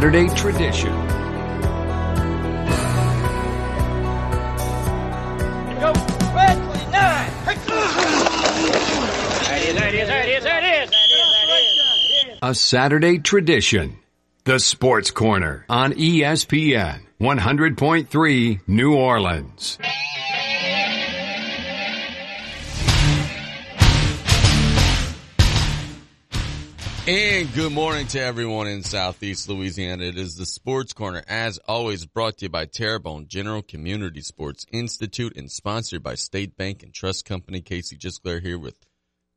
Saturday tradition. Go. Red 29. There it is, there it is, there it is, there it is. A Saturday tradition. The Sports Corner on ESPN 100.3 New Orleans. And good morning to everyone in Southeast Louisiana. It is the Sports Corner, as always, brought to you by Terrebonne General Community Sports Institute and sponsored by State Bank and Trust Company. Casey Gisclair here with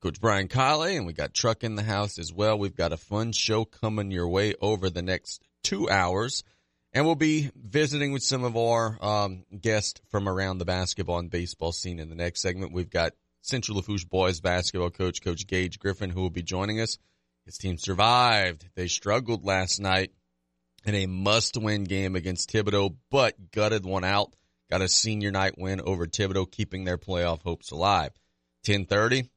Coach Brian Callais, and we got Truck in the house as well. We've got a fun show coming your way over the next two hours, and we'll be visiting with some of our um, guests from around the basketball and baseball scene in the next segment. We've got Central Lafourche boys basketball coach, Coach Gage Griffin, who will be joining us. His team survived. They struggled last night in a must-win game against Thibodaux, but gutted one out. Got a senior night win over Thibodaux, keeping their playoff hopes alive. 1030,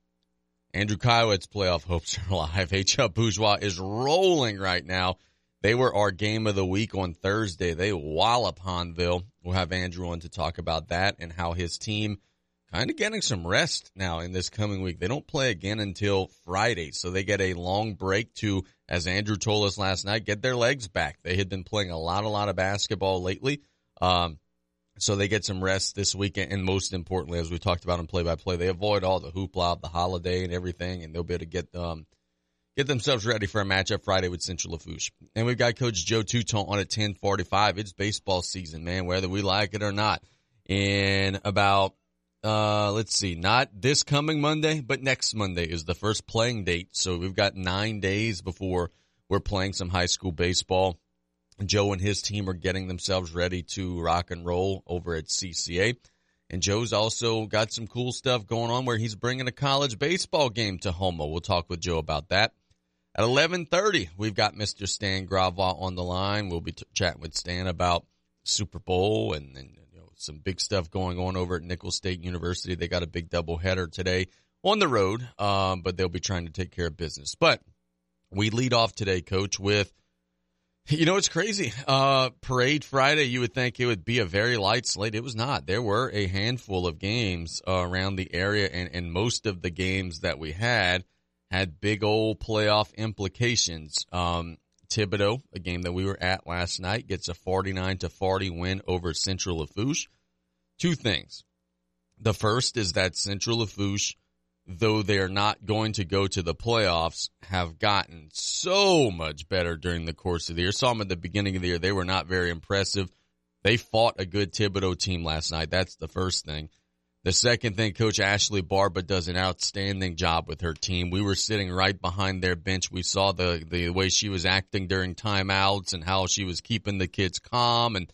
Andrew Caillouet's playoff hopes are alive. H.L. Bourgeois is rolling right now. They were our game of the week on Thursday. They wallop Hahnville. We'll have Andrew on to talk about that and how his team kind of getting some rest now in this coming week. They don't play again until Friday, so they get a long break to, as Andrew told us last night, get their legs back. They had been playing a lot, a lot of basketball lately. Um, so they get some rest this weekend, and most importantly, as we talked about in play-by-play, they avoid all the hoopla of the holiday and everything, and they'll be able to get um get themselves ready for a matchup Friday with Central Lafourche. And we've got Coach Joe Tueton on at ten forty-five. It's baseball season, man, whether we like it or not. In about uh, let's see, not this coming Monday, but next Monday is the first playing date. So we've got nine days before we're playing some high school baseball. Joe and his team are getting themselves ready to rock and roll over at CCA. And Joe's also got some cool stuff going on where he's bringing a college baseball game to Houma. We'll talk with Joe about that. At 11:30, we've got Mr. Stan Gravois on the line. We'll be t- chatting with Stan about Super Bowl and, and some big stuff going on over at Nicholls State University. They got a big doubleheader today on the road, um, but they'll be trying to take care of business. But we lead off today, Coach, with you know, it's crazy. Uh, parade Friday, you would think it would be a very light slate. It was not. There were a handful of games uh, around the area, and, and most of the games that we had had big old playoff implications. Um, Thibodaux, a game that we were at last night, gets a 49 to 40 win over Central Lafourche. Two things. The first is that Central Lafourche though they're not going to go to the playoffs, have gotten so much better during the course of the year. Saw them at the beginning of the year. They were not very impressive. They fought a good Thibodaux team last night. That's the first thing. The second thing, Coach Ashley Barba does an outstanding job with her team. We were sitting right behind their bench. We saw the, the way she was acting during timeouts and how she was keeping the kids calm. And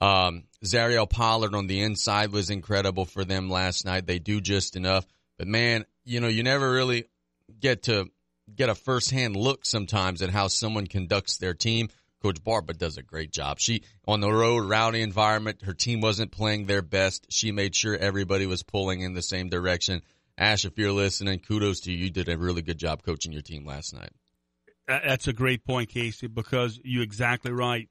um, Zariel Pollard on the inside was incredible for them last night. They do just enough. But man, you know, you never really get to get a firsthand look sometimes at how someone conducts their team. Coach Barba does a great job. She on the road, rowdy environment. Her team wasn't playing their best. She made sure everybody was pulling in the same direction. Ash, if you're listening, kudos to you. You did a really good job coaching your team last night. That's a great point, Casey, because you're exactly right.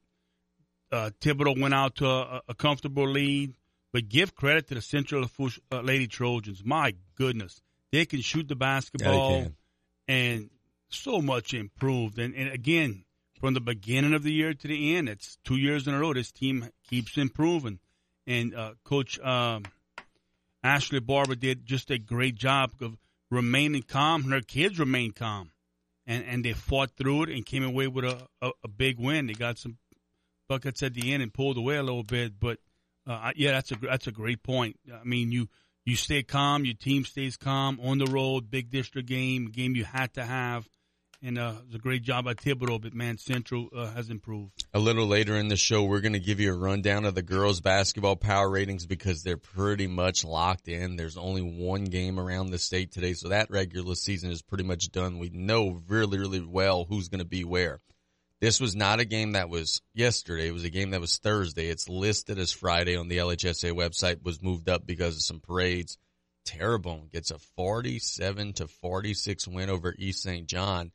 Uh, Thibodaux went out to a, a comfortable lead. But give credit to the Central uh, Lady Trojans. My goodness, they can shoot the basketball, Yeah, and so much improved. And, and again, from the beginning of the year to the end, it's two years in a row. This team keeps improving, and uh, Coach um, Ashley Barber did just a great job of remaining calm. Her kids remained calm, and and they fought through it and came away with a, a, a big win. They got some buckets at the end and pulled away a little bit, but uh, yeah, that's a that's a great point. I mean, you you stay calm, your team stays calm on the road, big district game, game you had to have, and uh, a great job by Thibodaux. But man, Central uh, has improved. A little later in the show, we're going to give you a rundown of the girls' basketball power ratings because they're pretty much locked in. There's only one game around the state today, so that regular season is pretty much done. We know really, really well who's going to be where. This was not a game that was yesterday. It was a game that was Thursday. It's listed as Friday on the LHSA website, was moved up because of some parades. Terrebonne gets a 47 to 46 win over East St. John,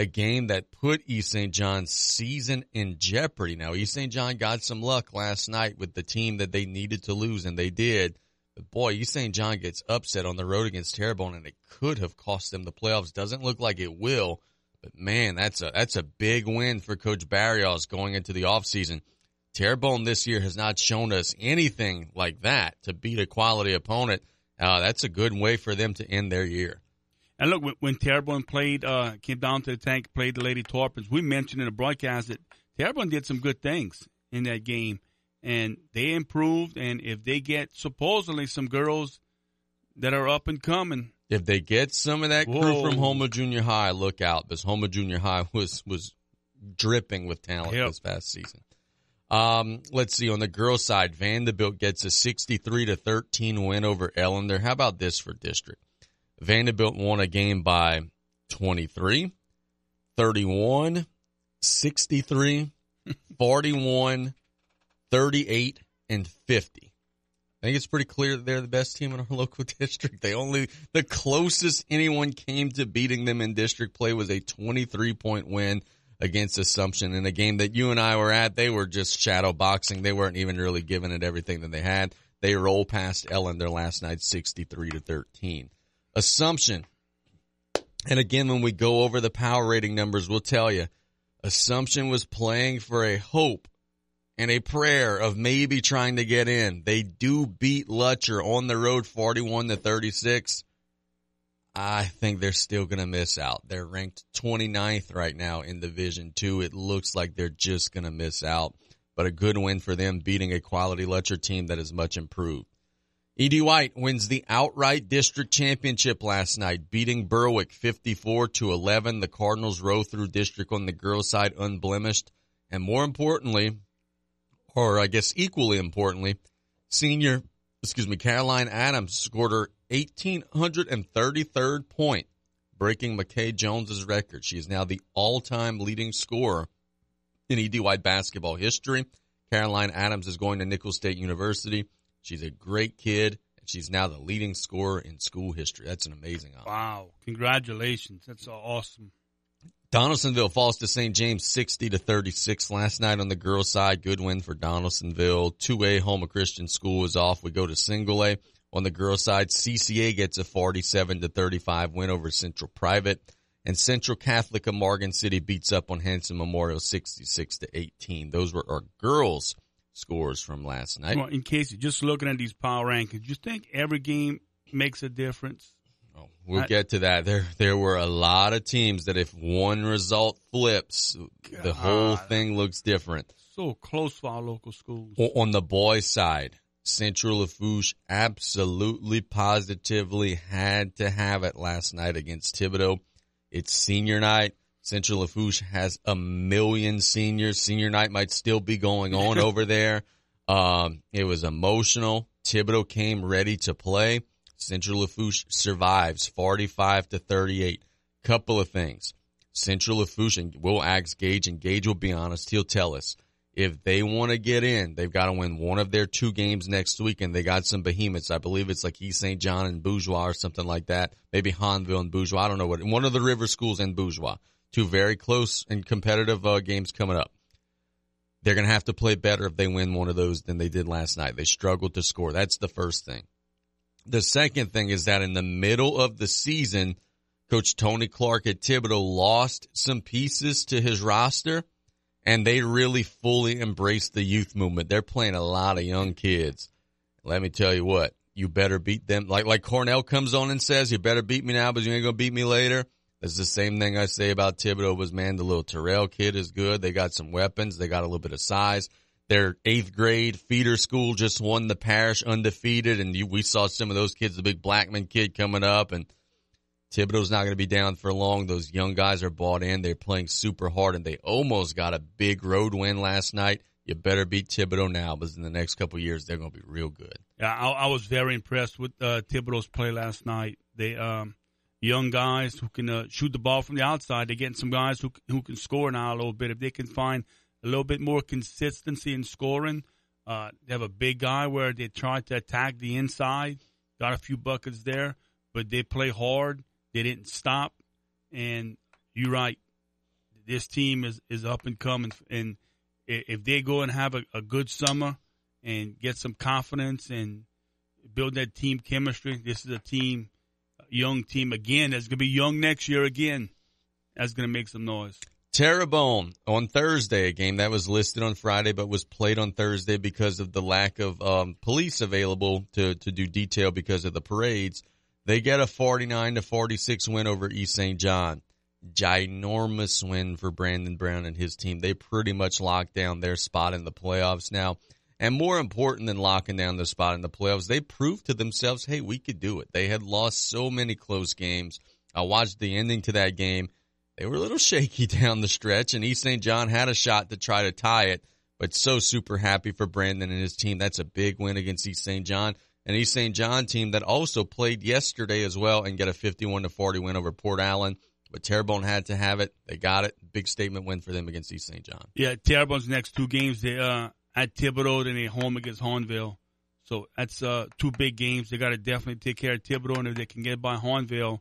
a game that put East St. John's season in jeopardy. Now, East St. John got some luck last night with the team that they needed to lose, and they did. But boy, East St. John gets upset on the road against Terrebonne, and it could have cost them the playoffs. Doesn't look like it will, but man, that's a that's a big win for Coach Barrios going into the offseason. Terrebonne this year has not shown us anything like that to beat a quality opponent. Uh, that's a good way for them to end their year. And look, when, when Terrebonne played, uh, came down to the tank, played the Lady Tarpons, we mentioned in the broadcast that Terrebonne did some good things in that game, and they improved. And if they get supposedly some girls that are up and coming, If they get some of that crew Whoa. from Houma Junior High, look out because Houma Junior High was was dripping with talent Yep. this past season. Um, let's see on the girls' side, Vanderbilt gets a 63 to 13 win over Ellender. How about this for district? Vanderbilt won a game by 23, 31, 63, 41, 38, and 50. I think it's pretty clear that they're the best team in our local district. They only, the closest anyone came to beating them in district play was a 23 point win against Assumption in a game that you and I were at. They were just shadow boxing. They weren't even really giving it everything that they had. They roll past Ellender last night 63 to 13. Assumption. And again, when we go over the power rating numbers, we'll tell you Assumption was playing for a hope and a prayer of maybe trying to get in. They do beat Lutcher on the road 41 to 36. I think they're still going to miss out. They're ranked 29th right now in Division 2. It looks like they're just going to miss out, but a good win for them beating a quality Lutcher team that is much improved. E.D. White wins the outright district championship last night, beating Berwick 54 to 11. The Cardinals row through district on the girls side unblemished. And more importantly, or I guess equally importantly, senior, excuse me, Caroline Adams scored her 1833rd point, breaking McKay Jones's record. She is now the all-time leading scorer in ED White basketball history. Caroline Adams is going to Nicholls State University. She's a great kid, and she's now the leading scorer in school history. That's an amazing honor. wow, congratulations. That's awesome. Donaldsonville falls to St. James 60 to 36 last night on the girls side. Good win for Donaldsonville. 2A Houma Christian School is off. We go to single A on the girls side. CCA gets a 47 to 35 win over Central Private and Central Catholic of Morgan City beats up on Hanson Memorial 66 to 18. Those were our girls scores from last night. Well, in case you're just looking at these power rankings, you think every game makes a difference? Oh, we'll I- get to that. There, there were a lot of teams that if one result flips, the whole thing looks different. So close for our local schools. On the boys' side, Central Lafourche absolutely positively had to have it last night against Thibodaux. It's senior night. Central Lafourche has a million seniors. Senior night might still be going on over there. Um, it was emotional. Thibodeau came ready to play. Central Lafourche survives 45 to 38. Couple of things. Central Lafourche, and we'll ask Gage, and Gage will be honest. He'll tell us if they want to get in, they've got to win one of their two games next week, and they got some behemoths. I believe it's like East St. John and Bourgeois or something like that. Maybe Hahnville and Bourgeois. I don't know what. One of the river schools and Bourgeois. Two very close and competitive uh, games coming up. They're going to have to play better if they win one of those than they did last night. They struggled to score. That's the first thing. The second thing is that in the middle of the season, Coach Tony Clark at Thibodaux lost some pieces to his roster and they really fully embraced the youth movement. They're playing a lot of young kids. Let me tell you what, you better beat them. Like, like Cornell comes on and says, you better beat me now, but you ain't to beat me later. That's the same thing I say about Thibodaux was, man, the little Terrell kid is good. They got some weapons. They got a little bit of size. Their eighth grade feeder school just won the parish undefeated. And you, we saw some of those kids, the big Blackman kid coming up and Thibodaux's not going to be down for long. Those young guys are bought in. They're playing super hard and they almost got a big road win last night. You better beat Thibodaux now because in the next couple years, they're going to be real good. Yeah, I, I was very impressed with uh, Thibodaux's play last night. They um, young guys who can uh, shoot the ball from the outside. They're getting some guys who who can score now a little bit. If they can find a little bit more consistency in scoring, uh, they have a big guy where they try to attack the inside. got a few buckets there, but they play hard. They didn't stop, and you're right. This team is, is up and coming, and if they go and have a, a good summer and get some confidence and build that team chemistry, this is a team, young team again that's going to be young next year again. That's going to make some noise. Terrebonne on Thursday, a game that was listed on Friday but was played on Thursday because of the lack of um, police available to, to do detail because of the parades. They get a 49 to 46 win over East St. John. Ginormous win for Brandon Brown and his team. They pretty much locked down their spot in the playoffs now. And more important than locking down the spot in the playoffs, they proved to themselves, hey, we could do it. They had lost so many close games. I watched the ending to that game they were a little shaky down the stretch, and East St. John had a shot to try to tie it, but so super happy for Brandon and his team. That's a big win against East St. John. An East St. John team that also played yesterday as well and get a 51 to 40 win over Port Allen. But Terrebonne had to have it. They got it. Big statement win for them against East St. John. Yeah, Terrebonne's next two games, they uh at Thibodaux and they home against Hahnville. So that's uh two big games. They got to definitely take care of Thibodaux, and if they can get by Hahnville,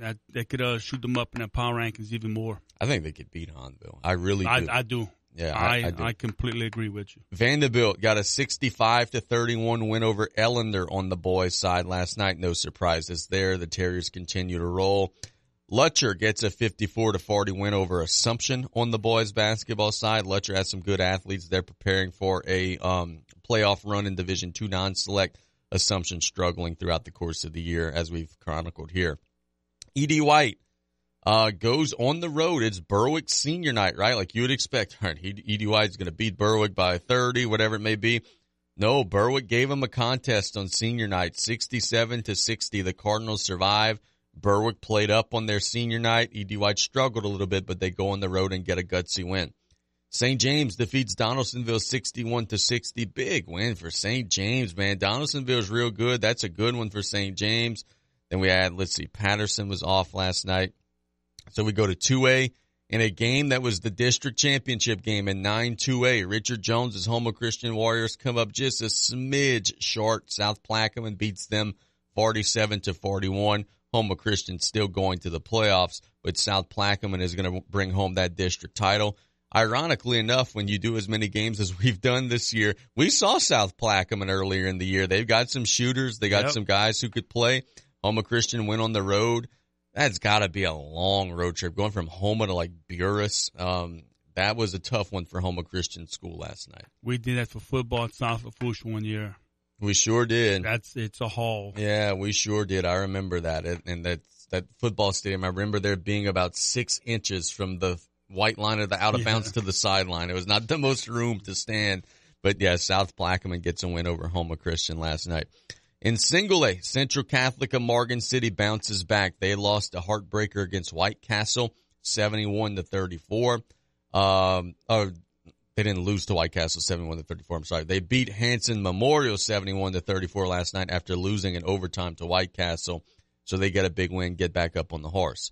that that could uh, shoot them up in the power rankings even more. I think they could beat Hahnville. I really do. I, I do. Yeah, I, I, I, do. I completely agree with you. Vanderbilt got a 65 to 31 win over Ellender on the boys' side last night. No surprises there. The Terriers continue to roll. Lutcher gets a 54 to 40 win over Assumption on the boys' basketball side. Lutcher has some good athletes. They're preparing for a um, playoff run in Division Two non-select. Assumption struggling throughout the course of the year, as we've chronicled here. Ed White uh, goes on the road. It's Berwick senior night, right? Like you would expect. All right, Ed White's going to beat Berwick by 30, whatever it may be. No, Berwick gave him a contest on senior night, 67 to 60. The Cardinals survive. Berwick played up on their senior night. Ed White struggled a little bit, but they go on the road and get a gutsy win. St. James defeats Donaldsonville 61 to 60. Big win for St. James, man. Donaldsonville's real good. That's a good one for St. James. Then we had, let's see, Patterson was off last night. So we go to 2A in a game that was the district championship game in 9-2A. Richard Jones's Houma Christian Warriors come up just a smidge short. South Plaquemine beats them 47 to 41. Houma Christian still going to the playoffs, but South Plaquemine is going to bring home that district title. Ironically enough, when you do as many games as we've done this year, we saw South Plaquemine earlier in the year. They've got some shooters. They got yep. some guys who could play. Houma Christian went on the road. That's got to be a long road trip going from Houma to like Buras. Um, that was a tough one for Houma Christian School last night. We did that for football at South Lafourche one year. We sure did. That's it's a haul. Yeah, we sure did. I remember that, and that that football stadium. I remember there being about six inches from the white line of the out of yeah. bounds to the sideline. It was not the most room to stand, but yeah, South Plaquemine gets a win over Houma Christian last night. In single A, Central Catholic of Morgan City bounces back. They lost a heartbreaker against White Castle, 71 to 34. Um, oh, they didn't lose to White Castle 71 to 34. I'm sorry. They beat Hanson Memorial 71 to 34 last night after losing in overtime to White Castle. So they get a big win, get back up on the horse.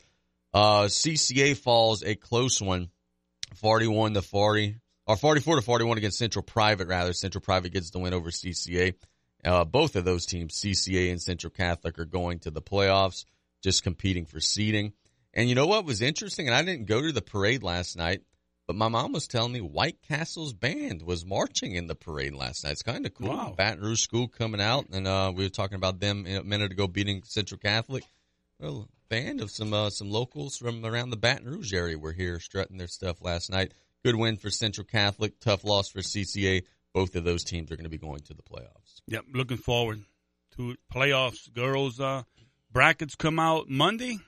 Uh, CCA falls a close one, 41 to 40, or 44 to 41 against Central Private rather. Central Private gets the win over CCA. Uh, both of those teams, CCA and Central Catholic, are going to the playoffs, just competing for seeding. And you know what was interesting? And I didn't go to the parade last night, but my mom was telling me White Castle's band was marching in the parade last night. It's kind of cool. Wow. Baton Rouge School coming out, and uh, we were talking about them a minute ago beating Central Catholic. Well, band of some uh, some locals from around the Baton Rouge area were here strutting their stuff last night. Good win for Central Catholic, tough loss for CCA. Both of those teams are going to be going to the playoffs. Yep, looking forward to playoffs. Girls uh, brackets come out Monday.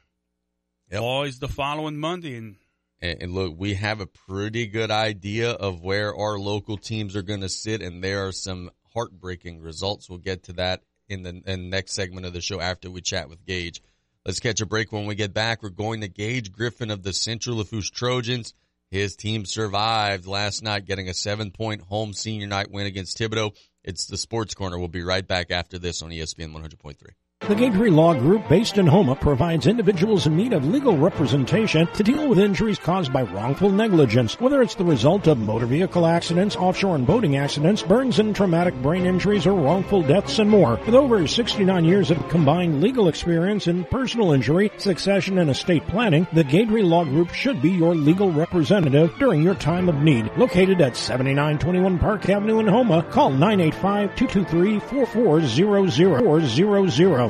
Yep. Boys the following Monday, and, and and look, we have a pretty good idea of where our local teams are going to sit, and there are some heartbreaking results. We'll get to that in the, in the next segment of the show after we chat with Gage. Let's catch a break when we get back. We're going to Gage Griffin of the Central Lafourche Trojans. His team survived last night, getting a seven point home senior night win against Thibodaux. It's the Sports Corner. We'll be right back after this on ESPN 100.3. The Gatry Law Group, based in Houma, provides individuals in need of legal representation to deal with injuries caused by wrongful negligence, whether it's the result of motor vehicle accidents, offshore and boating accidents, burns and traumatic brain injuries, or wrongful deaths and more. With over 69 years of combined legal experience in personal injury, succession, and estate planning, the Gatry Law Group should be your legal representative during your time of need. Located at 7921 Park Avenue in Houma, call 985-223-4400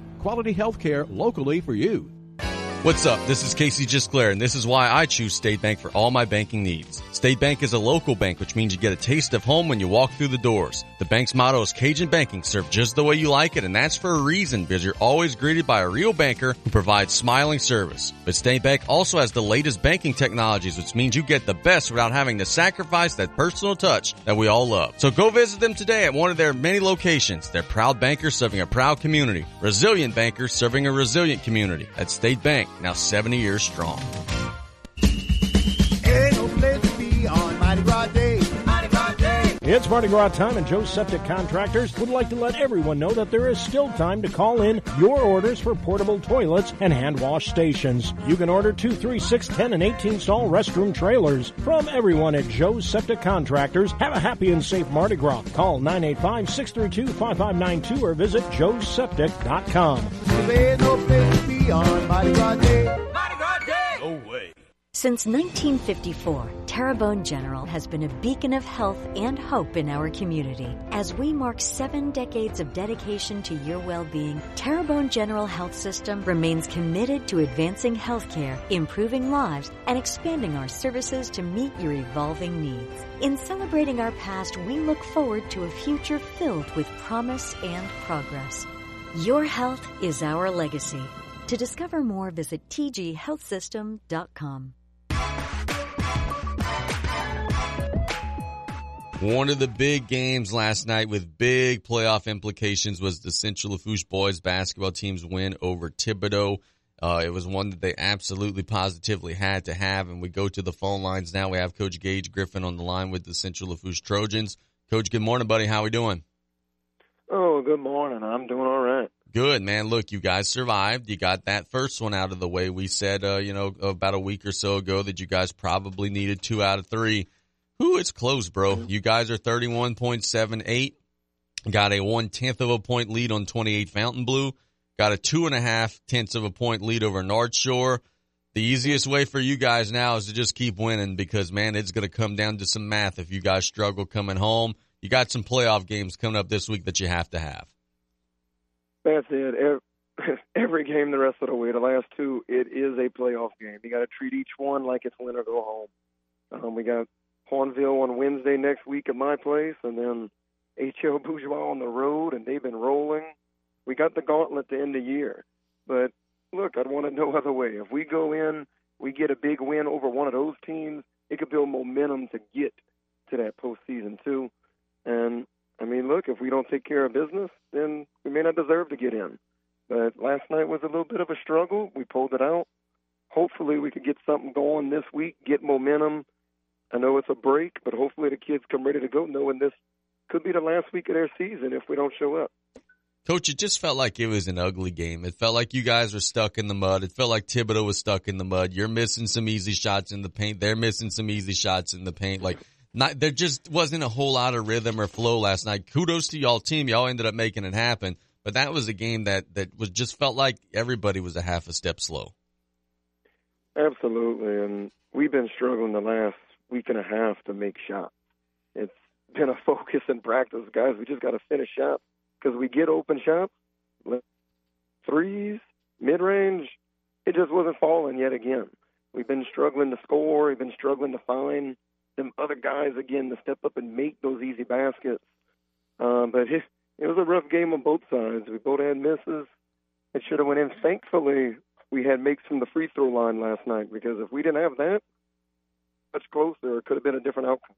quality health care locally for you. What's up? This is Casey Gisclair, and this is why I choose State Bank for all my banking needs. State Bank is a local bank, which means you get a taste of home when you walk through the doors. The bank's motto is Cajun banking, served just the way you like it, and that's for a reason because you're always greeted by a real banker who provides smiling service. But State Bank also has the latest banking technologies, which means you get the best without having to sacrifice that personal touch that we all love. So go visit them today at one of their many locations. They're proud bankers serving a proud community. Resilient bankers serving a resilient community. At State Bank, now 70 years strong. It's Mardi Gras time, and Joe's Septic Contractors would like to let everyone know that there is still time to call in your orders for portable toilets and hand wash stations. You can order 2, 3, 6, 10, and 18 stall restroom trailers. From everyone at Joe's Septic Contractors, have a happy and safe Mardi Gras. Call 985 632 5592 or visit joeseptic.com. There's no place to be on Mardi Gras Day. Mardi Gras Day! No way. Since 1954, Terrebonne General has been a beacon of health and hope in our community. As we mark seven decades of dedication to your well-being, Terrebonne General Health System remains committed to advancing healthcare, improving lives, and expanding our services to meet your evolving needs. In celebrating our past, we look forward to a future filled with promise and progress. Your health is our legacy. To discover more, visit tghealthsystem.com. One of the big games last night with big playoff implications was the Central Lafourche boys basketball team's win over Thibodaux. Uh, it was one that they absolutely positively had to have. And we go to the phone lines now. We have Coach Gage Griffin on the line with the Central Lafourche Trojans. Coach, good morning, buddy. How are we doing? Oh, good morning. I'm doing all right. Good, man. Look, you guys survived. You got that first one out of the way. We said, uh, you know, about a week or so ago that you guys probably needed two out of three. Ooh, it's close, bro. You guys are 31.78. Got a one tenth of a point lead on 28 Fontainebleau. Got a two and a half tenths of a point lead over North Shore. The easiest way for you guys now is to just keep winning because, man, it's going to come down to some math if you guys struggle coming home. You got some playoff games coming up this week that you have to have. That's it. Every, game the rest of the way, the last two, it is a playoff game. You got to treat each one like it's win or go home. Um, we got Hahnville on Wednesday next week at my place, and then HL Bourgeois on the road, and they've been rolling. We got the gauntlet to end the year. But look, I'd want it no other way. If we go in, we get a big win over one of those teams, it could build momentum to get to that postseason too. And I mean, look, if we don't take care of business, then we may not deserve to get in. But last night was a little bit of a struggle. We pulled it out. Hopefully, we could get something going this week, get momentum. I know it's a break, but hopefully the kids come ready to go, knowing this could be the last week of their season if we don't show up. Coach, it just felt like it was an ugly game. It felt like you guys were stuck in the mud. It felt like Thibodaux was stuck in the mud. You're missing some easy shots in the paint. They're missing some easy shots in the paint. Like, not, there just wasn't a whole lot of rhythm or flow last night. Kudos to y'all team. Y'all ended up making it happen. But that was a game that, that was just felt like everybody was a half a step slow. Absolutely. And we've been struggling the last week and a half to make shots. It's been a focus in practice, guys. We just got to finish shots because we get open shots, threes, mid range. It just wasn't falling yet again. We've been struggling to score. We've been struggling to find them other guys again to step up and make those easy baskets. Um, but it, it was a rough game on both sides. We both had misses. it should have went in. Thankfully, we had makes from the free throw line last night because if we didn't have that, much closer, it could have been a different outcome.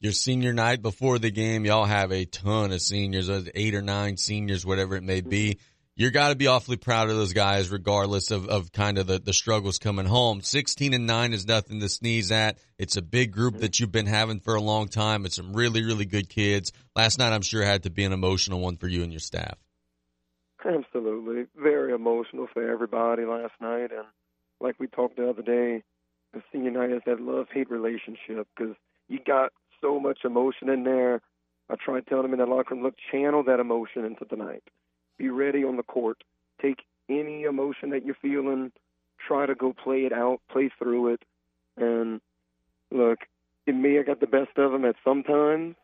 Your senior night before the game, y'all have a ton of seniors, uh, eight or nine seniors, whatever it may be. You got to be awfully proud of those guys, regardless of, of kind of the, the struggles coming home. 16 and 9 is nothing to sneeze at. It's a big group that you've been having for a long time. It's some really, really good kids. Last night, I'm sure, had to be an emotional one for you and your staff. Absolutely. Very emotional for everybody last night. And like we talked the other day, the senior night is that love hate relationship because you got so much emotion in there. I tried telling them in that locker room, look, channel that emotion into tonight. Be ready on the court. Take any emotion that you're feeling, try to go play it out, play through it. And look, in me, I got the best of them at some times,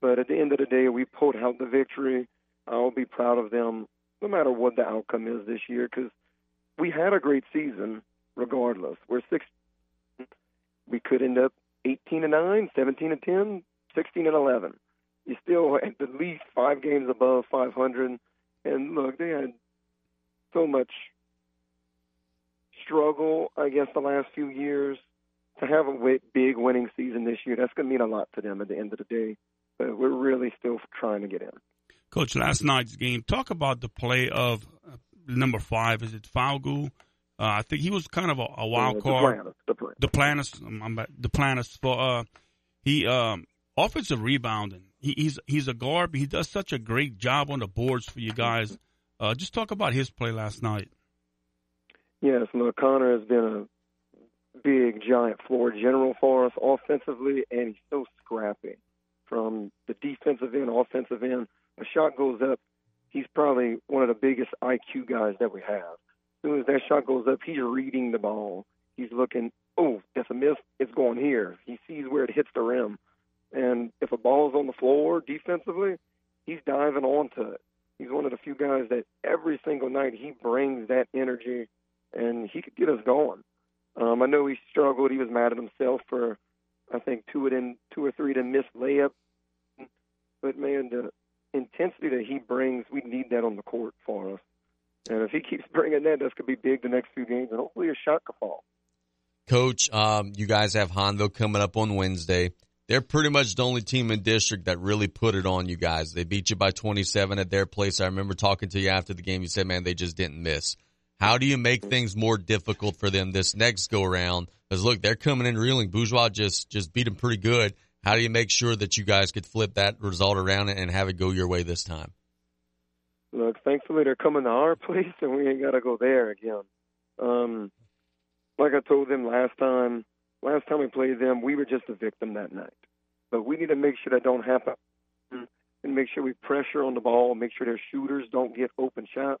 but at the end of the day, we pulled out the victory. I'll be proud of them no matter what the outcome is this year because we had a great season regardless. We're six. We could end up 18 and 9, 17 and 10, 16 and 11. You still at least five games above 500. And look, they had so much struggle, I guess, the last few years. To have a big winning season this year, that's going to mean a lot to them at the end of the day. But we're really still trying to get in. Coach, last night's game, talk about the play of uh, number five. Is it Falgu? Uh, I think he was kind of a, a wild Uh, card. The um, I'm back- Duplantis for uh, he um, offensive rebounding. He, he's he's a guard, but he does such a great job on the boards for you guys. Uh, just talk about his play last night. Yes, look, Connor has been a big, giant floor general for us offensively, and he's so scrappy. From the defensive end, offensive end, a shot goes up, he's probably one of the biggest IQ guys that we have. Soon as that shot goes up, he's reading the ball. He's looking, oh, that's a miss, it's going here. He sees where it hits the rim. And if a ball's on the floor defensively, he's diving onto it. He's one of the few guys that every single night he brings that energy and he could get us going. Um, I know he struggled. He was mad at himself for, I think, two them, two or three of them missed layups. But man, the intensity that he brings, we need that on the court for us. And if he keeps bringing that, going to be big the next few games, and hopefully a shot could fall. Coach, um, you guys have Hahnville coming up on Wednesday. They're pretty much the only team in district that really put it on you guys. They beat you by 27 at their place. I remember talking to you after the game. You said, man, they just didn't miss. How do you make things more difficult for them this next go around? Because look, they're coming in reeling. Bourgeois just, just beat them pretty good. How do you make sure that you guys could flip that result around and have it go your way this time? Look, thankfully they're coming to our place, and we ain't got to go there again. Um, like I told them last time, last time we played them, we were just a victim that night. But we need to make sure that don't happen, and make sure we pressure on the ball, make sure their shooters don't get open shots.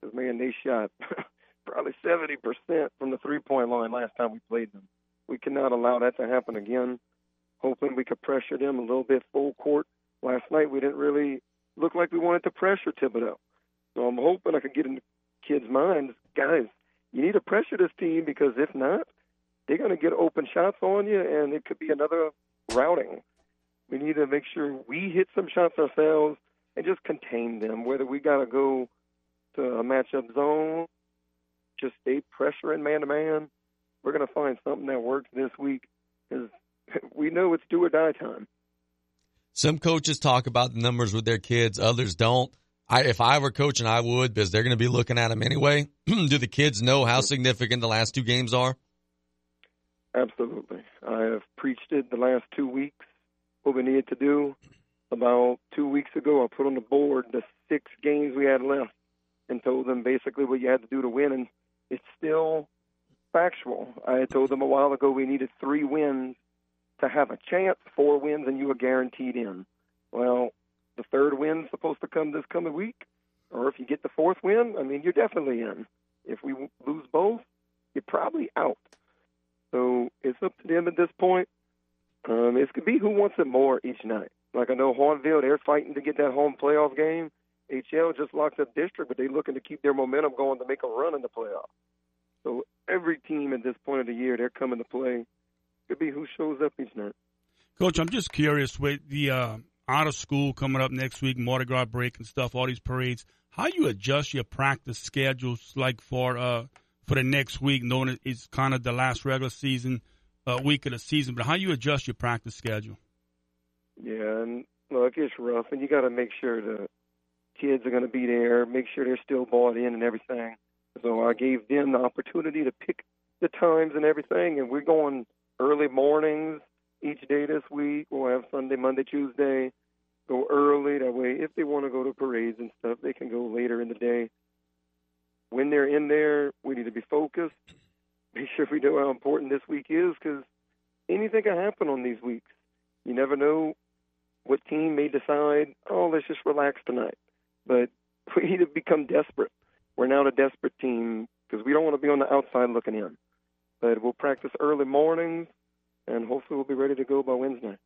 Because man, they shot probably seventy percent from the three-point line last time we played them. We cannot allow that to happen again. Hoping we could pressure them a little bit full court. Last night we didn't really look like we wanted to pressure Thibodaux. So I'm hoping I can get in the kids' minds, guys, you need to pressure this team because if not, they're going to get open shots on you and it could be another routing. We need to make sure we hit some shots ourselves and just contain them, whether we got to go to a matchup zone, just stay pressuring man to man. We're going to find something that works this week because we know it's do or die time. Some coaches talk about the numbers with their kids, others don't. I, if I were coaching, I would because they're going to be looking at them anyway. Do the kids know how significant the last two games are? Absolutely. I have preached it the last two weeks, what we needed to do. About two weeks ago, I put on the board the six games we had left and told them basically what you had to do to win, and it's still factual. I told them a while ago we needed three wins to have a chance, four wins, and you were guaranteed in. Well, the third win's supposed to come this coming week, or if you get the fourth win, I mean, you're definitely in. If we lose both, you're probably out. So it's up to them at this point. Um, it's to be who wants it more each night. Like I know Hahnville, they're fighting to get that home playoff game. HL just locked up district, but they're looking to keep their momentum going to make a run in the playoff. So every team at this point of the year, they're coming to play. Could be who shows up each night. Coach, I'm just curious with the uh, out of school coming up next week, Mardi Gras break and stuff, all these parades. How you adjust your practice schedules like for uh for the next week, knowing it's kind of the last regular season uh, week of the season, but how you adjust your practice schedule? Yeah, and look, it's rough, and you got to make sure the kids are going to be there, make sure they're still bought in and everything. So I gave them the opportunity to pick the times and everything, and we're going early mornings each day this week. We'll have Sunday, Monday, Tuesday. Go early that way. If they want to go to parades and stuff, they can go later in the day. When they're in there, we need to be focused. Make sure we know how important this week is because anything can happen on these weeks. You never know what team may decide, oh, let's just relax tonight. But we need to become desperate. We're now a desperate team because we don't want to be on the outside looking in. But we'll practice early mornings, and hopefully we'll be ready to go by Wednesday.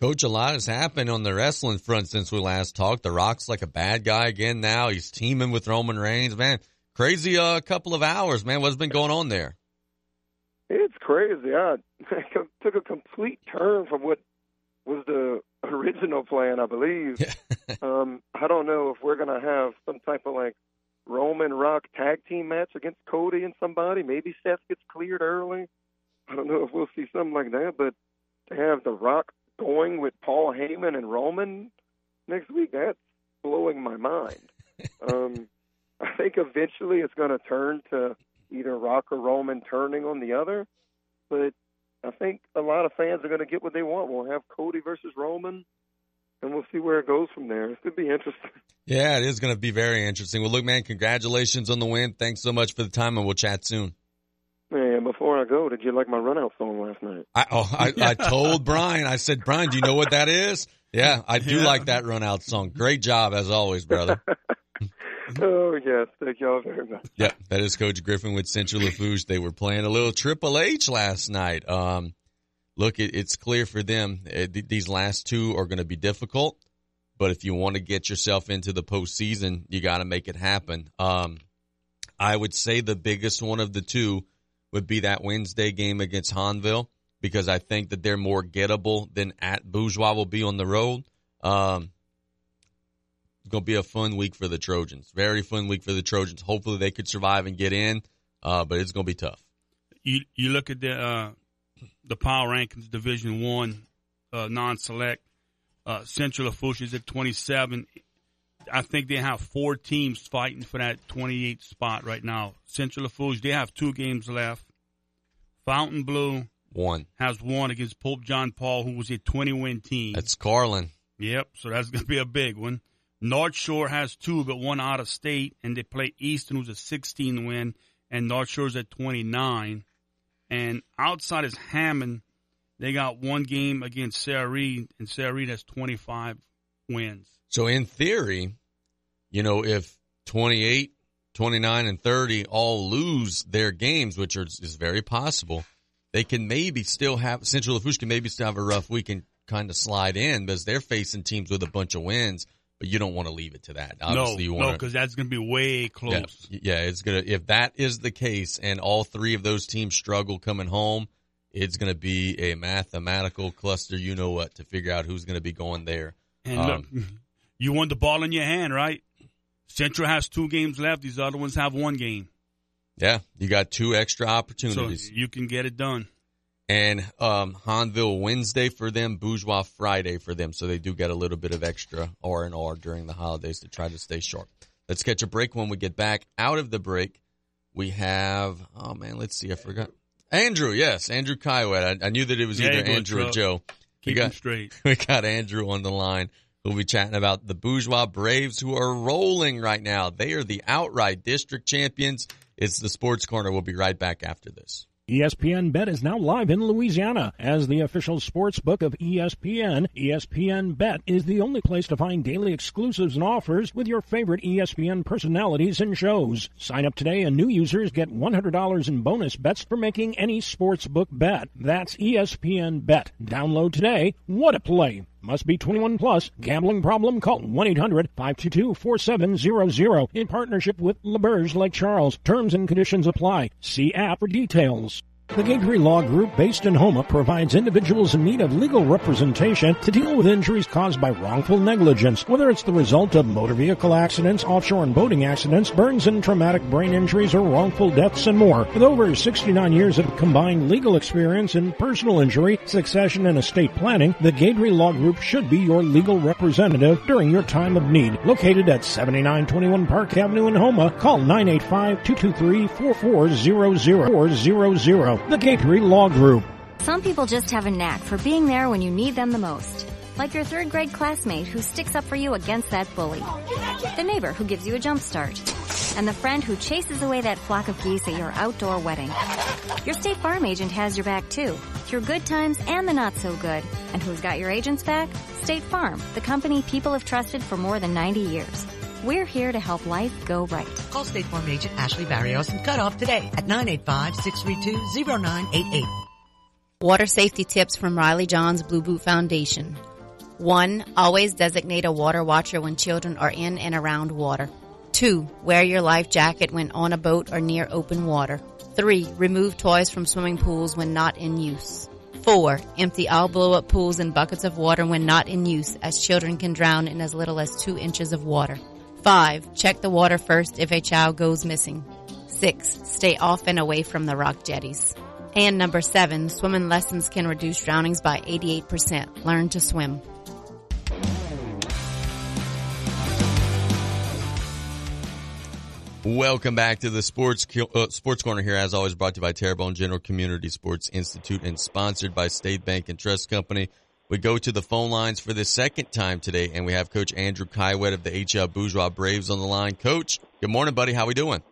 Coach, a lot has happened on the wrestling front since we last talked. The Rock's like a bad guy again now. He's teaming with Roman Reigns. Man, crazy uh, couple of hours, man. What's been going on there? It's crazy. I took a complete turn from what was the original plan, I believe. um, I don't know if we're going to have some type of like Roman Rock tag team match against Cody and somebody. Maybe Seth gets cleared early. I don't know if we'll see something like that, but to have The Rock going with Paul Heyman and Roman next week, that's blowing my mind. um, I think eventually it's going to turn to either Rock or Roman turning on the other, but I think a lot of fans are going to get what they want. We'll have Cody versus Roman, and we'll see where it goes from there. It could be interesting. Yeah, it is going to be very interesting. Well, look, man, congratulations on the win. Thanks so much for the time, and we'll chat soon. Man, before I go, did you like my run out song last night? I, oh, I, I told Brian, I said, Brian, do you know what that is? Yeah, I do Yeah. like that run out song. Great job as always, brother. oh yes, thank y'all very much. Yep, that is Coach Griffin with Central Lafourche. They were playing a little Triple H last night. Um, look, it, it's clear for them uh, th- these last two are going to be difficult, but if you want to get yourself into the postseason, you got to make it happen. Um, I would say the biggest one of the two would be that Wednesday game against Hahnville because I think that they're more gettable than at Bourgeois will be on the road. Um, it's going to be a fun week for the Trojans. Very fun week for the Trojans. Hopefully they could survive and get in, uh, but it's going to be tough. You you look at the uh, the power rankings, Division One, uh, non-select. Uh, Central Lafourche is at 27. I think they have four teams fighting for that 28 spot right now. Central Lafourche, they have two games left. Fontainebleau One. has one against Pope John Paul, who was a 20 win team. That's Carlin. Yep, so that's going to be a big one. North Shore has two, but one out of state, and they play Easton, who's a 16 win, and North Shore's at 29. And outside is Hammond. They got one game against Reed, and Reed has 25 wins. So in theory, you know, if 28, 29, and 30 all lose their games, which are, is very possible, they can maybe still have, Central Lafourche can maybe still have a rough week and kind of slide in because they're facing teams with a bunch of wins, but you don't want to leave it to that. Obviously, no, you no, to. because that's going to be way close. yeah, it's gonna. If that is the case, and all three of those teams struggle coming home, it's gonna be a mathematical cluster. You know what to figure out who's gonna be going there. And Um, look, you want the ball in your hand, right? Central has two games left. These other ones have one game. Yeah, you got two extra So opportunities. you can get it done. And um, Hahnville Wednesday for them, Bourgeois Friday for them. So they do get a little bit of extra R and R during the holidays to try to stay sharp. Let's catch a break. When we get back out of the break, we have oh man, let's see, I forgot Andrew. Yes, Andrew Caillouet. I, I knew that it was There either Andrew or Chuck. Joe. We Keep them got straight. we got Andrew on the line. We'll be chatting about the Bourgeois Braves who are rolling right now. They are the outright district champions. It's the Sports Corner. We'll be right back after this. ESPN Bet is now live in Louisiana. As the official sports book of ESPN, ESPN Bet is the only place to find daily exclusives and offers with your favorite ESPN personalities and shows. Sign up today and new users get $100 in bonus bets for making any sports book bet. That's ESPN Bet. Download today. What a play! Must be 21 plus. Gambling problem? Call 1-800-522-4700 in partnership with L'Auberge Lake Charles. Terms and conditions apply. See app for details. The Gatry Law Group, based in Houma, provides individuals in need of legal representation to deal with injuries caused by wrongful negligence, whether it's the result of motor vehicle accidents, offshore and boating accidents, burns and traumatic brain injuries, or wrongful deaths and more. With over 69 years of combined legal experience in personal injury, succession, and estate planning, the Gatry Law Group should be your legal representative during your time of need. Located at 7921 Park Avenue in Houma, call 985-223-4400 the Gatry Law Group. Some people just have a knack for being there when you need them the most. Like your third grade classmate who sticks up for you against that bully. The neighbor who gives you a jump start. And the friend who chases away that flock of geese at your outdoor wedding. Your State Farm agent has your back too, through good times and the not so good. And who's got your agent's back? State Farm, the company people have trusted for more than 90 years. We're here to help life go right. Call State Farm agent Ashley Barrios and cut off today at 985-632-0988. Water safety tips from Riley Johns Blue Boot Foundation. One, always designate a water watcher when children are in and around water. Two, wear your life jacket when on a boat or near open water. Three, remove toys from swimming pools when not in use. Four, empty all blow up pools and buckets of water when not in use as children can drown in as little as two inches of water. Five, check the water first if a child goes missing. Six, stay off and away from the rock jetties. And number seven, swimming lessons can reduce drownings by 88%. Learn to swim. Welcome back to the Sports uh, Sports Corner here, as always brought to you by Terrebonne General Community Sports Institute and sponsored by State Bank and Trust Company. We go to the phone lines for the second time today, and we have Coach Andrew Caillouet of the HL Bourgeois Braves on the line. Coach, good morning, buddy. How we doing?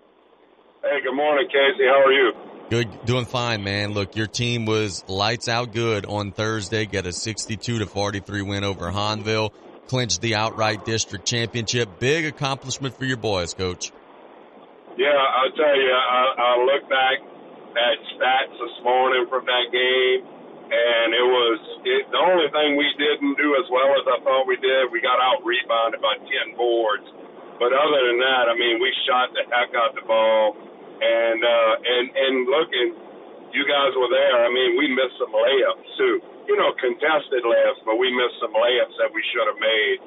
Hey, good morning, Casey. How are you? Good, doing fine, man. Look, your team was lights out good on Thursday. Get a 62 to 43 win over Hahnville, Clinched the outright district championship. Big accomplishment for your boys, Coach. Yeah, I'll tell you. I, I look back at stats this morning from that game and it was it, the only thing we didn't do as well as I thought we did. We got out rebounded by ten boards, but other than that, I mean, we shot the heck out the ball, and uh, and and looking, you guys were there. I mean, we missed some layups too. You know, contested layups, but we missed some layups that we should have made.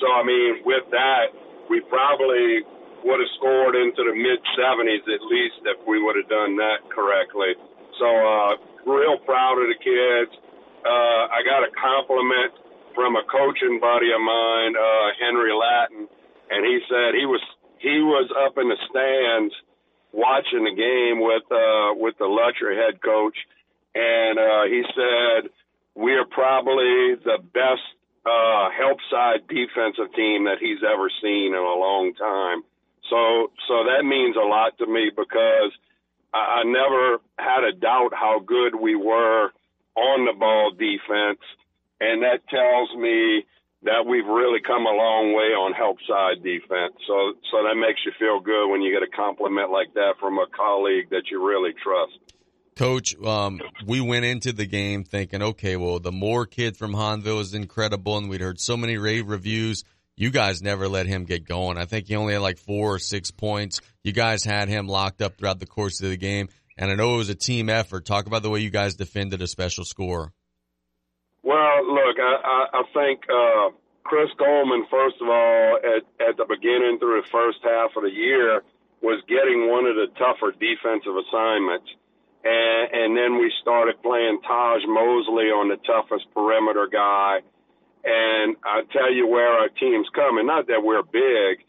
So I mean, with that, we probably would have scored into the mid 70s at least if we would have done that correctly. So uh, real proud of the kids. Uh, I got a compliment from a coaching buddy of mine, uh, Henry Latin, and he said he was he was up in the stands watching the game with uh, with the Lutcher head coach, and uh, he said we are probably the best uh, help side defensive team that he's ever seen in a long time. So so that means a lot to me because I, never had a doubt how good we were on the ball defense, and that tells me that we've really come a long way on help side defense. So so that makes you feel good when you get a compliment like that from a colleague that you really trust. Coach, um, we went into the game thinking, okay, well, the Moore kid from Hahnville is incredible, and we'd heard so many rave reviews you guys never let him get going. I think he only had like four or six points. You guys had him locked up throughout the course of the game. And I know it was a team effort. Talk about the way you guys defended a special score. Well, look, I, I, I think uh, Chris Coleman, first of all, at, at the beginning through the first half of the year, was getting one of the tougher defensive assignments. And, and then we started playing Taj Mosley on the toughest perimeter guy and I tell you where our team's coming. Not that we're big,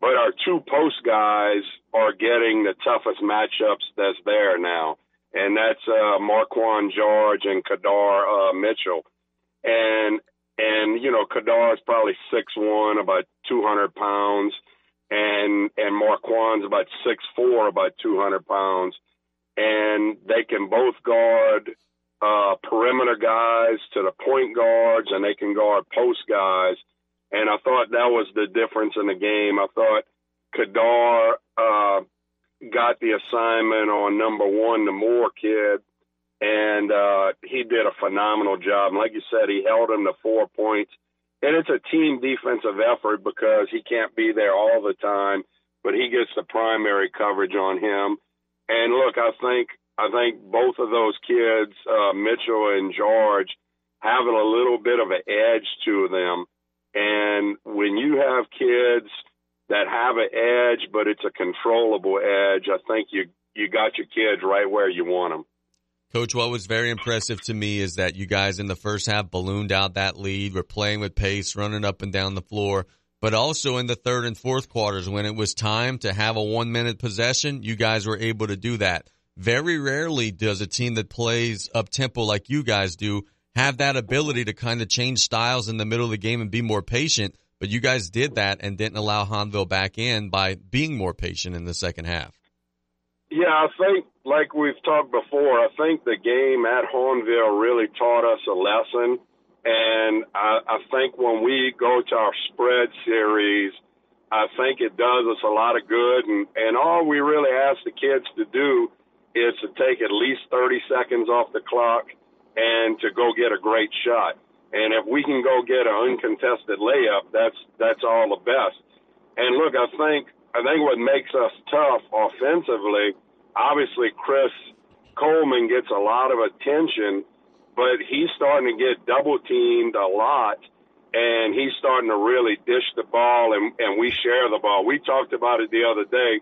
but our two post guys are getting the toughest matchups that's there now. And that's uh, Marquand George and Kadar uh, Mitchell. And and you know Kadar is probably six one, about two hundred pounds, and and Marquand's about six four, about two hundred pounds, and they can both guard uh, perimeter guys to the point guards, and they can guard post guys. And I thought that was the difference in the game. I thought Kadar uh, got the assignment on number one, the Moore kid, and uh, he did a phenomenal job. And like you said, he held him to four points. And it's a team defensive effort because he can't be there all the time, but he gets the primary coverage on him. And look, I think I think both of those kids, uh, Mitchell and George, having a little bit of an edge to them. And when you have kids that have an edge, but it's a controllable edge, I think you you got your kids right where you want them. Coach, what was very impressive to me is that you guys in the first half ballooned out that lead, were playing with pace, running up and down the floor, but also in the third and fourth quarters when it was time to have a one minute possession, you guys were able to do that. Very rarely does a team that plays up tempo like you guys do have that ability to kind of change styles in the middle of the game and be more patient. But you guys did that and didn't allow Hahnville back in by being more patient in the second half. Yeah, I think, like we've talked before, I think the game at Hahnville really taught us a lesson. And I, I think when we go to our spread series, I think it does us a lot of good. And, and all we really ask the kids to do is to take at least 30 seconds off the clock and to go get a great shot. And if we can go get an uncontested layup, that's that's all the best. And look, I think I think what makes us tough offensively, obviously Chris Coleman gets a lot of attention, but he's starting to get double teamed a lot and he's starting to really dish the ball and, and we share the ball. We talked about it the other day.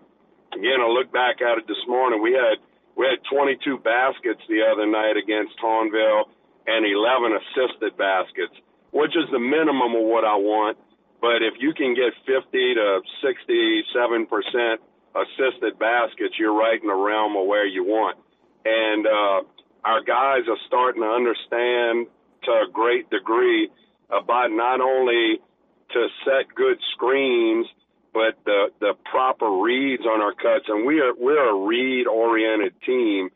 Again, I look back at it this morning. We had we had 22 baskets the other night against Hahnville and 11 assisted baskets, which is the minimum of what I want. But if you can get 50 to 67 percent assisted baskets, you're right in the realm of where you want. And uh, our guys are starting to understand to a great degree about not only to set good screens, but the the proper reads on our cuts. And we are we're a read oriented team,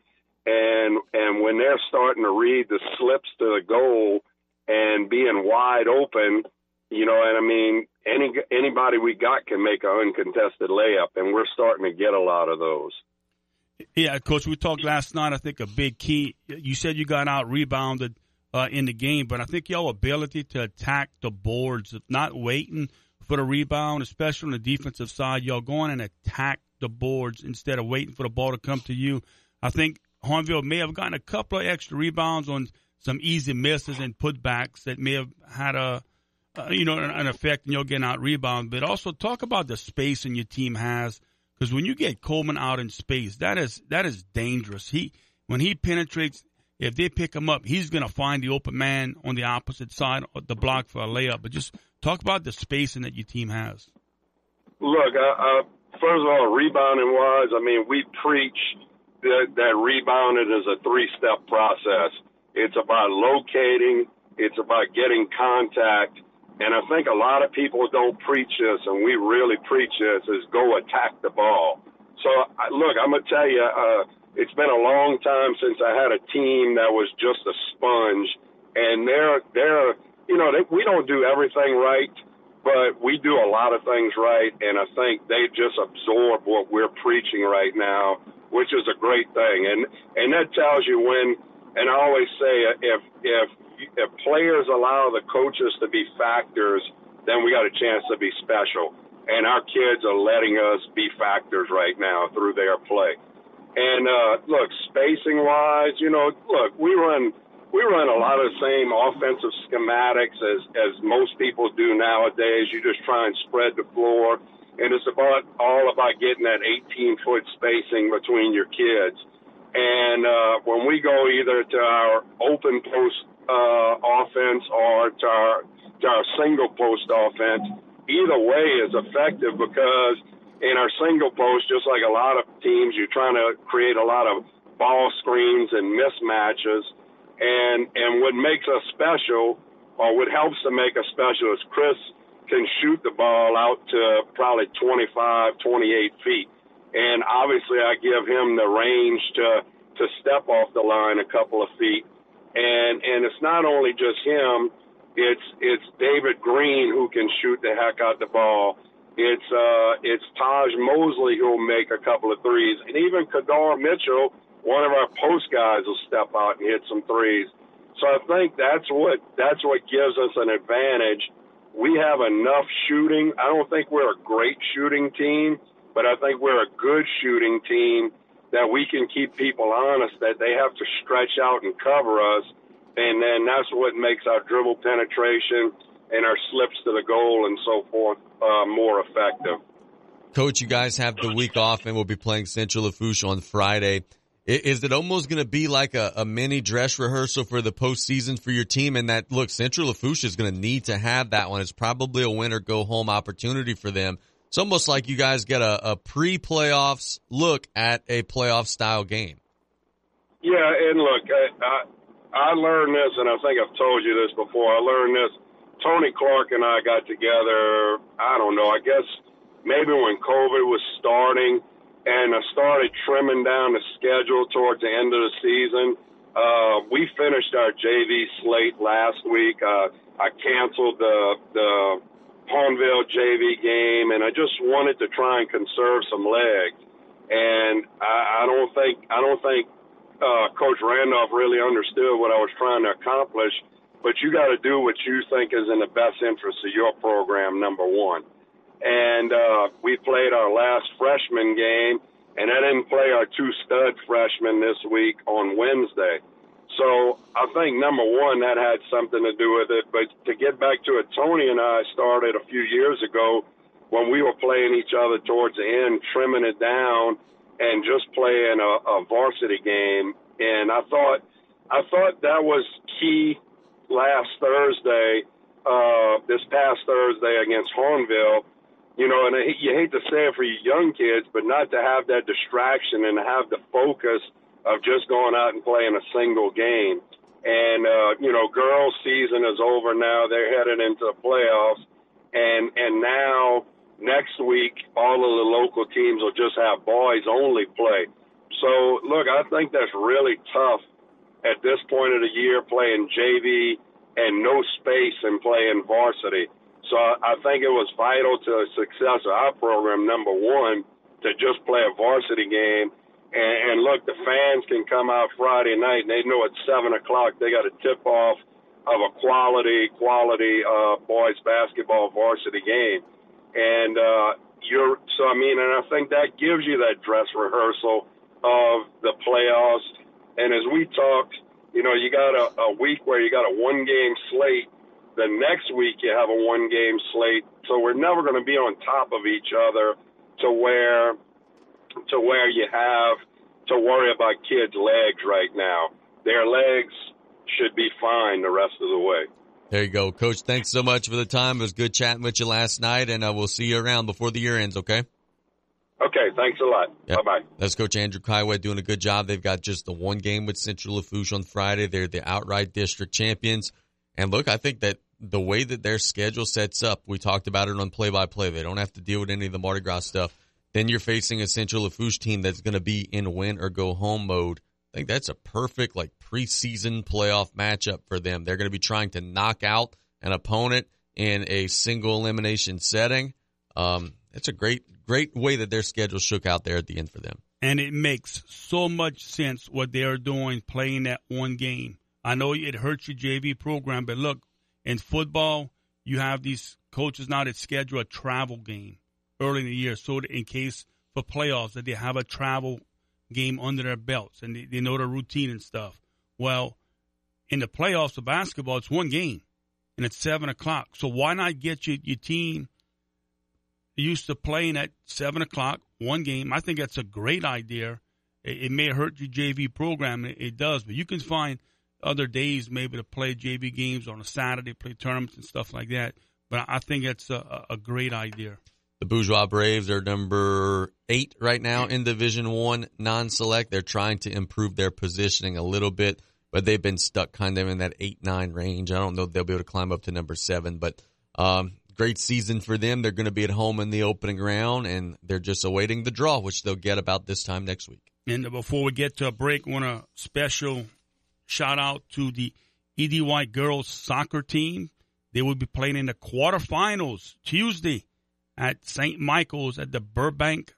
and and when they're starting to read the slips to the goal and being wide open, you know, and I mean, any anybody we got can make an uncontested layup, and we're starting to get a lot of those. Yeah, coach, we talked last night. I think a big key. You said you got out rebounded uh, in the game, but I think your ability to attack the boards, not waiting for the rebound, especially on the defensive side, y'all going and attack the boards instead of waiting for the ball to come to you. I think Hahnville may have gotten a couple of extra rebounds on some easy misses and putbacks that may have had a you know, an, an effect and you'll get out rebound. But also talk about the spacing your team has because when you get Coleman out in space, that is that is dangerous. He when he penetrates, if they pick him up, he's going to find the open man on the opposite side of the block for a layup. But just talk about the spacing that your team has. Look, uh, uh, first of all, rebounding wise, I mean, we preach that, that rebounding is a three-step process. It's about locating, it's about getting contact, and I think a lot of people don't preach this, and we really preach this, is go attack the ball. So, look, I'm going to tell you, uh, it's been a long time since I had a team that was just a sponge, and they're, they're, you know, they, we don't do everything right, but we do a lot of things right, and I think they just absorb what we're preaching right now, which is a great thing. And, and that tells you when, and I always say, if, if if players allow the coaches to be factors, then we got a chance to be special. And our kids are letting us be factors right now through their play. And uh, look, spacing wise, you know, look, we run we run a lot of the same offensive schematics as as most people do nowadays. You just try and spread the floor, and it's about all about getting that 18 foot spacing between your kids. And uh, when we go either to our open post uh, offense or to our, to our single post offense, either way is effective because in our single post, just like a lot of teams, you're trying to create a lot of ball screens and mismatches. And and what makes us special, or what helps to make us special, is Chris can shoot the ball out to probably 25, 28 feet. And obviously, I give him the range to to step off the line a couple of feet and and it's not only just him. It's it's David Green who can shoot the heck out the ball. It's uh it's Taj Mosley who'll make a couple of threes, and even Kadar Mitchell, one of our post guys, will step out and hit some threes. So I think that's what that's what gives us an advantage. We have enough shooting. I don't think we're a great shooting team, but I think we're a good shooting team that we can keep people honest, that they have to stretch out and cover us, and then that's what makes our dribble penetration and our slips to the goal and so forth uh, more effective. Coach, you guys have the week off and we'll be playing Central Lafourche on Friday. Is it almost going to be like a, a, mini dress rehearsal for the postseason for your team? And that, look, Central Lafourche is going to need to have that one. It's probably a win or go home opportunity for them. It's almost like you guys get a, a pre playoffs look at a playoff style game. Yeah, and look, I, I, I learned this, and I think I've told you this before. I learned this. Tony Clark and I got together, I don't know, I guess maybe when COVID was starting and I started trimming down the schedule towards the end of the season. Uh, we finished our JV slate last week. Uh, I canceled the the Hahnville JV game, and I just wanted to try and conserve some legs. And I, I don't think I don't think uh, Coach Randolph really understood what I was trying to accomplish. But you got to do what you think is in the best interest of your program. Number one and uh, we played our last freshman game, and I didn't play our two stud freshmen this week on Wednesday. So I think number one that had something to do with it. But to get back to it, Tony and I started a few years ago when we were playing each other towards the end, trimming it down and just playing a, a varsity game. And I thought I thought that was key last Thursday, uh, this past Thursday against Hahnville you know, and I, you hate to say it for you young kids, but not to have that distraction and have the focus of just going out and playing a single game. And uh, you know, girls' season is over now; they're headed into the playoffs, and and now next week all of the local teams will just have boys only play. So look, I think that's really tough at this point of the year playing JV and no space and playing varsity. So I think it was vital to the success of our program, number one, to just play a varsity game. And, and look, the fans can come out Friday night and they know at 7 o'clock they got a tip off of a quality, quality uh, boys basketball varsity game. And uh, you're, so I mean, and I think that gives you that dress rehearsal of the playoffs. And as we talked, you know, you got a, a week where you got a one game slate the next week you have a one game slate, so we're never going to be on top of each other to where to where you have to worry about kids' legs right now. Their legs should be fine the rest of the way. There you go, Coach. Thanks so much for the time. It was good chatting with you last night, and uh, we'll see you around before the year ends. Okay. Okay, thanks a lot. Yep. Bye bye. That's Coach Andrew Caillouet doing a good job. They've got just the one game with Central Lafourche on Friday. They're the outright district champions. And look, I think that the way that their schedule sets up, we talked about it on play by play. They don't have to deal with any of the Mardi Gras stuff. Then you're facing a Central Lafourche team that's going to be in win or go home mode. I think that's a perfect like preseason playoff matchup for them. They're going to be trying to knock out an opponent in a single elimination setting. Um, it's a great, great way that their schedule shook out there at the end for them. And it makes so much sense what they are doing playing that one game. I know it hurts your JV program, but look, in football, you have these coaches now that schedule a travel game early in the year, so in case for playoffs that they have a travel game under their belts and they, they know the routine and stuff. Well, in the playoffs of basketball, it's one game and it's seven o'clock. So why not get your, your team used to playing at seven o'clock, one game? I think that's a great idea. It, it may hurt your JV program, it, it does, but you can find other days maybe to play JV games on a Saturday, play tournaments and stuff like that. But I think it's a, a great idea. The Bourgeois Braves are number eight right now in Division One non-select. They're trying to improve their positioning a little bit, but they've been stuck kind of in that eight nine range. I don't know if they'll be able to climb up to number seven, but um, great season for them. They're going to be at home in the opening round, and they're just awaiting the draw, which they'll get about this time next week. And before we get to a break, I want to special Shout out to the E.D. White girls soccer team. They will be playing in the quarterfinals Tuesday at St. Michael's at the Burbank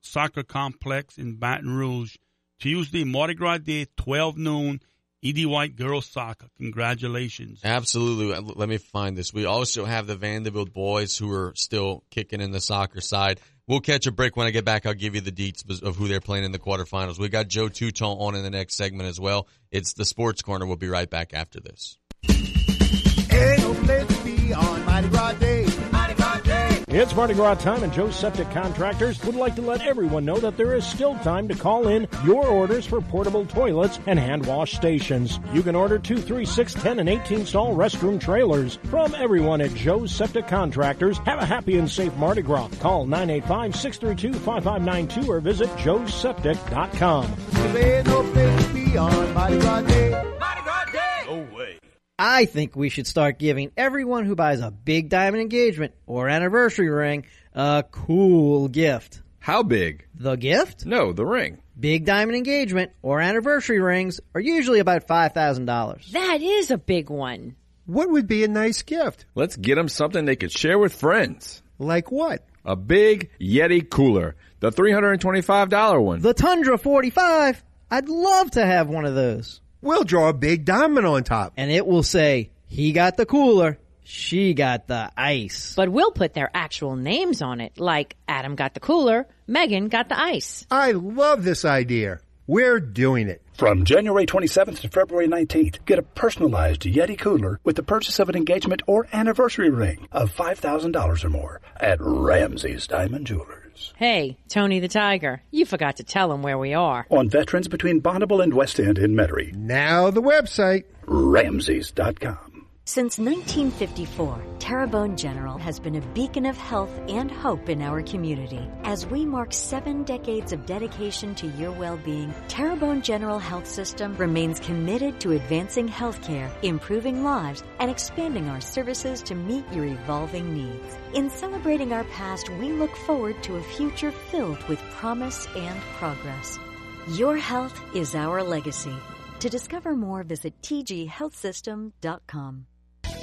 Soccer Complex in Baton Rouge. Tuesday, Mardi Gras Day, 12 noon. E.D. White girls soccer. Congratulations. Absolutely. Uh, let me find this. We also have the Vandebilt boys who are still kicking in the soccer side. We'll catch a break when I get back. I'll give you the deets of who they're playing in the quarterfinals. We got Joe Tueton on in the next segment as well. It's the Sports Corner. We'll be right back after this. It's Mardi Gras time, and Joe's Septic Contractors would like to let everyone know that there is still time to call in your orders for portable toilets and hand wash stations. You can order 2, 3, 6, 10, and 18 stall restroom trailers. From everyone at Joe's Septic Contractors, have a happy and safe Mardi Gras. Call 985 632 5592 or visit joeseptic.com. There ain't no place to be Gras Day. Mardi Gras Day. Oh, wait. I think we should start giving everyone who buys a big diamond engagement or anniversary ring a cool gift. How big? The gift? No, the ring. Big diamond engagement or anniversary rings are usually about $5,000. That is a big one. What would be a nice gift? Let's get them something they could share with friends. Like what? A big Yeti cooler. The $325 one. The Tundra 45. I'd love to have one of those. We'll draw a big diamond on top. And it will say, he got the cooler, she got the ice. But we'll put their actual names on it, like Adam got the cooler, Megan got the ice. I love this idea. We're doing it. From January 27th to February 19th, get a personalized Yeti cooler with the purchase of an engagement or anniversary ring of $5,000 or more at Ramsey's Diamond Jewelers. Hey, Tony the Tiger, you forgot to tell them where we are. On Veterans between Bonneville and West End in Metairie. Now the website. Ramseys.com. Since 1954, Terrebonne General has been a beacon of health and hope in our community. As we mark seven decades of dedication to your well-being, Terrebonne General Health System remains committed to advancing healthcare, improving lives, and expanding our services to meet your evolving needs. In celebrating our past, we look forward to a future filled with promise and progress. Your health is our legacy. To discover more, visit tghealthsystem.com.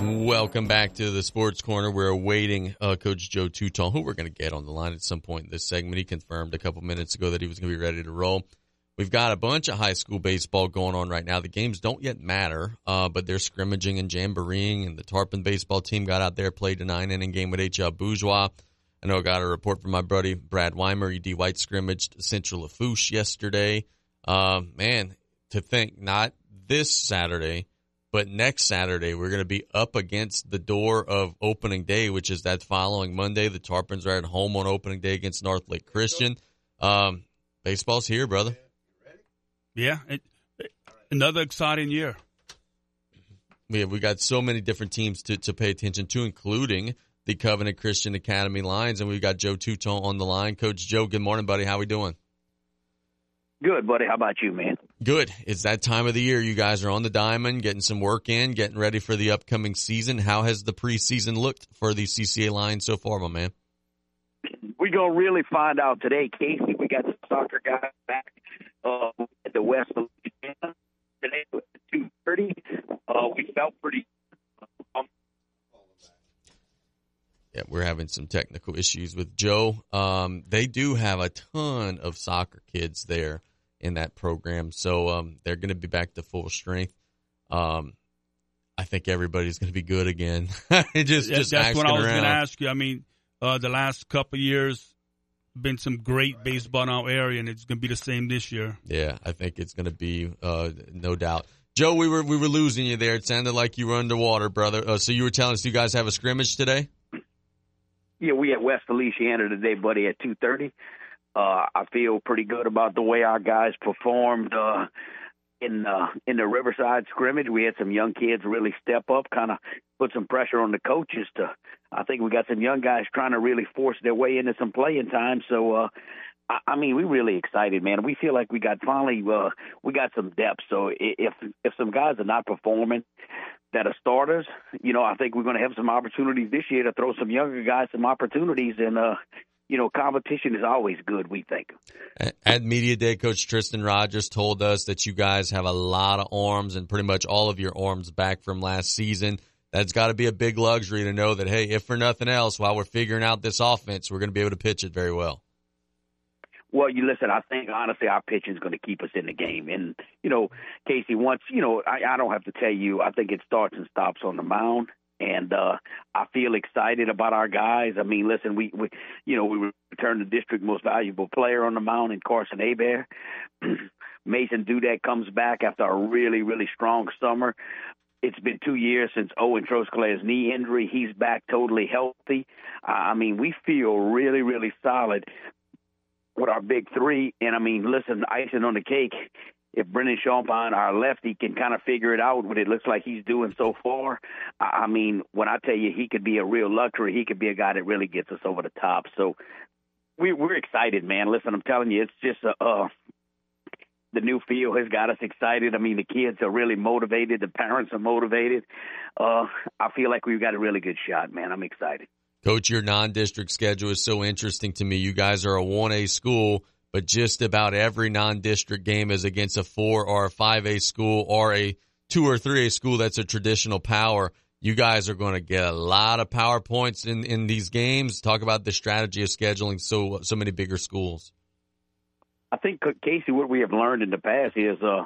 Welcome back to the Sports Corner. We're awaiting uh, Coach Joe Tueton, who we're going to get on the line at some point in this segment. He confirmed a couple minutes ago that he was going to be ready to roll. We've got a bunch of high school baseball going on right now. The games don't yet matter, uh, but they're scrimmaging and jamboreeing, and the Tarpon baseball team got out there, played a nine inning game with H.L. Bourgeois. I know I got a report from my buddy Brad Weimer. E.D. White scrimmaged Central Lafourche yesterday. Uh, man, to think not this Saturday, but next Saturday we're going to be up against the door of opening day, which is that following Monday. The Tarpons are at home on opening day against North Lake Christian. Um, baseball's here, brother. Yeah, it, another exciting year. We we got so many different teams to, to pay attention to, including the Covenant Christian Academy Lions, and we've got Joe Tueton on the line. Coach Joe, good morning, buddy. How are we doing? Good, buddy. How about you, man? Good. It's that time of the year. You guys are on the diamond, getting some work in, getting ready for the upcoming season. How has the preseason looked for the CCA line so far, my man? We're gonna really find out today, Casey. We got the soccer guy back uh, at the West Louisiana today at two thirty. Uh, we felt pretty. Um, Yeah, we're having some technical issues with Joe. Um, they do have a ton of soccer kids there in that program, so um, they're going to be back to full strength. Um, I think everybody's going to be good again. just, Yeah, just that's what I was going going to to ask you. I mean, uh, the last couple of years been some great baseball in our area, and it's going to be the same this year. Yeah, I think it's going to be uh, no doubt. Joe, we were we were losing you there. It sounded like you were underwater, brother. Uh, so you were telling us you guys have a scrimmage today? yeah, we at West Feliciana today, buddy, at two thirty. Uh, I feel pretty good about the way our guys performed uh, in uh, in the Riverside scrimmage. We had some young kids really step up, kind of put some pressure on the coaches to. I think we got some young guys trying to really force their way into some playing time. So, uh, I, I mean, we're really excited, man. We feel like we got finally uh, we got some depth. So if if some guys are not performing, that are starters. You know, I think we're going to have some opportunities this year to throw some younger guys some opportunities, and uh, you know, competition is always good. We think. At Media Day, Coach Tristan Rogers told us that you guys have a lot of arms and pretty much all of your arms back from last season. That's got to be a big luxury to know that, hey, if for nothing else, while we're figuring out this offense, we're going to be able to pitch it very well. Well, you listen. I think honestly, our pitching is going to keep us in the game. And you know, Casey, once you know, I, I don't have to tell you. I think it starts and stops on the mound. And uh, I feel excited about our guys. I mean, listen, we, we you know, we returned the district most valuable player on the mound in Carson Hebert. Mason Dudek comes back after a really, really strong summer. It's been two years since Owen Trosclair's knee injury. He's back totally healthy. I mean, we feel really, really solid with our big three. And I mean, listen, icing on the cake. If Brendan Champagne, our lefty, can kind of figure it out, what it looks like he's doing so far, I mean, when I tell you he could be a real luxury, he could be a guy that really gets us over the top. So we, we're excited, man. Listen, I'm telling you, it's just a, uh, the new field has got us excited. I mean, the kids are really motivated. The parents are motivated. Uh, I feel like we've got a really good shot, man. I'm excited. Coach, your non-district schedule is so interesting to me. You guys are a 1A school, but just about every non-district game is against a 4 or a 5A school or a 2 or 3A school that's a traditional power. You guys are going to get a lot of power points in, in these games. Talk about the strategy of scheduling so so many bigger schools. I think Casey, what we have learned in the past is, uh,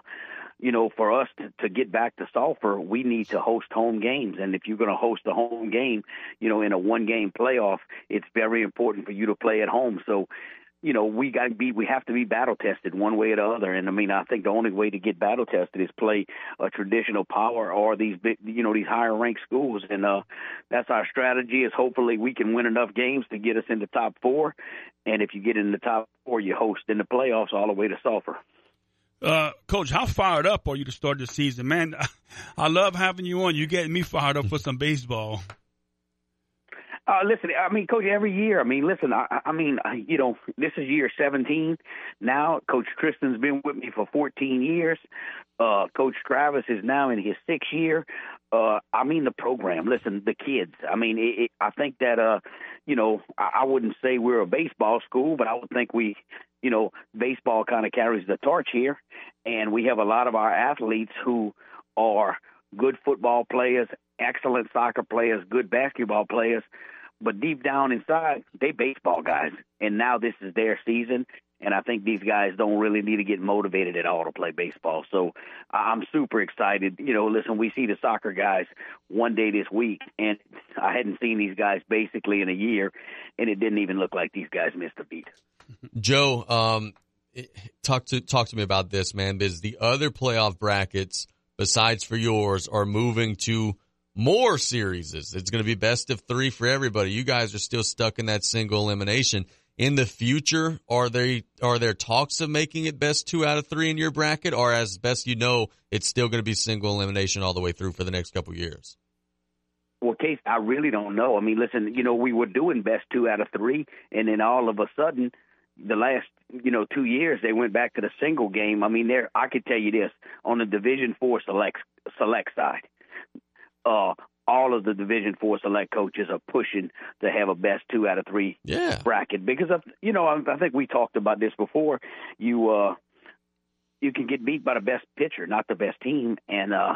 you know, for us to, to get back to Sulphur, we need to host home games. And if you're going to host a home game, you know, in a one game playoff, it's very important for you to play at home. So, you know, we got to be, we have to be battle tested one way or the other. And I mean, I think the only way to get battle tested is play a traditional power or these big, you know, these higher ranked schools. And, uh, that's our strategy is hopefully we can win enough games to get us in the top four. And if you get in the top four, you host in the playoffs all the way to Sulphur. Uh, Coach, how fired up are you to start the season, man? I love having you on. You're getting me fired up for some baseball. Uh, listen, I mean, Coach, every year, I mean, listen, I, I mean, you know, this is year 17 now. Coach Tristan's been with me for 14 years. Uh, Coach Travis is now in his sixth year. Uh, I mean, the program, listen, the kids. I mean, it, it, I think that, uh, you know, I, I wouldn't say we're a baseball school, but I would think we, you know, baseball kind of carries the torch here. And we have a lot of our athletes who are good football players, excellent soccer players, good basketball players, but deep down inside, they baseball guys. And now this is their season, and I think these guys don't really need to get motivated at all to play baseball. So I'm super excited. You know, listen, we see the soccer guys one day this week, and I hadn't seen these guys basically in a year, and it didn't even look like these guys missed a beat. Joe, um, talk to talk to me about this, man. Because the other playoff brackets, besides for yours, are moving to more series. It's going to be best of three for everybody. You guys are still stuck in that single elimination. In the future, are they are there talks of making it best two out of three in your bracket, or as best you know, it's still going to be single elimination all the way through for the next couple years? Well, Case, I really don't know. I mean, listen, you know, we were doing best two out of three, and then all of a sudden, the last you know two years they went back to the single game. I mean, there I could tell you this on the Division Four select select side, uh, all of the Division Four select coaches are pushing to have a best two out of three yeah. bracket because of you know I, I think we talked about this before. You uh, you can get beat by the best pitcher, not the best team, and uh,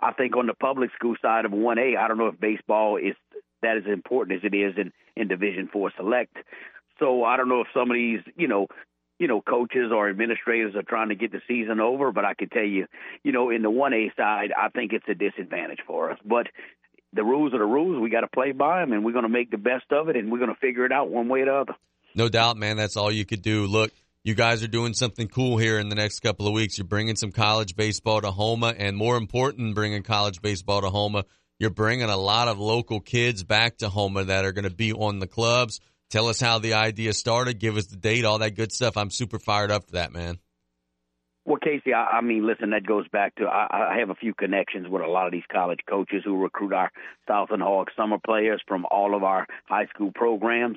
I think on the public school side of one A, I don't know if baseball is that as important as it is in in Division Four select. So I don't know if some of these, you know, you know, coaches or administrators are trying to get the season over, but I can tell you, you know, in the one A side, I think it's a disadvantage for us. But the rules are the rules. We got to play by them, and we're going to make the best of it, and we're going to figure it out one way or the other. No doubt, man. That's all you could do. Look, you guys are doing something cool here in the next couple of weeks. You're bringing some college baseball to Houma, and more important, bringing college baseball to Houma, you're bringing a lot of local kids back to Houma that are going to be on the clubs Tell us how the idea started. Give us the date, all that good stuff. I'm super fired up for that, man. Well, Casey, I, I mean, listen, that goes back to I, I have a few connections with a lot of these college coaches who recruit our Southland Hawks summer players from all of our high school programs.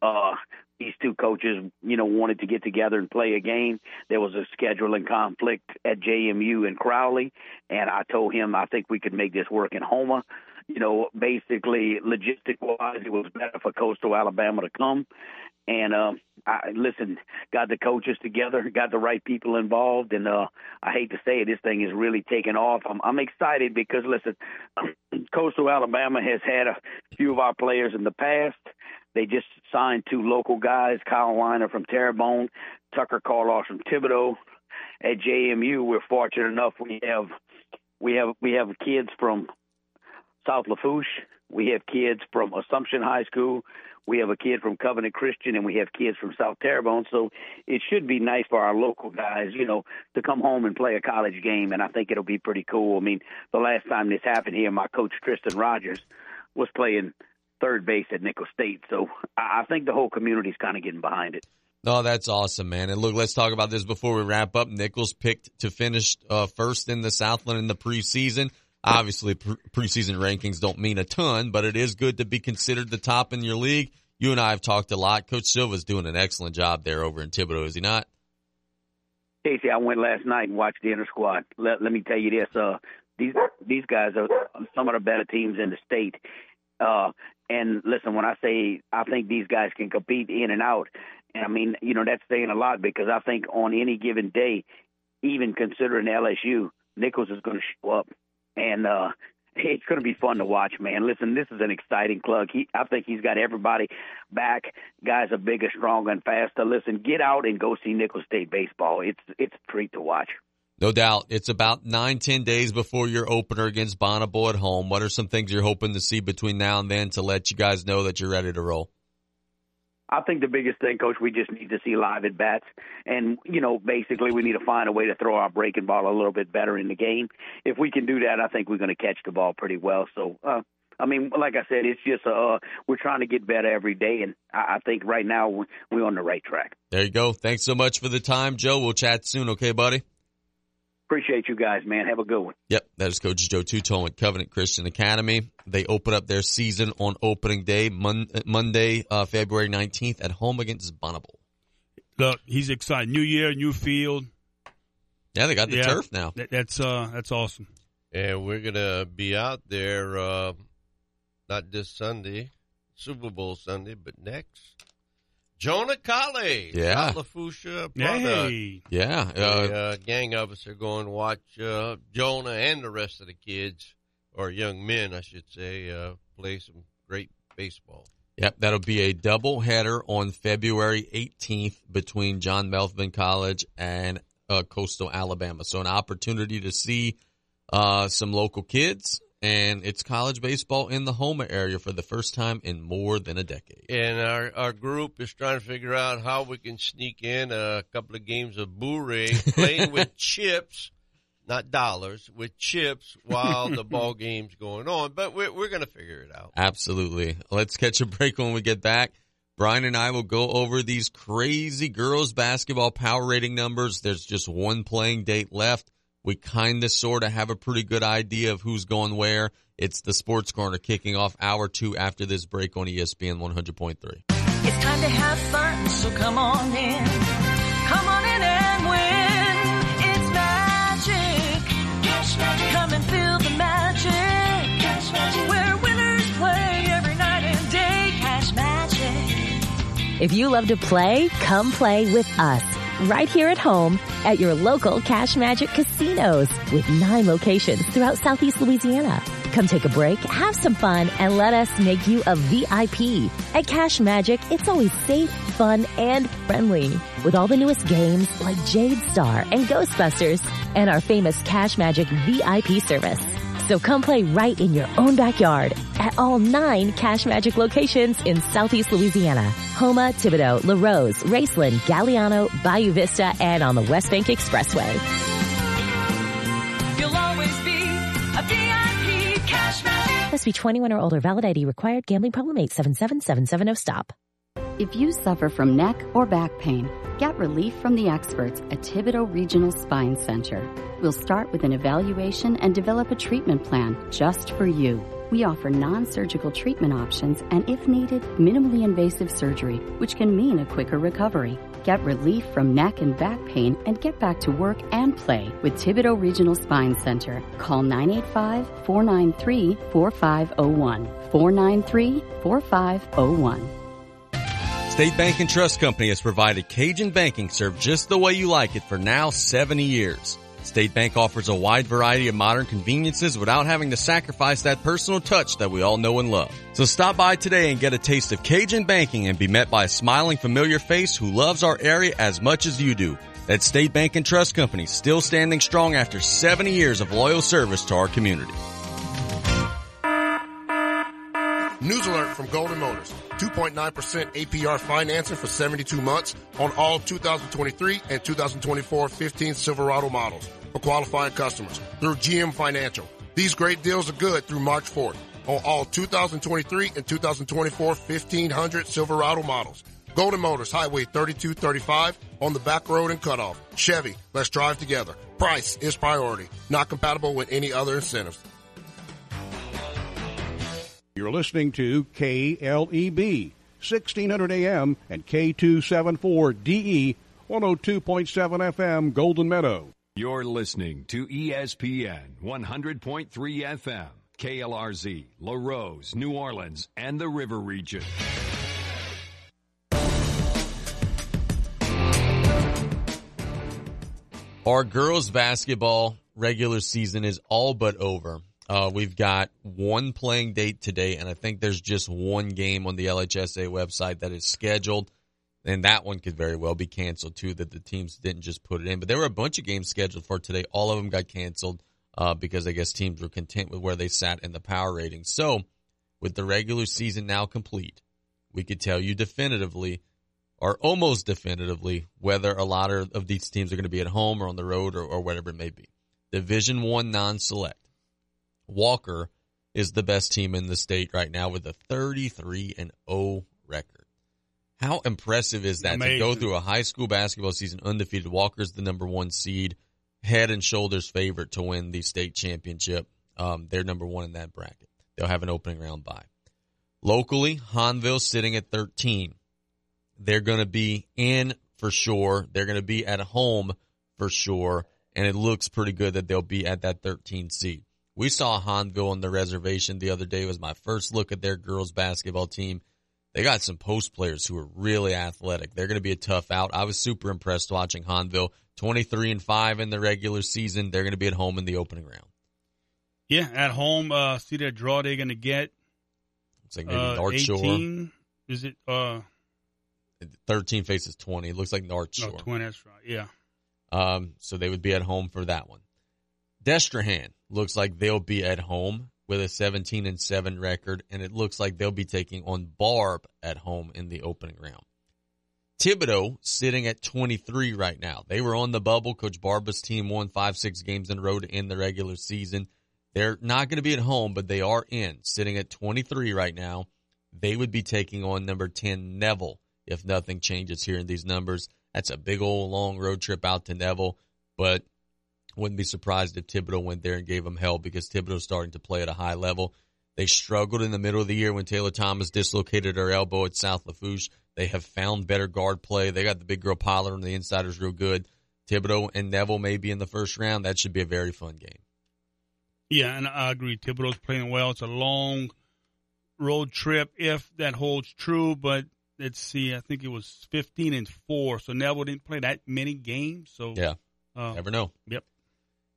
Uh, these two coaches, you know, wanted to get together and play a game. There was a scheduling conflict at JMU and Crowley, and I told him I think we could make this work in Houma. You know, basically, logistic wise, it was better for Coastal Alabama to come. And uh, I listen, got the coaches together, got the right people involved, and uh, I hate to say it, this thing is really taking off. I'm, I'm excited because listen, Coastal Alabama has had a few of our players in the past. They just signed two local guys, Kyle Weiner from Terrebonne, Tucker Carlos from Thibodaux. At JMU, we're fortunate enough we have we have we have kids from South Lafourche. We have kids from Assumption High School. We have a kid from Covenant Christian, and we have kids from South Terrebonne. So it should be nice for our local guys, you know, to come home and play a college game. And I think it'll be pretty cool. I mean, the last time this happened here, my coach Tristan Rogers was playing third base at Nicholls State. So I think the whole community's kind of getting behind it. No, that's awesome, man. And look, let's talk about this before we wrap up. Nicholls picked to finish uh, first in the Southland in the preseason. Obviously, pre- preseason rankings don't mean a ton, but it is good to be considered the top in your league. You and I have talked a lot. Coach Silva's doing an excellent job there over in Thibodaux, is he not? Casey, I went last night and watched the inner squad. Let, let me tell you this: uh, these these guys are some of the better teams in the state. Uh, and listen, when I say I think these guys can compete in and out, and I mean, you know, that's saying a lot because I think on any given day, even considering LSU, Nicholls is going to show up, and uh, it's going to be fun to watch, man. Listen, this is an exciting club. He, I think he's got everybody back. Guys are bigger, stronger, and faster. Listen, get out and go see Nicholls State baseball. It's it's a treat to watch. No doubt. It's about nine, ten days before your opener against Bonneville at home. What are some things you're hoping to see between now and then to let you guys know that you're ready to roll? I think the biggest thing, Coach, we just need to see live at bats, and you know, basically, we need to find a way to throw our breaking ball a little bit better in the game. If we can do that, I think we're going to catch the ball pretty well. So, uh, I mean, like I said, it's just uh, we're trying to get better every day, and I, I think right now we're, on the right track. There you go. Thanks so much for the time, Joe. We'll chat soon, okay, buddy? Appreciate you guys, man. Have a good one. Yep, that is Coach Joe Tueton at Covenant Christian Academy. They open up their season on opening day, Mon- Monday, uh, February 19th at home against Bonneville. Look, he's excited. New year, new field. Yeah, they got the Yeah, turf now. that- that's uh, that's awesome. And we're gonna be out there uh, not this Sunday, Super Bowl Sunday, but next. Jonah Colley, Yeah. Lafusha Hey. Yeah, The, uh, uh, gang of us are going to watch uh, Jonah and the rest of the kids, or young men, I should say, uh, play some great baseball. Yep, that'll be a double header on February 18th between John Melvin College and uh, Coastal Alabama. So an opportunity to see uh, some local kids, and it's college baseball in the Houma area for the first time in more than a decade. And our, our group is trying to figure out how we can sneak in a couple of games of bourré playing with chips, not dollars, with chips while the ball game's going on. But we're, we're going to figure it out. Absolutely. Let's catch a break when we get back. Brian and I will go over these crazy girls basketball power rating numbers. There's just one playing date left. We kind of sort of have a pretty good idea of who's going where. It's the Sports Corner kicking off hour two after this break on ESPN 100.3. It's time to have fun, so come on in. Come on in and win. It's magic. Cash magic. Come and feel the magic. Cash magic. Where winners play every night and day. Cash magic. If you love to play, come play with us. Right here at home at your local Cash Magic casinos with nine locations throughout Southeast Louisiana. Come take a break, have some fun, and let us make you a VIP. At Cash Magic, it's always safe, fun, and friendly. With all the newest games like Jade Star and Ghostbusters and our famous Cash Magic VIP service. So come play right in your own backyard at all nine Cash Magic locations in Southeast Louisiana. Houma, Thibodaux, La Rose, Raceland, Galliano, Bayou Vista, and on the West Bank Expressway. You'll always be a VIP. Cash magic. Must be 21 or older. Valid ID required. Gambling problem 877-770 stop. If you suffer from neck or back pain, get relief from the experts at Thibodaux Regional Spine Center. We'll start with an evaluation and develop a treatment plan just for you. We offer non surgical treatment options and, if needed, minimally invasive surgery, which can mean a quicker recovery. Get relief from neck and back pain and get back to work and play with Thibodaux Regional Spine Center. Call 985 493 4501. 493 4501. State Bank and Trust Company has provided Cajun banking served just the way you like it for now 70 years. State Bank offers a wide variety of modern conveniences without having to sacrifice that personal touch that we all know and love. So stop by today and get a taste of Cajun banking and be met by a smiling familiar face who loves our area as much as you do. That State Bank and Trust Company still standing strong after 70 years of loyal service to our community. News alert from Golden Motors. 2.9% APR financing for 72 months on all 2023 and 2024 15 Silverado models for qualifying customers through GM Financial. These great deals are good through March 4th on all 2023 and 2024 1500 Silverado models. Golden Motors, Highway 3235 on the back road and cutoff. Chevy, let's drive together. Price is priority. Not compatible with any other incentives. You're listening to KLEB, 1600 AM and K274DE, 102.7 FM, Golden Meadow. You're listening to ESPN 100.3 FM, KLRZ, Larose, New Orleans, and the River Region. Our girls basketball regular season is all but over. Uh, we've got one playing date today, and I think there's just one game on the LHSA website that is scheduled, and that one could very well be canceled too. That the teams didn't just put it in, but there were a bunch of games scheduled for today. All of them got canceled uh, because I guess teams were content with where they sat in the power ratings. So, with the regular season now complete, we could tell you definitively, or almost definitively, whether a lot of, of these teams are going to be at home or on the road or, or whatever it may be. Division one non-select. Walker is the best team in the state right now with a 33 and 0 record. How impressive is that to go through a high school basketball season undefeated? Walker's the number one seed, head and shoulders favorite to win the state championship. Um, they're number one in that bracket. They'll have an opening round bye. Locally, Hahnville sitting at 13. They're going to be in for sure. They're going to be at home for sure. And it looks pretty good that they'll be at that 13 seed. We saw Hahnville on the reservation the other day. It was my first look at their girls basketball team. They got some post players who are really athletic. They're going to be a tough out. I was super impressed watching Hahnville. 23 and 5 in the regular season. They're going to be at home in the opening round. Yeah, at home, uh, see that draw they're going to get. Looks like maybe uh, North Shore. 18, Is it? Uh, 13 faces 20. It looks like North Shore. no, 20, that's right. Yeah. Um, so they would be at home for that one. Destrehan looks like they'll be at home with a 17 and 7 record, and it looks like they'll be taking on Barbe at home in the opening round. Thibodaux sitting at 23 right now. They were on the bubble. Coach Barba's team won five, six games in a row to end the regular season. They're not going to be at home, but they are in, sitting at 23 right now. They would be taking on number 10 Neville if nothing changes here in these numbers. That's a big old long road trip out to Neville, but wouldn't be surprised if Thibodaux went there and gave them hell because Thibodaux's starting to play at a high level. They struggled in the middle of the year when Taylor Thomas dislocated her elbow at South Lafourche. They have found better guard play. They got the big girl Pollard on the insiders real good. Thibodaux and Neville may be in the first round. That should be a very fun game. Yeah, and I agree. Thibodaux's playing well. It's a long road trip if that holds true, but let's see. I think it was 15 and 4, so Neville didn't play that many games. So Yeah. uh, Never know. Yep.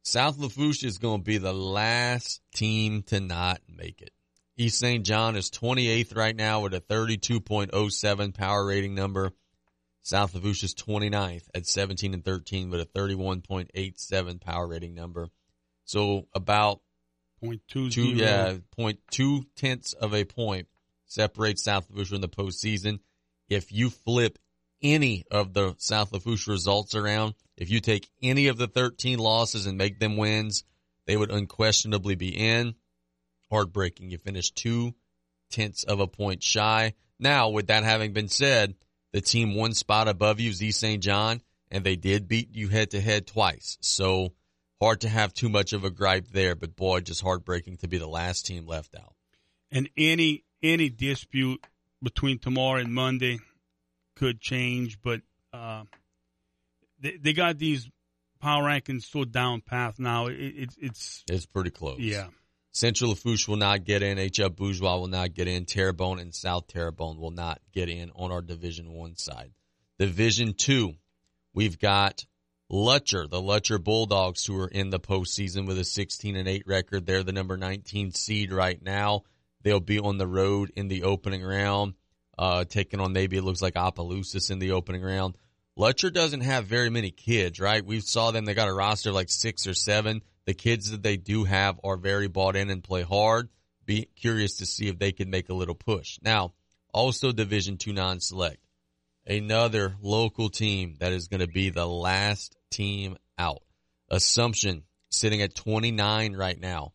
South Lafourche is going to be the last team to not make it. East St. John is 28th right now with a 32.07 power rating number. South Lafourche is 29th at 17 and 13 with a 31.87 power rating number. So about Point two yeah, point two tenths of a point separates South Lafourche from the postseason. If you flip any of the South Lafourche results around, if you take any of the 13 losses and make them wins, they would unquestionably be in. Heartbreaking. You finish two tenths of a point shy. Now, with that having been said, the team one spot above you is East St. John, and they did beat you head to head twice. So hard to have too much of a gripe there, but boy, just heartbreaking to be the last team left out. And any any dispute between tomorrow and Monday could change, but uh, they they got these power rankings so down path now. It, it's it's It's pretty close. yeah. Central Lafourche will not get in. HL Bourgeois will not get in. Terrebonne and South Terrebonne will not get in on our Division One side. Division Two, we've got Lutcher, the Lutcher Bulldogs, who are in the postseason with a 16 and 8 record. They're the number 19 seed right now. They'll be on the road in the opening round, uh, taking on maybe it looks like Opelousas in the opening round. Lutcher doesn't have very many kids, right? We saw them; they got a roster of like six or seven. The kids that they do have are very bought in and play hard. Be curious to see if they can make a little push. Now, also Division Two non-select, another local team that is going to be the last team out. Assumption sitting at 29 right now.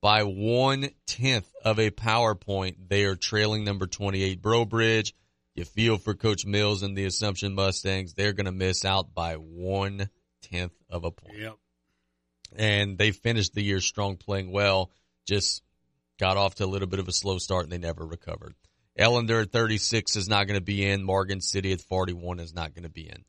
By one tenth of a power point, they are trailing number 28 Breaux Bridge. You feel for Coach Mills and the Assumption Mustangs. They're going to miss out by one tenth of a point. Yep. And they finished the year strong, playing well. Just got off to a little bit of a slow start and they never recovered. Ellender at 36 is not going to be in. Morgan City at 41 is not going to be in.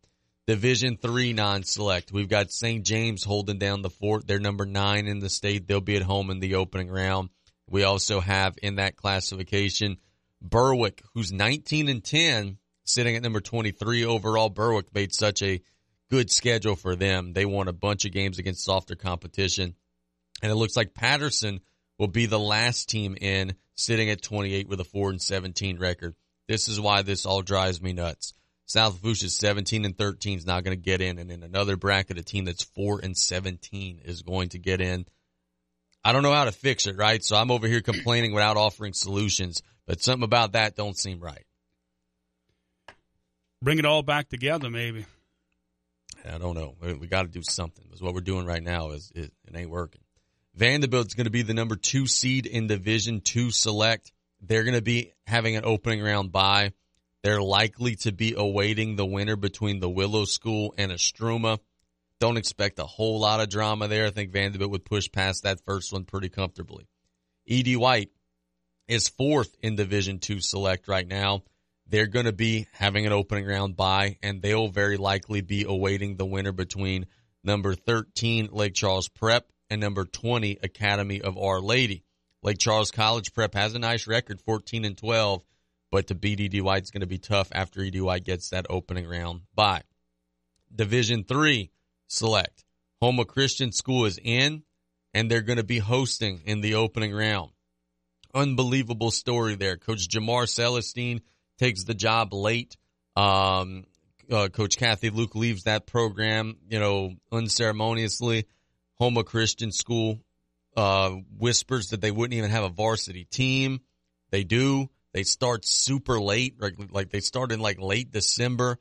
Division three non-select. We've got St. James holding down the fort. They're number nine in the state. They'll be at home in the opening round. We also have in that classification Berwick, who's 19 and 10, sitting at number 23 overall. Berwick made such a good schedule for them. They won a bunch of games against softer competition. And it looks like Patterson will be the last team in, sitting at 28 with a 4 and 17 record. This is why this all drives me nuts. South Lafourche is 17 and 13 is not going to get in, and in another bracket, a team that's 4 and 17 is going to get in. I don't know how to fix it, right? So I'm over here complaining without offering solutions, but something about that don't seem right. Bring it all back together, maybe. I don't know. We, we got to do something. Because what we're doing right now is it, it ain't working. Vandebilt's going to be the number two seed in Division Two Select. They're going to be having an opening round bye. They're likely to be awaiting the winner between the Willow School and Istrouma. Don't expect a whole lot of drama there. I think Vandebilt would push past that first one pretty comfortably. E.D. White is fourth in Division Two Select right now. They're going to be having an opening round bye, and they'll very likely be awaiting the winner between number 13 Lake Charles Prep and number 20 Academy of Our Lady. Lake Charles College Prep has a nice record, 14 and 12, but to beat E.D. White's going to be tough after E.D. White gets that opening round bye. Division Three Select. Houma Christian School is in, and they're going to be hosting in the opening round. Unbelievable story there. Coach Jamar Celestine takes the job late. Um, uh, Coach Kathy Luke leaves that program, you know, unceremoniously. Houma Christian School uh, whispers that they wouldn't even have a varsity team. They do. They start super late, like, like they start in like late December.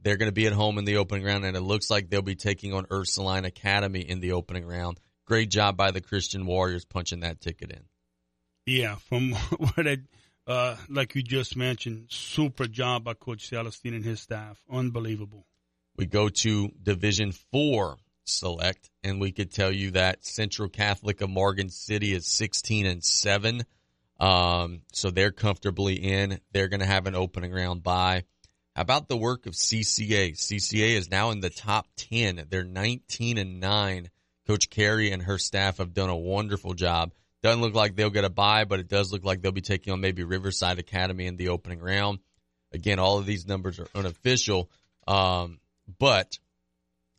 They're going to be at home in the opening round, and it looks like they'll be taking on Ursuline Academy in the opening round. Great job by the Christian Warriors punching that ticket in. Yeah, from what I, uh, like you just mentioned, super job by Coach Celestine and his staff. Unbelievable. We go to Division Four select, and we could tell you that Central Catholic of Morgan City is 16 and seven. Um, so they're comfortably in. They're going to have an opening round bye. How about the work of CCA? CCA is now in the top 10. They're 19 and 9. Coach Carey and her staff have done a wonderful job. Doesn't look like they'll get a bye, but it does look like they'll be taking on maybe Riverside Academy in the opening round. Again, all of these numbers are unofficial, um, but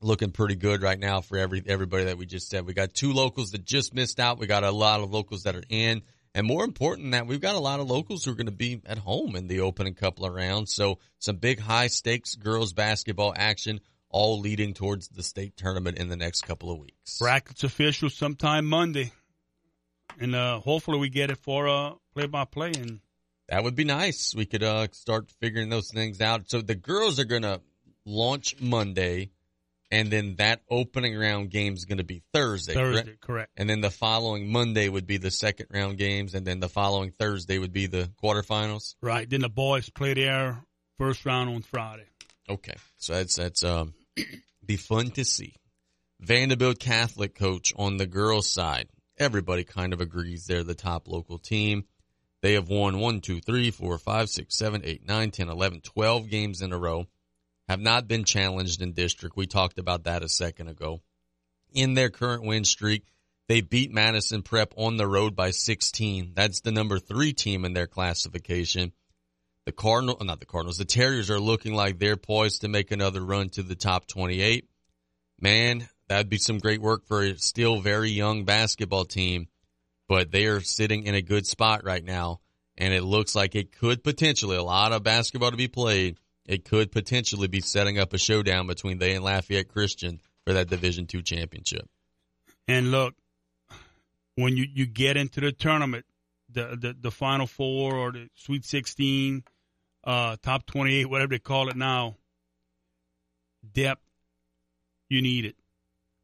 looking pretty good right now for every everybody that we just said. We got two locals that just missed out. We got a lot of locals that are in. And more important than that, we've got a lot of locals who are going to be at home in the opening couple of rounds. So some big high stakes girls basketball action, all leading towards the state tournament in the next couple of weeks. Brackets official sometime Monday, and uh, hopefully we get it for uh, play by play. And That would be nice. We could uh, start figuring those things out. So the girls are going to launch Monday. And then that opening round game is going to be Thursday. Thursday, correct? correct. And then the following Monday would be the second round games, and then the following Thursday would be the quarterfinals. Right. Then the boys play their first round on Friday. Okay, so that's that's um be fun to see. Vandebilt Catholic coach on the girls' side. Everybody kind of agrees they're the top local team. They have won one, two, three, four, five, six, seven, eight, nine, ten, eleven, twelve games in a row. Have not been challenged in district. We talked about that a second ago. In their current win streak, they beat Madison Prep on the road by 16. That's the number three team in their classification. The Cardinal, uh, not the Cardinals, the Terriers are looking like they're poised to make another run to the top 28. Man, that'd be some great work for a still very young basketball team, but they are sitting in a good spot right now. And it looks like it could potentially, a lot of basketball to be played. It could potentially be setting up a showdown between they and Lafayette Christian for that Division two championship. And look, when you, you get into the tournament, the, the, the Final Four or the Sweet 16, uh, top 28, whatever they call it now, depth, you need it.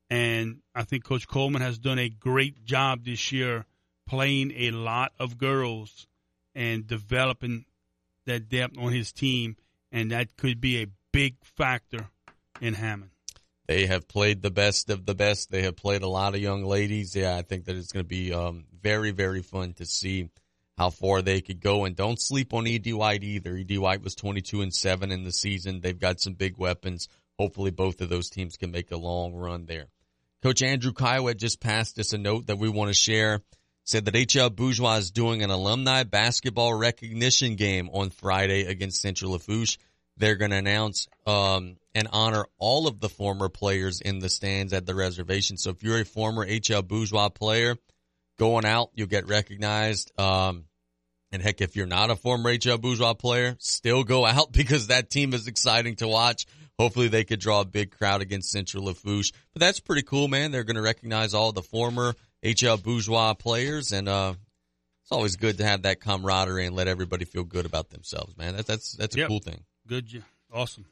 And I think Coach Coleman has done a great job this year playing a lot of girls and developing that depth on his team. And that could be a big factor in Hammond. They have played the best of the best. They have played a lot of young ladies. Yeah, I think that it's going to be um, very, very fun to see how far they could go. And don't sleep on E.D. White either. E.D. White was 22 and 7 in the season. They've got some big weapons. Hopefully both of those teams can make a long run there. Coach Andrew Caillouet just passed us a note that we want to share. Said that HL Bourgeois is doing an alumni basketball recognition game on Friday against Central Lafourche. They're going to announce um, and honor all of the former players in the stands at the reservation. So if you're a former HL Bourgeois player going out, you'll get recognized. Um, and heck, if you're not a former HL Bourgeois player, still go out because that team is exciting to watch. Hopefully they could draw a big crowd against Central Lafourche. But that's pretty cool, man. They're going to recognize all the former HL Bourgeois players and, uh, it's always good to have that camaraderie and let everybody feel good about themselves, man. That's, that's, that's a Yep. cool thing. Good. Awesome.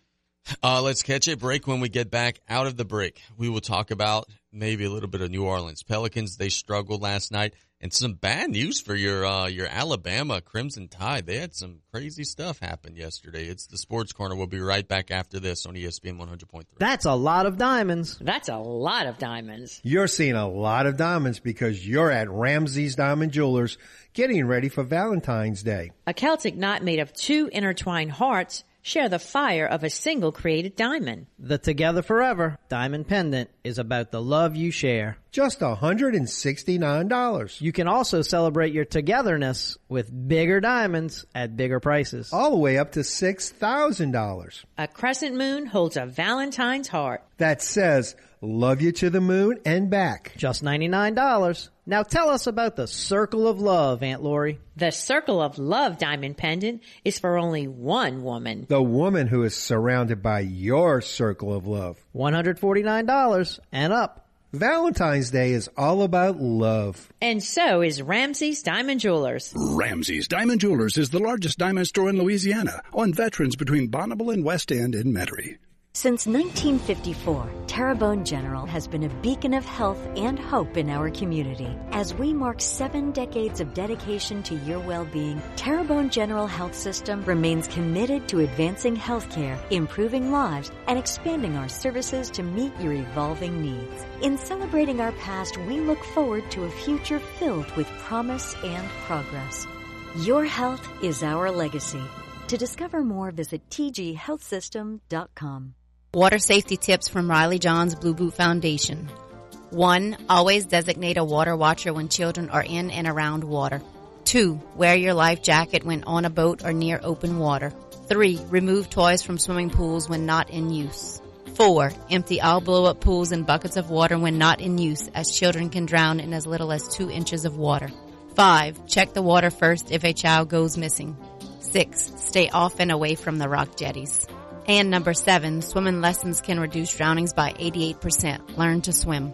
Uh, let's catch a break. When we get back out of the break, we will talk about maybe a little bit of New Orleans Pelicans. They struggled last night, and some bad news for your uh, your Alabama Crimson Tide. They had some crazy stuff happen yesterday. It's the Sports Corner. We'll be right back after this on ESPN 100.3. That's a lot of diamonds. That's a lot of diamonds. You're seeing a lot of diamonds because you're at Ramsey's Diamond Jewelers getting ready for Valentine's Day. A Celtic knot made of two intertwined hearts share the fire of a single created diamond. The Together Forever diamond pendant is about the love you share. Just $169. You can also celebrate your togetherness with bigger diamonds at bigger prices. All the way up to $6,000. A crescent moon holds a Valentine's heart. That says, love you to the moon and back. Just $99. Now tell us about the Circle of Love, Aunt Lori. The Circle of Love diamond pendant is for only one woman. The woman who is surrounded by your circle of love. $149 and up. Valentine's Day is all about love. And so is Ramsey's Diamond Jewelers. Ramsey's Diamond Jewelers is the largest diamond store in Louisiana on veterans between Bonnabel and West End in Metairie. Since 1954, Terrebonne General has been a beacon of health and hope in our community. As we mark seven decades of dedication to your well-being, Terrebonne General Health System remains committed to advancing healthcare, improving lives, and expanding our services to meet your evolving needs. In celebrating our past, we look forward to a future filled with promise and progress. Your health is our legacy. To discover more, visit tghealthsystem.com. Water safety tips from Riley Johns Blue Boot Foundation. One, always designate a water watcher when children are in and around water. Two, wear your life jacket when on a boat or near open water. Three, remove toys from swimming pools when not in use. Four, empty all blow up pools and buckets of water when not in use as children can drown in as little as two inches of water. Five, check the water first if a child goes missing. Six, stay off and away from the rock jetties. And number seven, swimming lessons can reduce drownings by 88%. Learn to swim.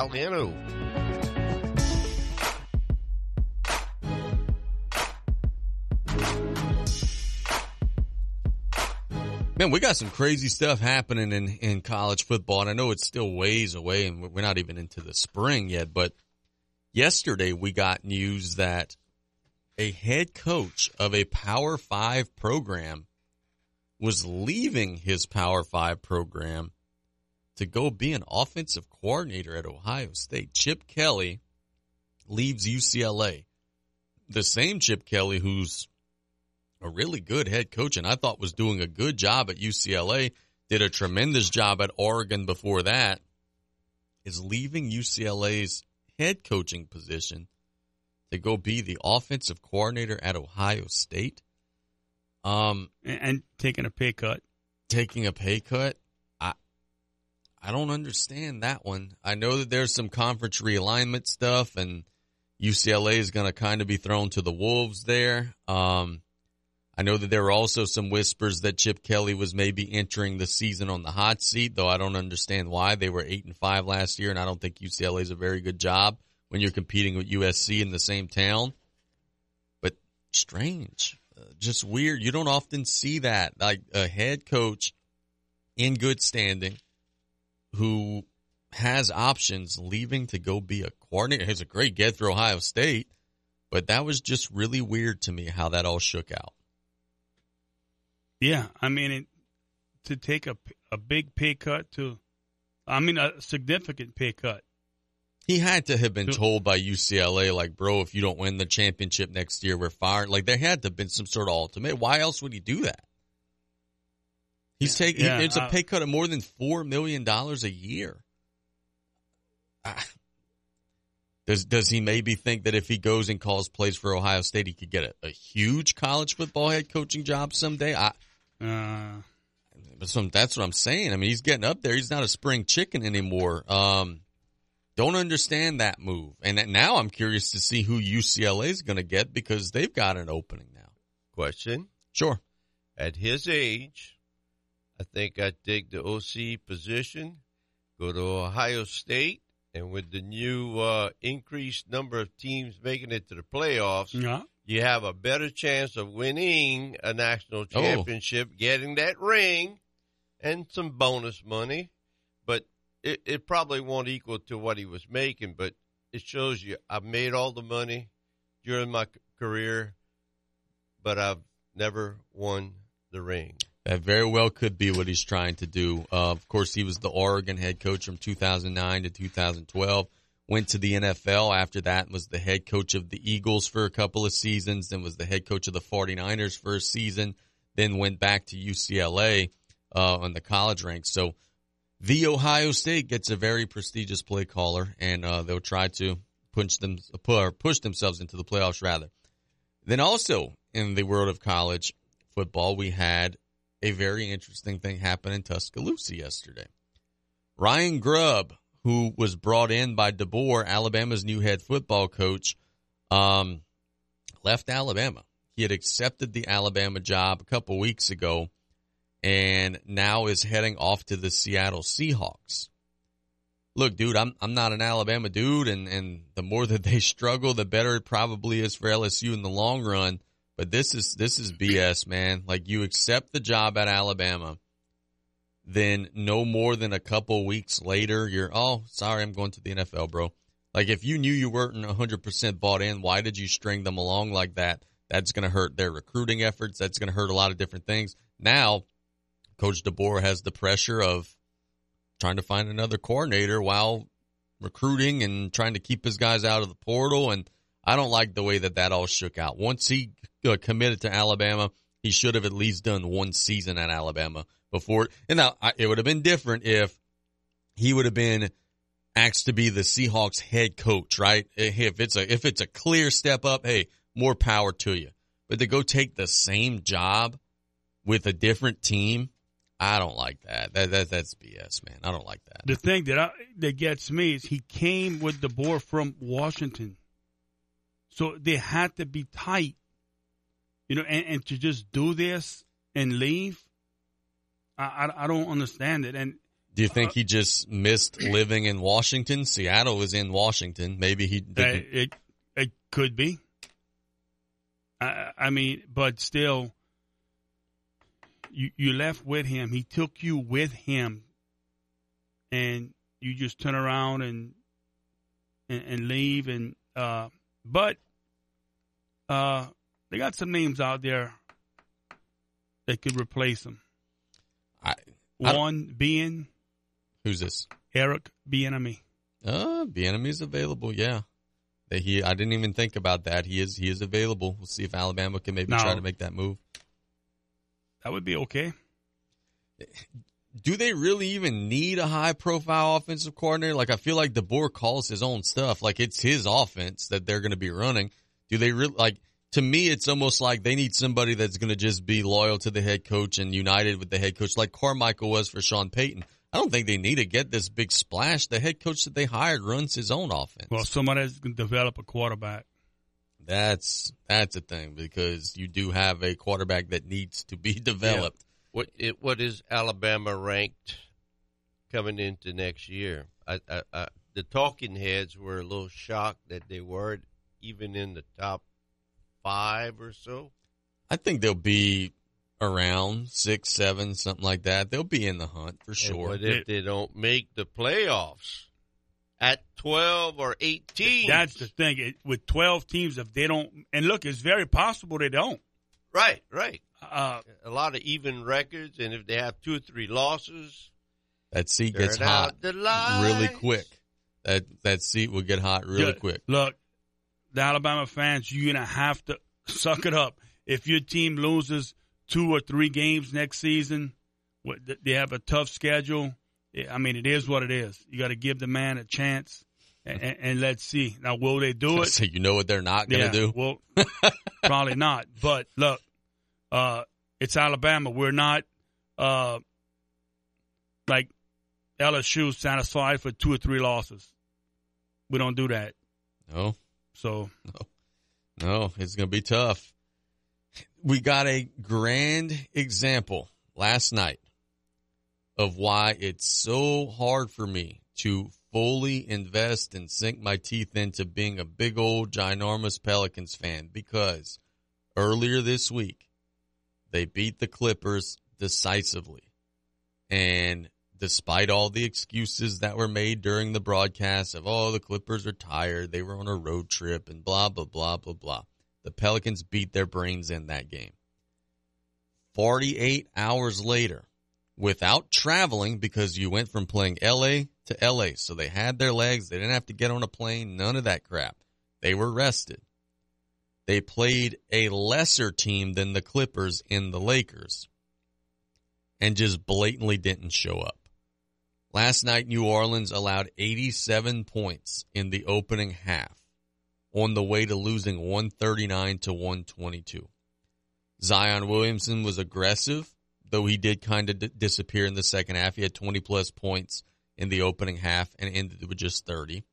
Galliano. Man, we got some crazy stuff happening in, in college football, and I know it's still ways away, and we're not even into the spring yet. But yesterday, we got news that a head coach of a Power Five program was leaving his Power Five program to go be an offensive coordinator at Ohio State. Chip Kelly leaves UCLA. The same Chip Kelly who's a really good head coach and I thought was doing a good job at UCLA, did a tremendous job at Oregon before that, is leaving UCLA's head coaching position to go be the offensive coordinator at Ohio State. Um, and, and taking a pay cut. Taking a pay cut. I don't understand that one. I know that there's some conference realignment stuff, and UCLA is going to kind of be thrown to the wolves there. Um, I know that there were also some whispers that Chip Kelly was maybe entering the season on the hot seat, though I don't understand why. They were eight and five last year, and I don't think UCLA is a very good job when you're competing with USC in the same town. But strange, uh, just weird. You don't often see that, like a head coach in good standing who has options leaving to go be a coordinator. He's a great get through Ohio State, but that was just really weird to me how that all shook out. Yeah, I mean, it, to take a a big pay cut to, I mean, a significant pay cut. He had to have been told by UCLA, like, bro, if you don't win the championship next year, we're fired. Like, there had to have been some sort of ultimate. Why else would he do that? He's Yeah, taking, yeah, it's a pay cut of more than $4 million a year. Ah. Does, does he maybe think that if he goes and calls plays for Ohio State, he could get a, a huge college football head coaching job someday? I, Uh, but some, that's what I'm saying. I mean, he's getting up there. He's not a spring chicken anymore. Um, don't understand that move. And that- now I'm curious to see who UCLA is going to get because they've got an opening now. Question. Sure. At his age, I think I'd take the OC position, go to Ohio State, and with the new uh, increased number of teams making it to the playoffs, Yeah. you have a better chance of winning a national championship, getting that ring, and some bonus money. But it, it probably won't equal to what he was making, but it shows you I've made all the money during my career, but I've never won the ring. That very well could be what he's trying to do. Uh, of course, he was the Oregon head coach from 2009 to 2012. Went to the NFL after that, was the head coach of the Eagles for a couple of seasons, then was the head coach of the 49ers for a season, then went back to UCLA uh, on the college ranks. So the Ohio State gets a very prestigious play caller, and uh, they'll try to push them pu- push themselves into the playoffs rather. Then also in the world of college football, we had a very interesting thing happen in Tuscaloosa yesterday. Ryan Grubb, who was brought in by DeBoer, Alabama's new head football coach, um, left Alabama. He had accepted the Alabama job a couple weeks ago and now is heading off to the Seattle Seahawks. Look, dude, I'm I'm not an Alabama dude, and, and the more that they struggle, the better it probably is for LSU in the long run. But this is this is BS, man. Like you accept the job at Alabama, then no more than a couple weeks later, you're oh sorry, I'm going to the NFL, bro. Like if you knew you weren't 100 percent bought in, why did you string them along like that? That's going to hurt their recruiting efforts. That's going to hurt a lot of different things. Now, Coach DeBoer has the pressure of trying to find another coordinator while recruiting and trying to keep his guys out of the portal. And I don't like the way that that all shook out. Once he uh, committed to Alabama, he should have at least done one season at Alabama before. And now I, it would have been different if he would have been asked to be the Seahawks head coach, right? If it's a if it's a clear step up, hey, more power to you. But to go take the same job with a different team, I don't like that. That, that that's BS, man. I don't like that. The thing that I, that gets me is he came with DeBoer from Washington, so they had to be tight, you know, and, and to just do this and leave. I, I, I don't understand it. And Do you think he just missed living in Washington? Seattle is in Washington. Maybe he Uh, didn't. it it could be. I I mean, but still, you you left with him. He took you with him, and you just turn around and and, and leave. And uh, but uh, they got some names out there that could replace him. I, One being Who's this? Eric Bieniemy. Uh, Bieniemy's available. Yeah. That he, I didn't even think about that. He is, he is available. We'll see if Alabama can maybe try to make that move. That would be okay. Do they really even need a high profile offensive coordinator? Like, I feel like DeBoer calls his own stuff. Like, it's his offense that they're going to be running. Do they really, like, to me, it's almost like they need somebody that's going to just be loyal to the head coach and united with the head coach, like Carmichael was for Sean Payton. I don't think they need to get this big splash. The head coach that they hired runs his own offense. Well, somebody that's going to develop a quarterback. That's that's a thing because you do have a quarterback that needs to be developed. What it, what is Alabama ranked coming into next year? I, I, I, the talking heads were a little shocked that they weren't even in the top five or so. I think they'll be around six, seven, something like that. They'll be in the hunt for sure. But if they don't make the playoffs at twelve or eighteen, That's the thing. It, with 12 teams, if they don't, and look, it's very possible they don't. right, right. Uh, a lot of even records, and if they have two or three losses, that seat gets hot out the lights. really quick. That that seat will get hot really Yeah, quick. Look, the Alabama fans, you're gonna have to suck it up. If your team loses two or three games next season, what- they have a tough schedule. I mean, it is what it is. You got to give the man a chance, and, and, and let's see. Now, will they do it? So you know what they're not going to Yeah, do? Well, probably not. But look, uh, it's Alabama. We're not uh, like LSU satisfied for two or three losses. We don't do that. No. So No, it's going to be tough. We got a grand example last night of why it's so hard for me to fully invest and sink my teeth into being a big old ginormous Pelicans fan because earlier this week they beat the Clippers decisively. And despite all the excuses that were made during the broadcast of, oh, the Clippers are tired, they were on a road trip and blah, blah, blah, blah, blah. The Pelicans beat their brains in that game. 48 hours later, without traveling because you went from playing LA to LA. So they had their legs. They didn't have to get on a plane. None of that crap. They were rested. They played a lesser team than the Clippers in the Lakers and just blatantly didn't show up. Last night, New Orleans allowed 87 points in the opening half on the way to losing 139 to 122. Zion Williamson was aggressive, though he did kind of d- disappear in the second half. He had 20 plus points in the opening half and ended with just 30.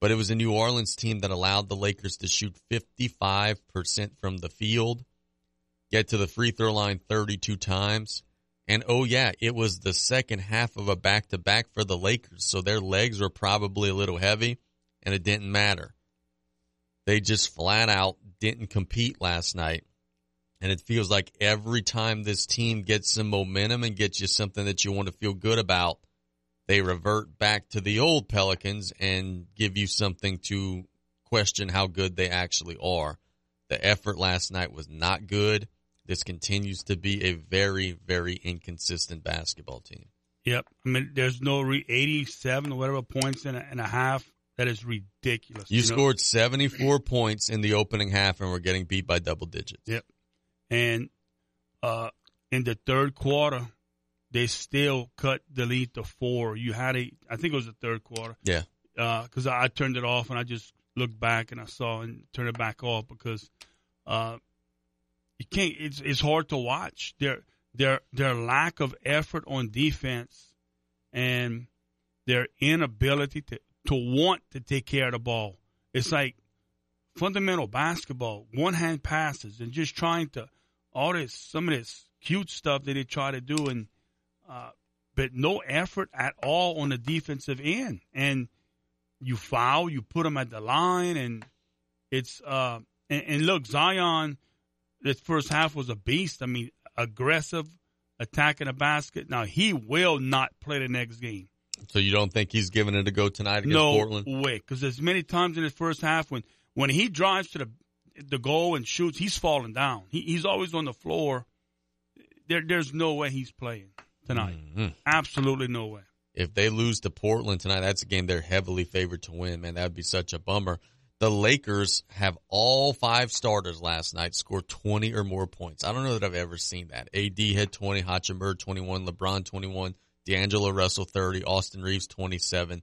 But it was a New Orleans team that allowed the Lakers to shoot 55% from the field, get to the free throw line 32 times. And oh yeah, it was the second half of a back to back for the Lakers. So their legs were probably a little heavy and it didn't matter. They just flat out didn't compete last night. And it feels like every time this team gets some momentum and gets you something that you want to feel good about, they revert back to the old Pelicans and give you something to question how good they actually are. The effort last night was not good. This continues to be a very, very inconsistent basketball team. Yep. I mean, there's no re- 87 or whatever points in a, and a half. That is ridiculous. You, know? scored 74 points in the opening half and we're getting beat by double digits. Yep. And uh, in the third quarter, they still cut the lead to four. You had a, I think it was the third quarter. Yeah. Because I, I turned it off and I just looked back and I saw and turned it back off because uh, you can't. It's it's hard to watch their their their lack of effort on defense and their inability to to want to take care of the ball. It's like fundamental basketball, one hand passes, and just trying to all this some of this cute stuff that they try to do, and uh, but no effort at all on the defensive end. And you foul, you put them at the line, and it's uh, and, and look, Zion, this first half was a beast. I mean, aggressive, attacking the basket. Now he will not play the next game. So you don't think he's giving it a go tonight against no Portland? No way, because there's many times in his first half when when he drives to the the goal and shoots, he's falling down. He, he's always on the floor. There, there's no way he's playing tonight. Mm-hmm. Absolutely no way. If they lose to Portland tonight, that's a game they're heavily favored to win. Man, that would be such a bummer. The Lakers have all five starters last night score 20 or more points. I don't know that I've ever seen that. AD had 20, Hachimura 21, LeBron 21, D'Angelo Russell 30, Austin Reaves 27.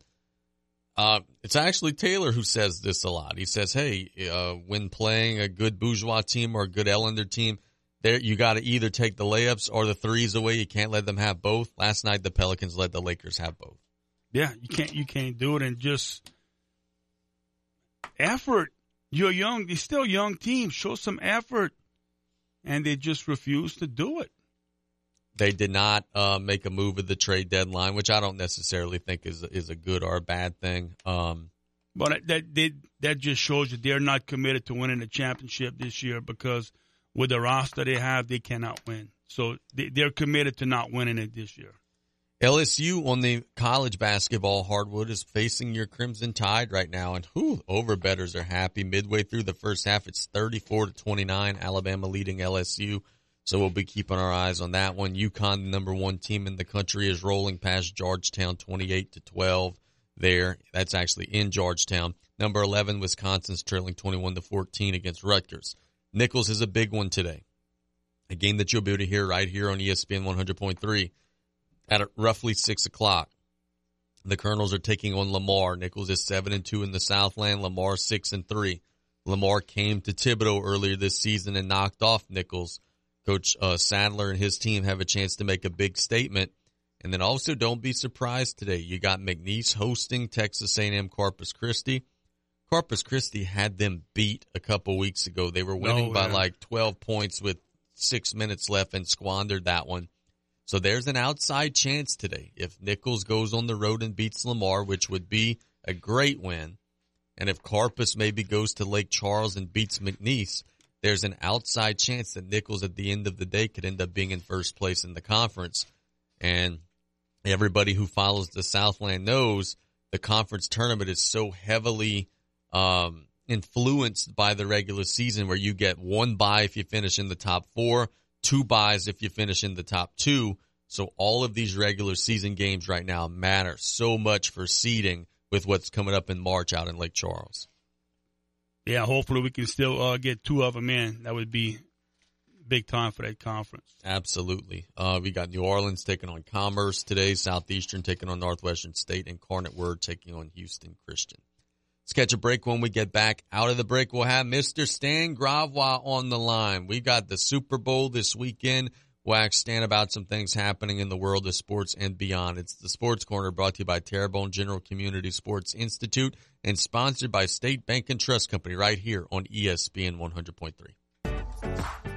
Uh, it's actually Taylor who says this a lot. He says, "Hey, uh, when playing a good bourgeois team or a good Ellender team, there you got to either take the layups or the threes away. You can't let them have both." Last night, the Pelicans let the Lakers have both. Yeah, you can't you can't do it and just effort. You're young. You're still a young team. Show some effort, and they just refuse to do it. They did not uh, make a move at the trade deadline, which I don't necessarily think is is a good or a bad thing. Um, But that that that just shows you they're not committed to winning the championship this year because with the roster they have, they cannot win. So they, they're committed to not winning it this year. LSU on the college basketball hardwood is facing your Crimson Tide right now, and whew, over betters are happy. Midway through the first half, it's thirty-four to twenty-nine. Alabama leading LSU, so we'll be keeping our eyes on that one. UConn, the number one team in the country, is rolling past Georgetown, twenty-eight to twelve. There, that's actually in Georgetown. Number eleven, Wisconsin's trailing twenty-one to fourteen against Rutgers. Nicholls is a big one today, a game that you'll be able to hear right here on ESPN one hundred point three at roughly six o'clock. The Colonels are taking on Lamar. Nicholls is seven and two in the Southland. Lamar six and three. Lamar came to Thibodaux earlier this season and knocked off Nicholls. Coach uh, Saddler and his team have a chance to make a big statement. And then also, don't be surprised today. You got McNeese hosting Texas A&M Corpus Christi. Corpus Christi had them beat a couple weeks ago. They were winning No, by like 12 points with six minutes left and squandered that one. So there's an outside chance today. If Nicholls goes on the road and beats Lamar, which would be a great win, and if Corpus maybe goes to Lake Charles and beats McNeese, there's an outside chance that Nicholls at the end of the day could end up being in first place in the conference. And everybody who follows the Southland knows the conference tournament is so heavily um, influenced by the regular season where you get one buy if you finish in the top four, two buys if you finish in the top two. So all of these regular season games right now matter so much for seeding with what's coming up in March out in Lake Charles. Yeah, hopefully we can still uh, get two of them in. That would be big time for that conference. Absolutely. Uh, we got New Orleans taking on Commerce today, Southeastern taking on Northwestern State, and Incarnate Word taking on Houston Christian. Let's catch a break. When we get back out of the break, we'll have Mr. Stan Gravois on the line. We got the Super Bowl this weekend. We'll ask Stan about some things happening in the world of sports and beyond. It's the Sports Corner brought to you by Terrebonne General Community Sports Institute and sponsored by State Bank and Trust Company right here on ESPN 100.3.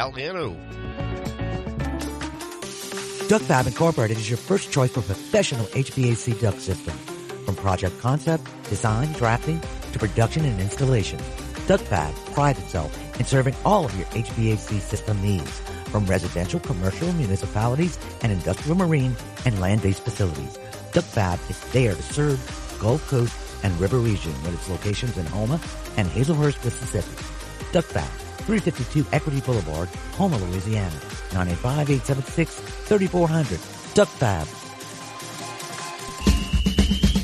Galliano. Incorporated is your first choice for professional HVAC duct system. From project concept, design, drafting, to production and installation. Duck Fab prides itself in serving all of your HVAC system needs. from residential, commercial, municipalities, and industrial marine and land-based facilities. Duck Fab is there to serve Gulf Coast and River Region with its locations in Houma and Hazlehurst, Mississippi. Duck Fab, 352 Equity Boulevard, Houma, Louisiana, 985-876-3400. Duck Fab.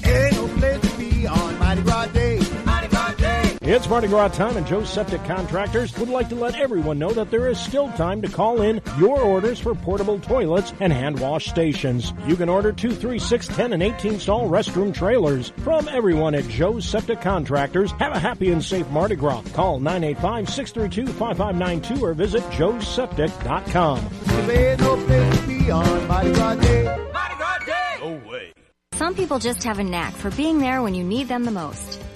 Ain't no place to be on Mighty Gras It's Mardi Gras time, and Joe's Septic Contractors would like to let everyone know that there is still time to call in your orders for portable toilets and hand wash stations. You can order 2, 3, 6, 10, and 18 stall restroom trailers. From everyone at Joe's Septic Contractors, have a happy and safe Mardi Gras. Call 985 632 5592 or visit joeseptic.com. There ain't no place to be on Mighty Gras Day. Mardi Gras Day. No way. Some people just have a knack for being there when you need them the most.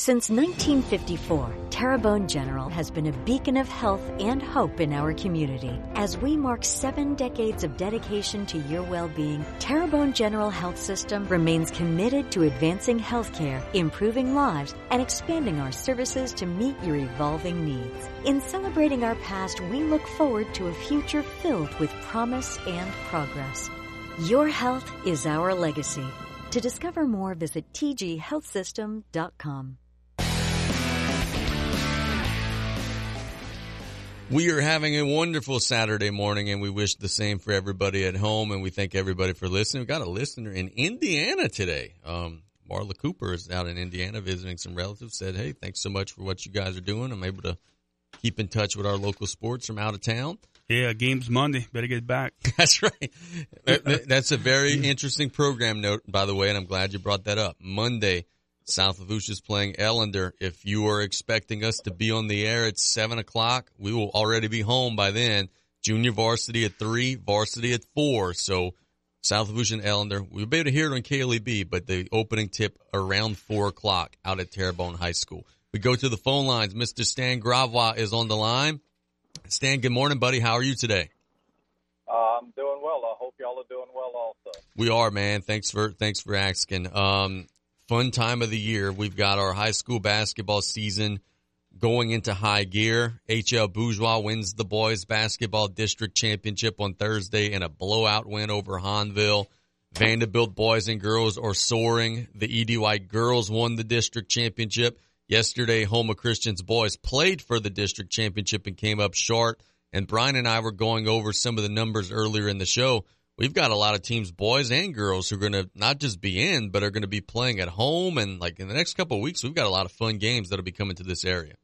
Since 1954, Terrebonne General has been a beacon of health and hope in our community. As we mark seven decades of dedication to your well-being, Terrebonne General Health System remains committed to advancing healthcare, improving lives, and expanding our services to meet your evolving needs. In celebrating our past, we look forward to a future filled with promise and progress. Your health is our legacy. To discover more, visit tghealthsystem.com. We are having a wonderful Saturday morning and we wish the same for everybody at home and we thank everybody for listening. We've got a listener in Indiana today. Um, Marla Cooper is out in Indiana visiting some relatives, said, Hey, thanks so much for what you guys are doing. I'm able to keep in touch with our local sports from out of town. Yeah, game's Monday. Better get back. That's right. That- that- That's a very interesting program note, by the way, and I'm glad you brought that up. Monday, South Lafourche is playing Ellender. If you are expecting us to be on the air at seven o'clock, we will already be home by then. Junior varsity at three, varsity at four. So South Lafourche and Ellender, we'll be able to hear it on KLEB, but the opening tip around four o'clock out at Terrebonne High School. We go to the phone lines. Mr. Stan Gravois is on the line. Stan, good morning, buddy. How are you today? Uh, I'm doing well. I hope y'all are doing well also. We are, man. Thanks for thanks for asking. Um, fun time of the year. We've got our high school basketball season going into high gear. HL Bourgeois wins the boys basketball district championship on Thursday in a blowout win over Hahnville. Vandebilt boys and girls are soaring. The E.D. White girls won the district championship. Yesterday, Houma Christians boys played for the district championship and came up short. And Brian and I were going over some of the numbers earlier in the show. We've got a lot of teams, boys and girls, who are going to not just be in, but are going to be playing at home. And like in the next couple of weeks, we've got a lot of fun games that'll be coming to this area.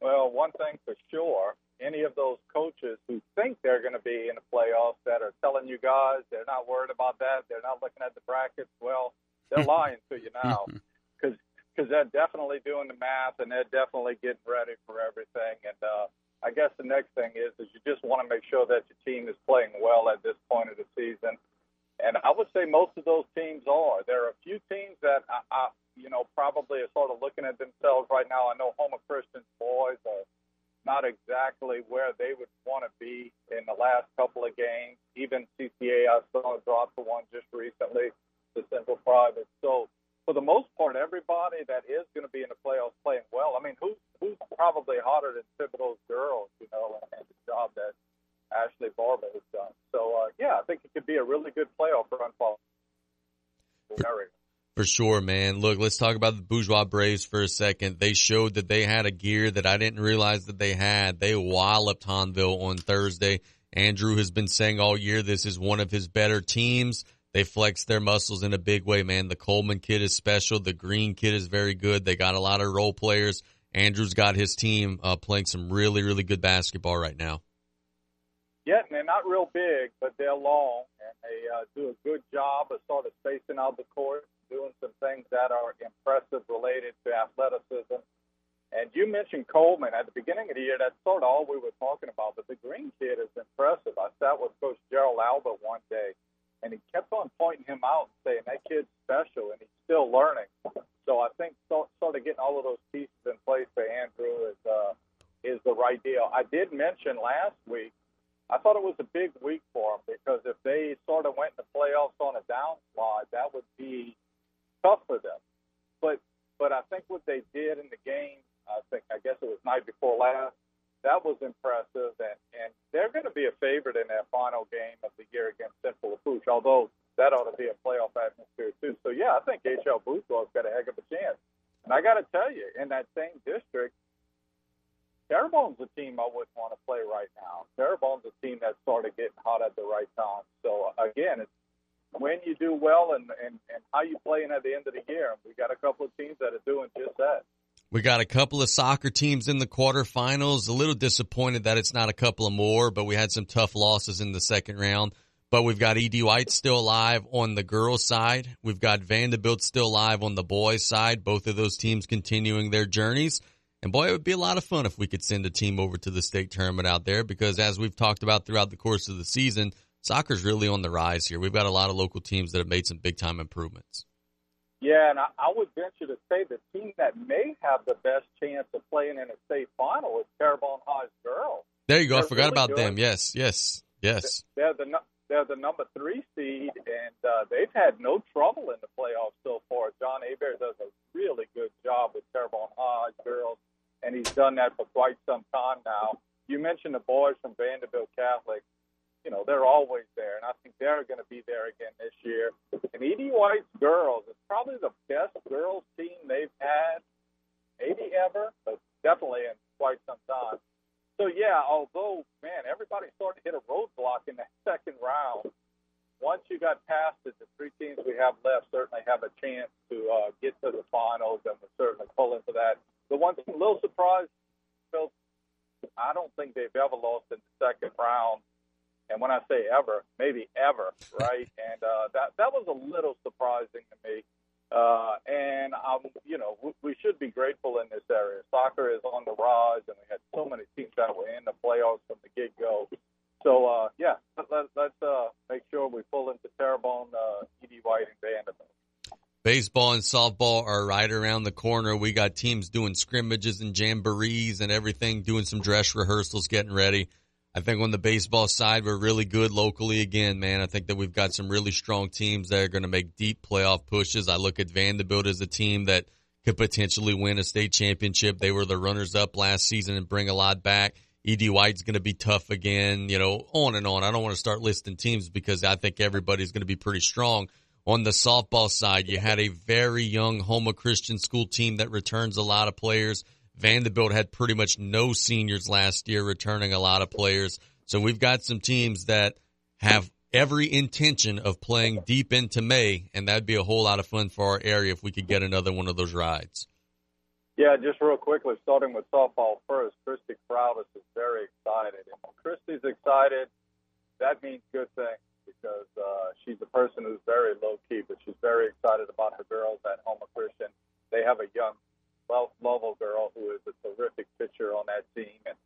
Well, one thing for sure, any of those coaches who think they're going to be in the playoffs that are telling you guys they're not worried about that, they're not looking at the brackets, well, they're lying to you now because because they're definitely doing the math and they're definitely getting ready for everything. And uh, I guess the next thing is is you just want to make sure that your team is playing well at this point of the season. And I would say most of those teams are. There are a few teams that I, I you know, probably are sort of looking at themselves right now. I know Houma Christian's boys are not exactly where they would want to be in the last couple of games. Even CCA, I saw drop to one just recently, the Central Private. So for the most part, everybody that is going to be in the playoffs playing well. I mean, who's who's probably hotter than Thibodaux's girls, you know, and the job that Ashley Barber has done. So uh, yeah, I think it could be a really good playoff run for area. For sure, man. Look, let's talk about the Bourgeois Braves for a second. They showed that they had a gear that I didn't realize that they had. They walloped Hahnville on Thursday. Andrew has been saying all year this is one of his better teams. They flexed their muscles in a big way, man. The Coleman kid is special. The Green kid is very good. They got a lot of role players. Andrew's got his team uh, playing some really, really good basketball right now. Yeah, they're not real big, but they're long, and they uh, do a good job of sort of spacing out the court, doing some things that are impressive related to athleticism. And you mentioned Coleman at the beginning of the year. That's sort of all we were talking about. But the Green kid is impressive. I sat with Coach Gerald Albert one day, and he kept on pointing him out and saying that kid's special and he's still learning. So I think so, sort of getting all of those pieces in place for Andrew is uh, is the right deal. I did mention last week. I thought it was a big week for them because if they sort of went the playoffs on a downslide, that would be tough for them. But but I think what they did in the game, I think I guess it was night before last, that was impressive, and and they're going to be a favorite in that final game of the year against Central Lafourche. Although that ought to be a playoff atmosphere too. So yeah, I think HL Bourgeois's got a heck of a chance. And I got to tell you, in that same district, Terrebonne's a team I wouldn't want to play right now. Terrebonne's a team that's sort getting hot at the right time. So again, it's when you do well and, and, and how you playing at the end of the year. We got a couple of teams that are doing just that. We got a couple of soccer teams in the quarterfinals. A little disappointed that it's not a couple of more, but we had some tough losses in the second round. But we've got E.D. White still alive on the girls' side. We've got Vandebilt still alive on the boys' side. Both of those teams continuing their journeys. And boy, it would be a lot of fun if we could send a team over to the state tournament out there because as we've talked about throughout the course of the season, soccer's really on the rise here. We've got a lot of local teams that have made some big time improvements. Yeah, and I, I would venture to say the team that may have the best chance of playing in a state final is Terrebonne High's girls. There you go. They're I forgot really about good. them. Yes, yes, yes. They're the they're the number three seed, and uh, they've had no trouble in the playoffs so far. John Aber does a really good job with Terrebonne High girls, and he's done that for quite some time now. You mentioned the boys from Vandebilt Catholic. You know, they're always there, and I think they're going to be there again this year. And E.D. White's girls is probably the best girls team they've had, maybe ever, but definitely in quite some time. So yeah, although man, everybody started to hit a roadblock in the second round. Once you got past it, the three teams we have left certainly have a chance to uh, get to the finals, and we're certainly pull into that. The one thing, a little surprised, Phil, I don't think they've ever lost in the second round. And when I say ever, maybe ever, right? and uh, that that was a little surprising to me. Uh, and um, you know, we, we should be grateful in this area. Soccer is on the rise, and we had so many teams that were in the playoffs from the get go. So uh, yeah, let, let, let's uh, make sure we pull into Terrebonne, uh, E.D. White, and Vandebilt. Baseball and softball are right around the corner. We got teams doing scrimmages and jamborees and everything, doing some dress rehearsals, getting ready. I think on the baseball side, we're really good locally again, man. I think that we've got some really strong teams that are going to make deep playoff pushes. I look at Vandebilt as a team that could potentially win a state championship. They were the runners up last season and bring a lot back. E.D. White's going to be tough again, you know, on and on. I don't want to start listing teams because I think everybody's going to be pretty strong. On the softball side, you had a very young Houma Christian school team that returns a lot of players. Vandebilt had pretty much no seniors last year, returning a lot of players. So we've got some teams that have every intention of playing deep into May, and that'd be a whole lot of fun for our area if we could get another one of those rides. Yeah, just real quickly, starting with softball first, Christy Crowdis is very excited. When Christy's excited, that means good things because uh, she's a person who's very low key, but she's very excited about her girls at Houma Christian. They have a young Lo- Lovell girl who is a terrific pitcher on that team. And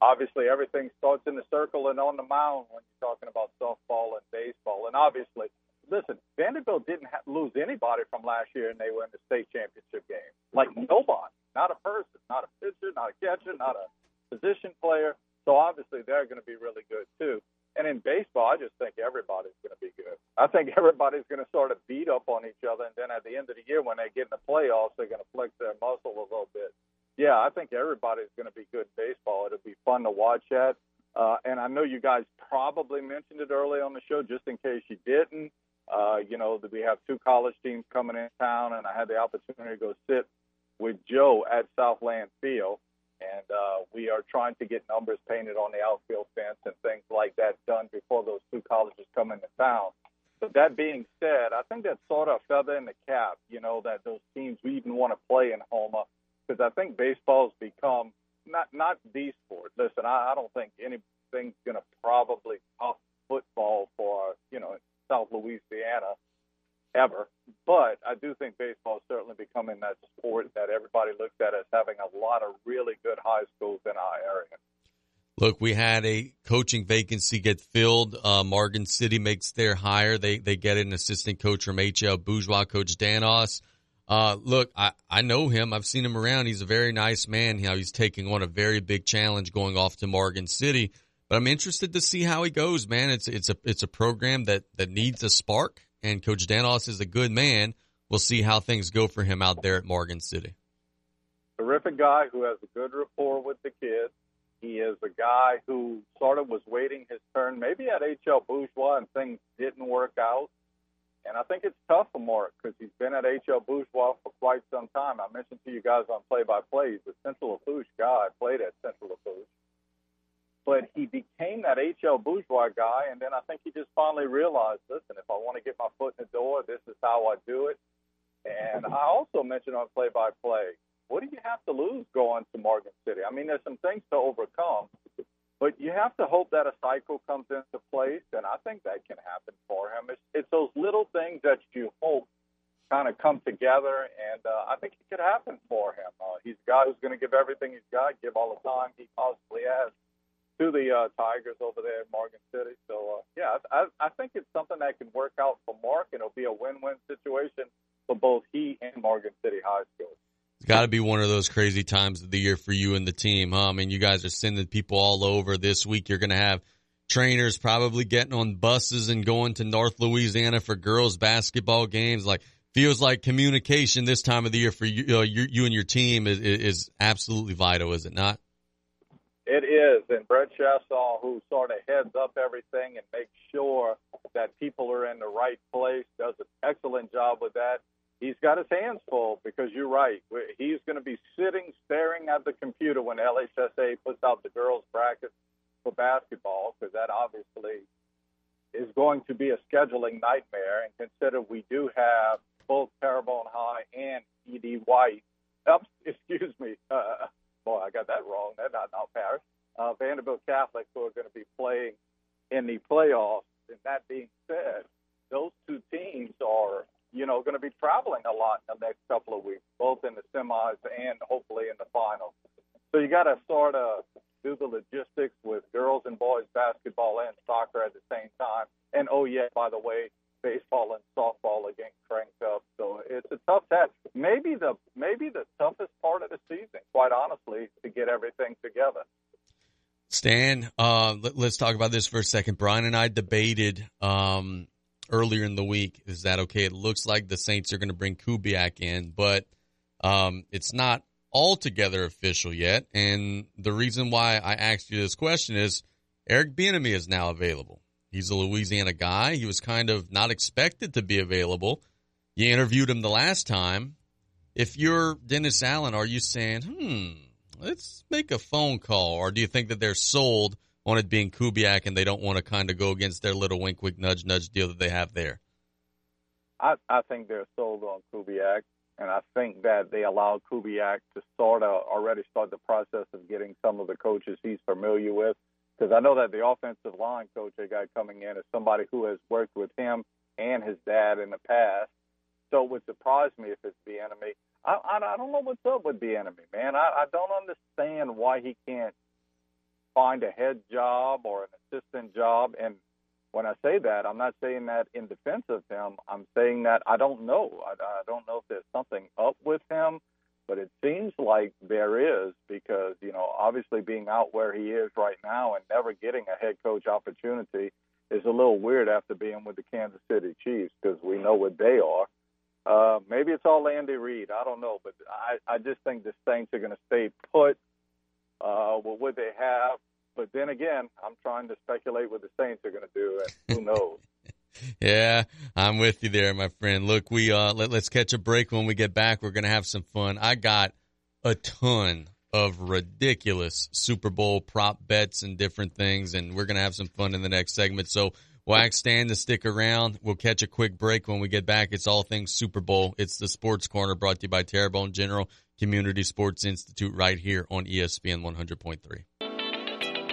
obviously, everything starts in the circle and on the mound when you're talking about softball and baseball. And obviously, listen, Vandebilt didn't ha- lose anybody from last year, and they were in the state championship game. Like nobody, not a person, not a pitcher, not a catcher, not a position player. So obviously, they're going to be really good too. And in baseball, I just think everybody's going to be good. I think everybody's going to sort of beat up on each other, and then at the end of the year, when they get in the playoffs, they're going to flex their muscle a little bit. Yeah, I think everybody's going to be good baseball. It'll be fun to watch that. Uh, and I know you guys probably mentioned it early on the show, just in case you didn't. Uh, you know we have two college teams coming in town, and I had the opportunity to go sit with Joe at Southland Field, and uh, we are trying to get numbers painted on the outfield fence and things like that done before those two colleges come into town. But that being said, I think that's sort of a feather in the cap, you know, that those teams we even want to play in Houma, because I think baseball's become not not the sport. Listen, I, I don't think anything's going to probably top football for you know South Louisiana ever. But I do think baseball is certainly becoming that sport that everybody looks at as having a lot of really good high schools in our area. Look, we had a coaching vacancy get filled. Uh, Morgan City makes their hire. They they get an assistant coach from HL Bourgeois, Coach Danos. Uh, look, I, I know him. I've seen him around. He's a very nice man. How he's taking on a very big challenge going off to Morgan City. But I'm interested to see how he goes, man. It's it's a it's a program that that needs a spark, and Coach Danos is a good man. We'll see how things go for him out there at Morgan City. Terrific guy who has a good rapport with the kids. He is a guy who sort of was waiting his turn, maybe at HL Bourgeois, and things didn't work out. And I think it's tough for Mark because he's been at HL Bourgeois for quite some time. I mentioned to you guys on play by play, he's a Central Lafourche guy, played at Central Lafourche. But he became that HL Bourgeois guy, and then I think he just finally realized listen, if I want to get my foot in the door, this is how I do it. And I also mentioned on play by play, what do you have to lose going to Morgan City? I mean, there's some things to overcome, but you have to hope that a cycle comes into place, and I think that can happen for him. It's, it's those little things that you hope kind of come together, and uh, I think it could happen for him. Uh, he's a guy who's going to give everything he's got, give all the time he possibly has to the uh, Tigers over there in Morgan City. So, uh, yeah, I, I think it's something that can work out for Mark, and it'll be a win-win situation for both he and Morgan City High School. It's got to be one of those crazy times of the year for you and the team, huh? I mean, you guys are sending people all over this week. You're going to have trainers probably getting on buses and going to North Louisiana for girls basketball games. Like, feels like communication this time of the year for you, uh, you, you and your team is, is absolutely vital, is it not? It is, and Brett Chassaw, who sort of heads up everything and makes sure that people are in the right place, does an excellent job with that he's got his hands full because you're right. He's going to be sitting staring at the computer when LHSA puts out the girls' bracket for basketball because that obviously is going to be a scheduling nightmare. And consider we do have both Terrebonne High and E.D. White. Excuse me. Uh, boy, I got that wrong. They're not now Parish. Uh, Vandebilt Catholic who are going to be playing in the playoffs. And that being said, those two teams are you know, going to be traveling a lot in the next couple of weeks, both in the semis and hopefully in the finals. So you got to sort of do the logistics with girls and boys basketball and soccer at the same time. And oh yeah, by the way, baseball and softball are getting cranked up. So it's a tough task. Maybe the maybe the toughest part of the season, quite honestly, to get everything together. Stan, uh, let, us talk about this for a second. Brian and I debated um, earlier in the week. Is that okay? It looks like the Saints are going to bring Kubiak in, but um, it's not altogether official yet. And the reason why I asked you this question is Eric Bieniemy is now available. He's a Louisiana guy. He was kind of not expected to be available. You interviewed him the last time. If you're Dennis Allen, are you saying, hmm, let's make a phone call? Or do you think that they're sold – on it being Kubiak and they don't want to kind of go against their little wink, wink, nudge, nudge deal that they have there? I, I think they're sold on Kubiak, and I think that they allowed Kubiak to sort of already start the process of getting some of the coaches he's familiar with. Because I know that the offensive line coach they got coming in is somebody who has worked with him and his dad in the past. So it would surprise me if it's Bieniemy. I, I, I don't know what's up with the enemy, man. I, I don't understand why he can't find a head job or an assistant job. And when I say that, I'm not saying that in defense of him. I'm saying that I don't know. I, I don't know if there's something up with him, but it seems like there is because, you know, obviously being out where he is right now and never getting a head coach opportunity is a little weird after being with the Kansas City Chiefs because we know what they are. Uh, maybe it's all Andy Reid. I don't know, but I, I just think the Saints are going to stay put uh, with what they have. But then again, I'm trying to speculate what the Saints are going to do, and who knows. yeah, I'm with you there, my friend. Look, we uh, let, let's catch a break. When we get back, we're to have some fun. I got a ton of ridiculous Super Bowl prop bets and different things, and we're to have some fun in the next segment. So, wax stand to stick around. We'll catch a quick break when we get back. It's all things Super Bowl. It's the Sports Corner brought to you by Terrebonne General Community Sports Institute right here on ESPN 100.3.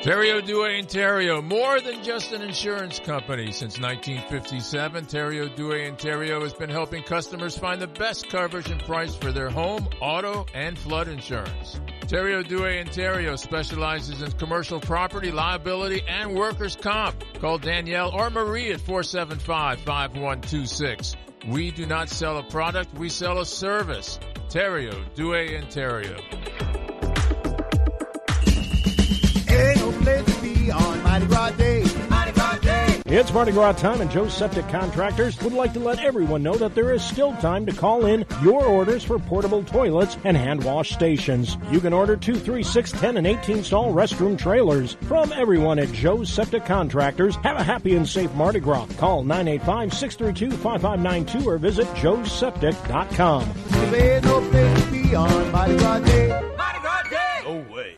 Theriault Due Theriault, more than just an insurance company. Since 1957, Theriault Due Theriault has been helping customers find the best coverage and price for their home, auto, and flood insurance. Theriault Due and Theriault specializes in commercial property, liability, and workers' comp. Call Danielle or Marie at 475-5126. We do not sell a product, we sell a service. Theriault Due and be on Mighty Gras Day. Mighty Gras Day. It's Mardi Gras time, and Joe's Septic Contractors would like to let everyone know that there is still time to call in your orders for portable toilets and hand wash stations. You can order 2, 3, 6, 10, and 18 stall restroom trailers. From everyone at Joe's Septic Contractors, have a happy and safe Mardi Gras. Call 985 632 5592 or visit joeseptic.com. There ain't no place to be on Mighty Gras Day. Mardi Gras Day. No way.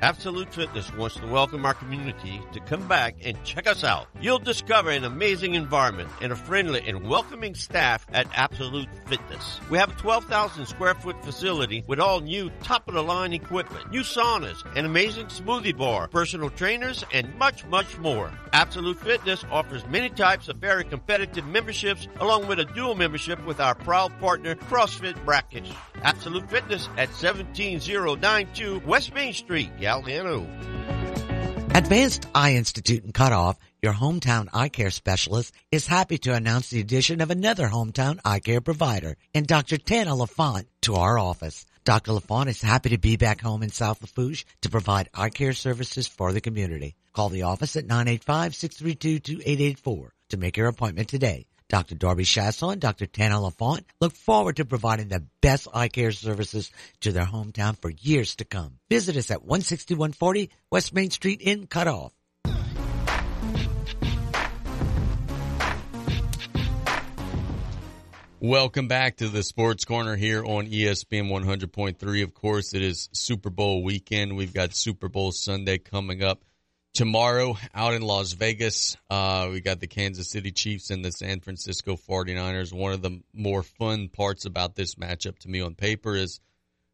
Absolute Fitness wants to welcome our community to come back and check us out. You'll discover an amazing environment and a friendly and welcoming staff at Absolute Fitness. We have a 12,000 square foot facility with all new top of the line equipment, new saunas, an amazing smoothie bar, personal trainers, and much, much more. Absolute Fitness offers many types of very competitive memberships along with a dual membership with our proud partner CrossFit Brackish. Absolute Fitness at 17092 West Main Street, Galliano. Advanced Eye Institute in Cutoff, your hometown eye care specialist, is happy to announce the addition of another hometown eye care provider in Dr. Tana LaFont to our office. Dr. LaFont is happy to be back home in South Lafourche to provide eye care services for the community. Call the office at 985-632-2884 to make your appointment today. Dr. Darby Chasson and Dr. Tana LaFont look forward to providing the best eye care services to their hometown for years to come. Visit us at 16140 West Main Street in Cutoff. Welcome back to the Sports Corner here on ESPN 100.3. Of course, it is Super Bowl weekend. We've got Super Bowl Sunday coming up tomorrow out in Las Vegas. Uh, we got the Kansas City Chiefs and the San Francisco 49ers. One of the more fun parts about this matchup to me on paper is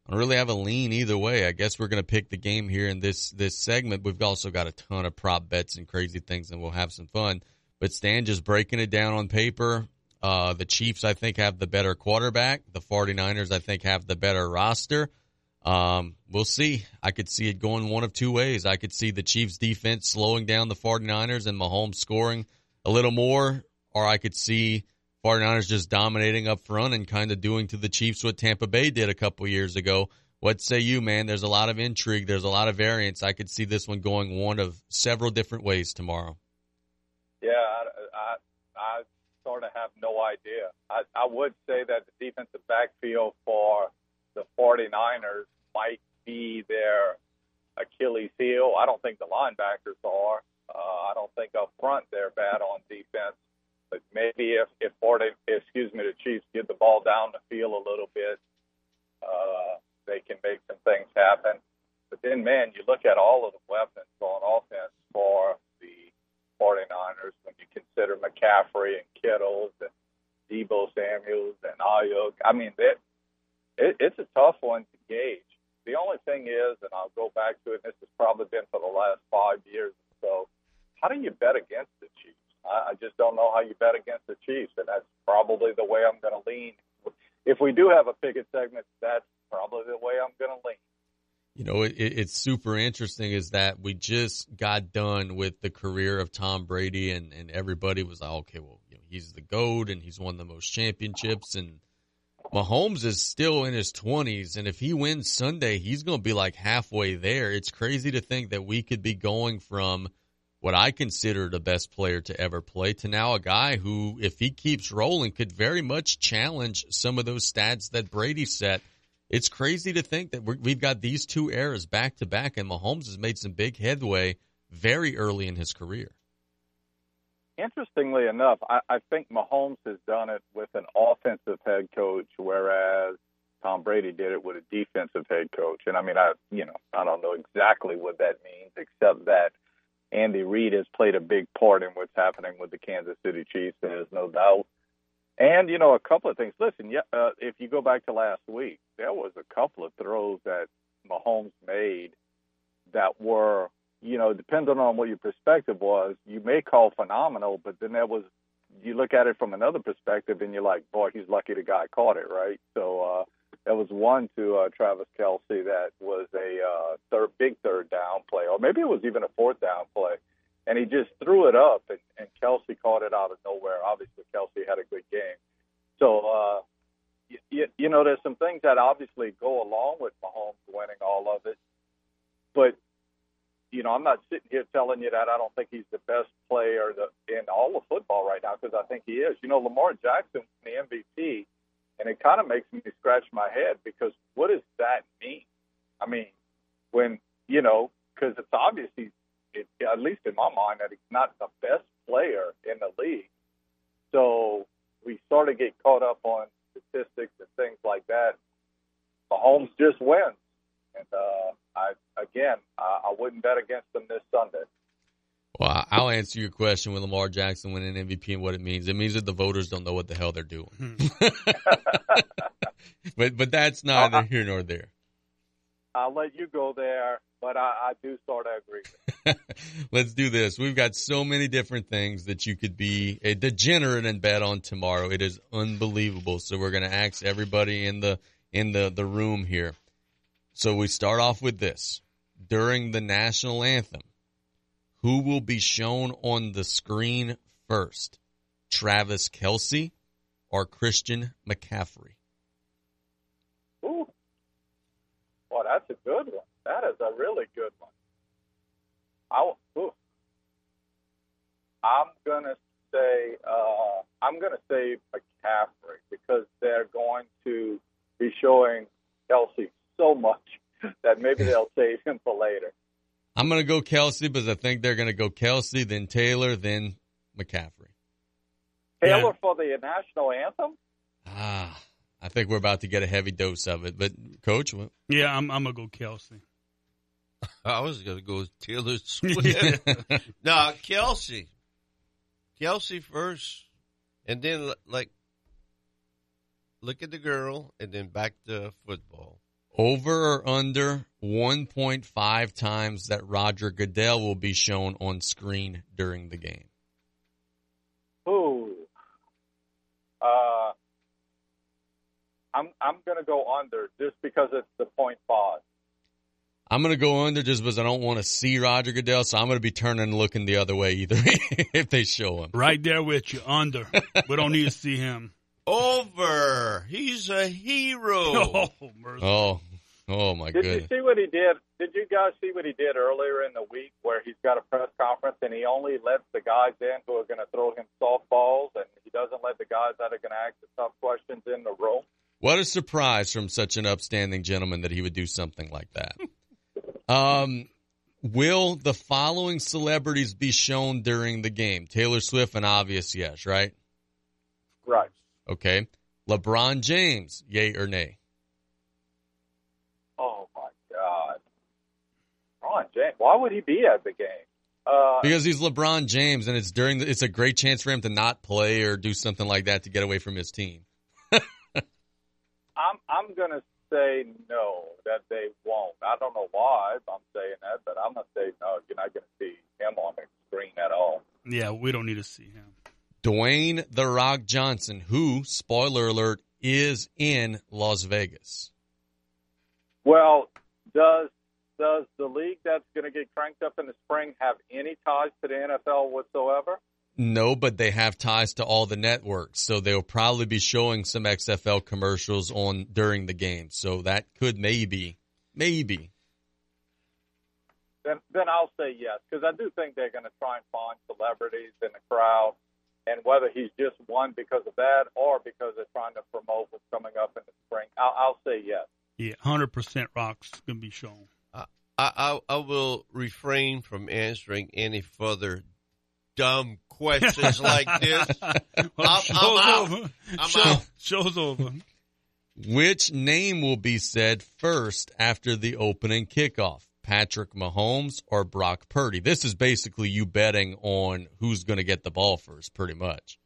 I don't really have a lean either way. I guess we're going to pick the game here in this, this segment. We've also got a ton of prop bets and crazy things and we'll have some fun. But Stan just breaking it down on paper. Uh, the Chiefs, I think, have the better quarterback. The 49ers, I think, have the better roster. Um, we'll see. I could see it going one of two ways. I could see the Chiefs defense slowing down the 49ers and Mahomes scoring a little more, or I could see 49ers just dominating up front and kind of doing to the Chiefs what Tampa Bay did a couple years ago. What say you, man? There's a lot of intrigue. There's a lot of variance. I could see this one going one of several different ways tomorrow. Yeah, I, I, I sort of have no idea. I, I would say that the defensive backfield for the 49ers might be their Achilles heel. I don't think the linebackers are. Uh, I don't think up front they're bad on defense. But maybe if if 40, excuse me, the Chiefs get the ball down the field a little bit, uh, they can make some things happen. But then, man, you look at all of the weapons on offense for the 49ers when you consider McCaffrey and Kittles and Deebo Samuels and Aiyuk. I mean, that it, it's a tough one to gauge. The only thing is, and I'll go back to it, and this has probably been for the last five years or so, how do you bet against the Chiefs? I, I just don't know how you bet against the Chiefs, and that's probably the way I'm going to lean. If we do have a picket segment, that's probably the way I'm going to lean. You know, it, it's super interesting is that we just got done with the career of Tom Brady, and, and everybody was like, okay, well, you know, he's the GOAT and he's won the most championships. And Mahomes is still in his 20s. And if he wins Sunday, he's going to be like halfway there. It's crazy to think that we could be going from what I consider the best player to ever play to now a guy who, if he keeps rolling, could very much challenge some of those stats that Brady set it's crazy to think that we have got these two eras back to back, and Mahomes has made some big headway very early in his career. Interestingly enough, I, I think Mahomes has done it with an offensive head coach, whereas Tom Brady did it with a defensive head coach. And I mean, I you know I don't know exactly what that means, except that Andy Reid has played a big part in what's happening with the Kansas City Chiefs. There's no doubt. And you know, a couple of things. Listen, yeah, uh, if you go back to last week, there was a couple of throws that Mahomes made that were, you know, depending on what your perspective was, you may call phenomenal, but then there was, you look at it from another perspective and you're like, boy, he's lucky the guy caught it, right? So uh, there was one to uh, Travis Kelce that was a uh, third, big third down play, or maybe it was even a fourth down play, and he just threw it up, and, and Kelce caught it out of nowhere. Obviously, Kelce had a good game. So, uh, you, you know, there's some things that obviously go along with Mahomes winning all of it, but you know, I'm not sitting here telling you that I don't think he's the best player in all of football right now because I think he is. You know, Lamar Jackson, the MVP, and it kind of makes me scratch my head because what does that mean? I mean, when you know, because it's obvious he's, it, at least in my mind, that he's not the best player in the league. So we sort of get caught up on statistics and things like that. Mahomes just wins, and uh, I again, I, I wouldn't bet against them this Sunday. Well, I'll answer your question with Lamar Jackson winning MVP and what it means. It means that the voters don't know what the hell they're doing. Hmm. but but that's neither here nor there. I'll let you go there, but I, I do sort of agree. Let's do this. We've got so many different things that you could be a degenerate and bet on tomorrow. It is unbelievable. So we're going to ask everybody in the in the the room here. So we start off with this. During the national anthem, who will be shown on the screen first? Travis Kelce or Christian McCaffrey? Ooh. Well, that's a good one. That is a really good one. I, ooh. I'm gonna say uh, I'm gonna say McCaffrey because they're going to be showing Kelce so much that maybe they'll save him for later. I'm going to go Kelce because I think they're going to go Kelce, then Taylor, then McCaffrey. Taylor for the national anthem. Ah, I think we're about to get a heavy dose of it. But, Coach, what? Yeah, I'm, I'm going to go Kelce. I was going to go Taylor Swift. no, Kelce. Kelce first. And then, like, look at the girl and then back to football. Over or under 1.5 times that Roger Goodell will be shown on screen during the game. Ooh. Uh, I'm I'm gonna go under just because it's the point five. I'm going to go under just because I don't want to see Roger Goodell, so I'm going to be turning and looking the other way either if they show him. Right there with you, under. we don't need to see him. Over. He's a hero. Oh, mercy. Oh, oh my goodness. Did goodness. you see what he did? Did you guys see what he did earlier in the week where he's got a press conference and he only lets the guys in who are going to throw him softballs and he doesn't let the guys that are going to ask the tough questions in the room? What a surprise from such an upstanding gentleman that he would do something like that. um, will the following celebrities be shown during the game? Taylor Swift, an obvious yes, right? Right. Okay. LeBron James, yay or nay? Oh my God, Ron James. Why would he be at the game? Uh, Because he's LeBron James, and it's during the, it's a great chance for him to not play or do something like that to get away from his team. I'm I'm gonna say no that they won't. I don't know why I'm saying that, but I'm gonna say no. You're not gonna see him on the screen at all. Yeah, we don't need to see him. Dwayne the Rock Johnson, who spoiler alert is in Las Vegas. Well, does does the league that's going to get cranked up in the spring have any ties to the NFL whatsoever? No, but they have ties to all the networks, so they'll probably be showing some XFL commercials on during the game. So that could maybe, maybe. Then then I'll say yes because I do think they're going to try and find celebrities in the crowd, and whether he's just won because of that or because they're trying to promote what's coming up in the spring, I'll, I'll say yes. Yeah, hundred percent rocks gonna be shown. I, I, I will refrain from answering any further dumb questions like this. I'm, Show's I'm out. over. I'm Show- out. Show's over. Which name will be said first after the opening kickoff? Patrick Mahomes or Brock Purdy? This is basically you betting on who's going to get the ball first, pretty much.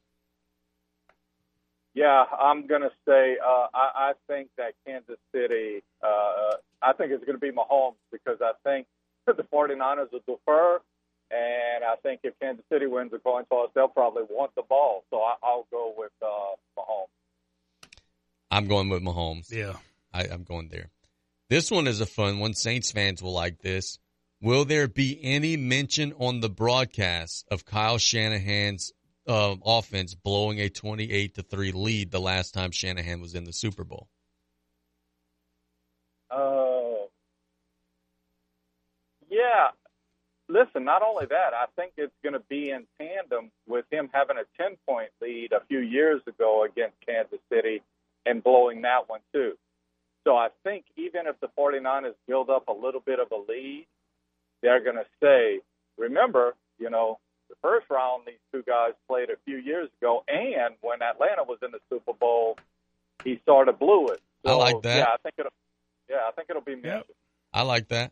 Yeah, I'm going to say uh, I, I think that Kansas City, uh, I think it's going to be Mahomes because I think the 49ers will defer, and I think if Kansas City wins the coin toss, they'll probably want the ball. So I, I'll go with uh, Mahomes. I'm going with Mahomes. Yeah. I, I'm going there. This one is a fun one. Saints fans will like this. Will there be any mention on the broadcast of Kyle Shanahan's uh, offense blowing a 28 to 3 lead the last time Shanahan was in the Super Bowl? Oh, yeah. Listen, not only that, I think it's going to be in tandem with him having a 10 point lead a few years ago against Kansas City and blowing that one too. So I think even if the 49ers build up a little bit of a lead, they're going to say, remember, you know, the first round these two guys played a few years ago, and when Atlanta was in the Super Bowl, he sort of blew it. I like that. Yeah, I think it'll. Yeah, I think it'll be mentioned. I like that.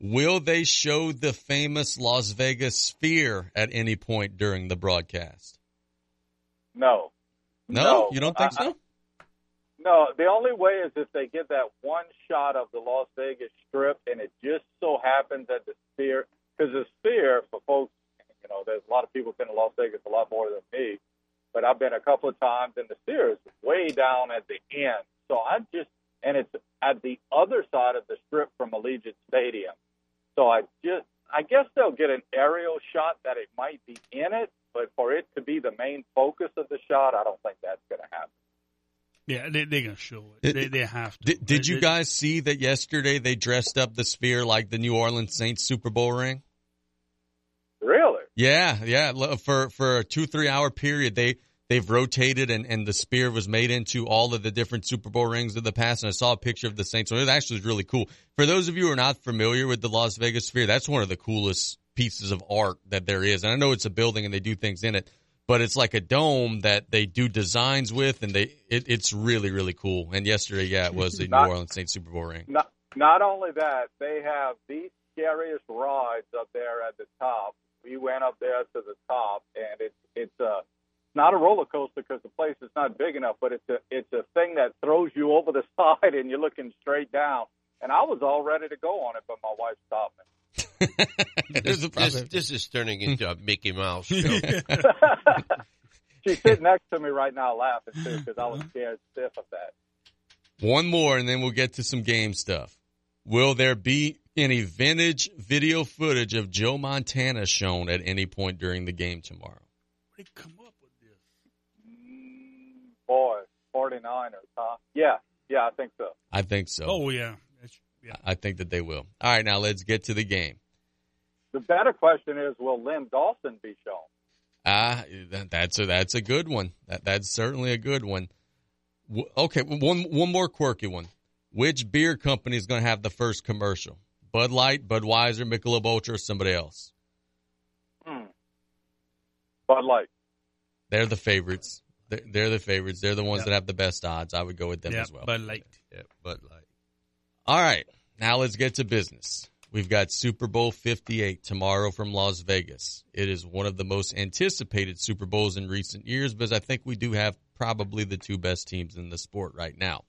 Will they show the famous Las Vegas sphere at any point during the broadcast? No. No, No, you don't think I- so? No, the only way is if they get that one shot of the Las Vegas Strip, and it just so happens that the Sphere, because the Sphere, for folks, you know, there's a lot of people been to Las Vegas a lot more than me, but I've been a couple of times, and the Sphere is way down at the end. So I just, and it's at the other side of the Strip from Allegiant Stadium. So I just, I guess they'll get an aerial shot that it might be in it, but for it to be the main focus of the shot, I don't think that's going to happen. Yeah, they, they're going to show it. They, they have to. Did, did They- you guys see that yesterday they dressed up the sphere like the New Orleans Saints Super Bowl ring? Really? Yeah, yeah. For for a two three hour period, they they've rotated and and the Sphere was made into all of the different Super Bowl rings of the past. And I saw a picture of the Saints. So it actually was really cool. For those of you who are not familiar with the Las Vegas Sphere, that's one of the coolest pieces of art that there is. And I know it's a building and they do things in it, but it's like a dome that they do designs with, and they it, it's really really cool. And yesterday, yeah, it was the New Orleans Saints Super Bowl ring. Not not only that, they have the scariest rides up there at the top. We went up there to the top, and it's it's a not a roller coaster because the place is not big enough, but it's a it's a thing that throws you over the side, and you're looking straight down. And I was all ready to go on it, but my wife stopped me. This, this, this is turning into a Mickey Mouse show. She's sitting next to me right now, laughing too, because I was scared stiff of that. One more, and then we'll get to some game stuff. Will there be any vintage video footage of Joe Montana shown at any point during the game tomorrow? Where did come up with this? Boy, 49ers, huh? Yeah, yeah, I think so. I think so. Oh, yeah. Yeah. I think that they will. All right, now let's get to the game. The better question is, will Len Dawson be shown? Ah, that- that's a that's a good one. That that's certainly a good one. Okay, one one more quirky one. Which beer company is going to have the first commercial? Bud Light, Budweiser, Michelob Ultra, or somebody else? Hmm. Bud Light. They're the favorites. They're, they're the favorites. They're the ones that have the best odds. I would go with them Yeah, as well. Bud Light. Yeah, Bud Light. All right, now let's get to business. We've got Super Bowl 58 tomorrow from Las Vegas. It is one of the most anticipated Super Bowls in recent years because I think we do have probably the two best teams in the sport right now.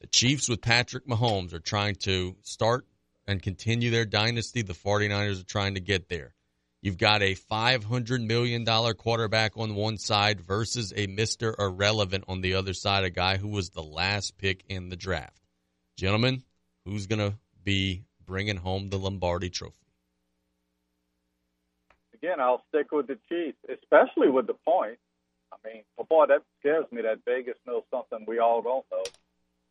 The Chiefs with Patrick Mahomes are trying to start and continue their dynasty. The 49ers are trying to get there. You've got a $500 million quarterback on one side versus a Mr. Irrelevant on the other side, a guy who was the last pick in the draft. Gentlemen, who's going to be bringing home the Lombardi trophy? Again, I'll stick with the Chiefs, especially with the point. I mean, oh boy, that scares me that Vegas knows something we all don't know.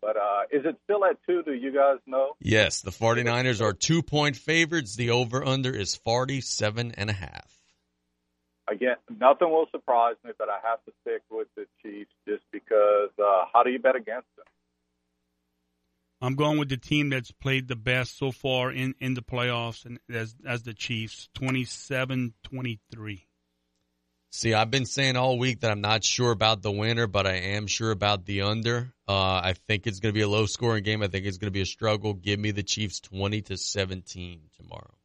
But uh, is it still at two? Do you guys know? Yes, the 49ers are two point favorites. The over under is 47 and a half. Again, nothing will surprise me, but I have to stick with the Chiefs just because. Uh, how do you bet against them? I'm going with the team that's played the best so far in, in the playoffs, and as as the Chiefs, 27-23. See, I've been saying all week that I'm not sure about the winner, but I am sure about the under. Uh, I think it's going to be a low scoring game. I think it's going to be a struggle. Give me the Chiefs 20 to 17 tomorrow.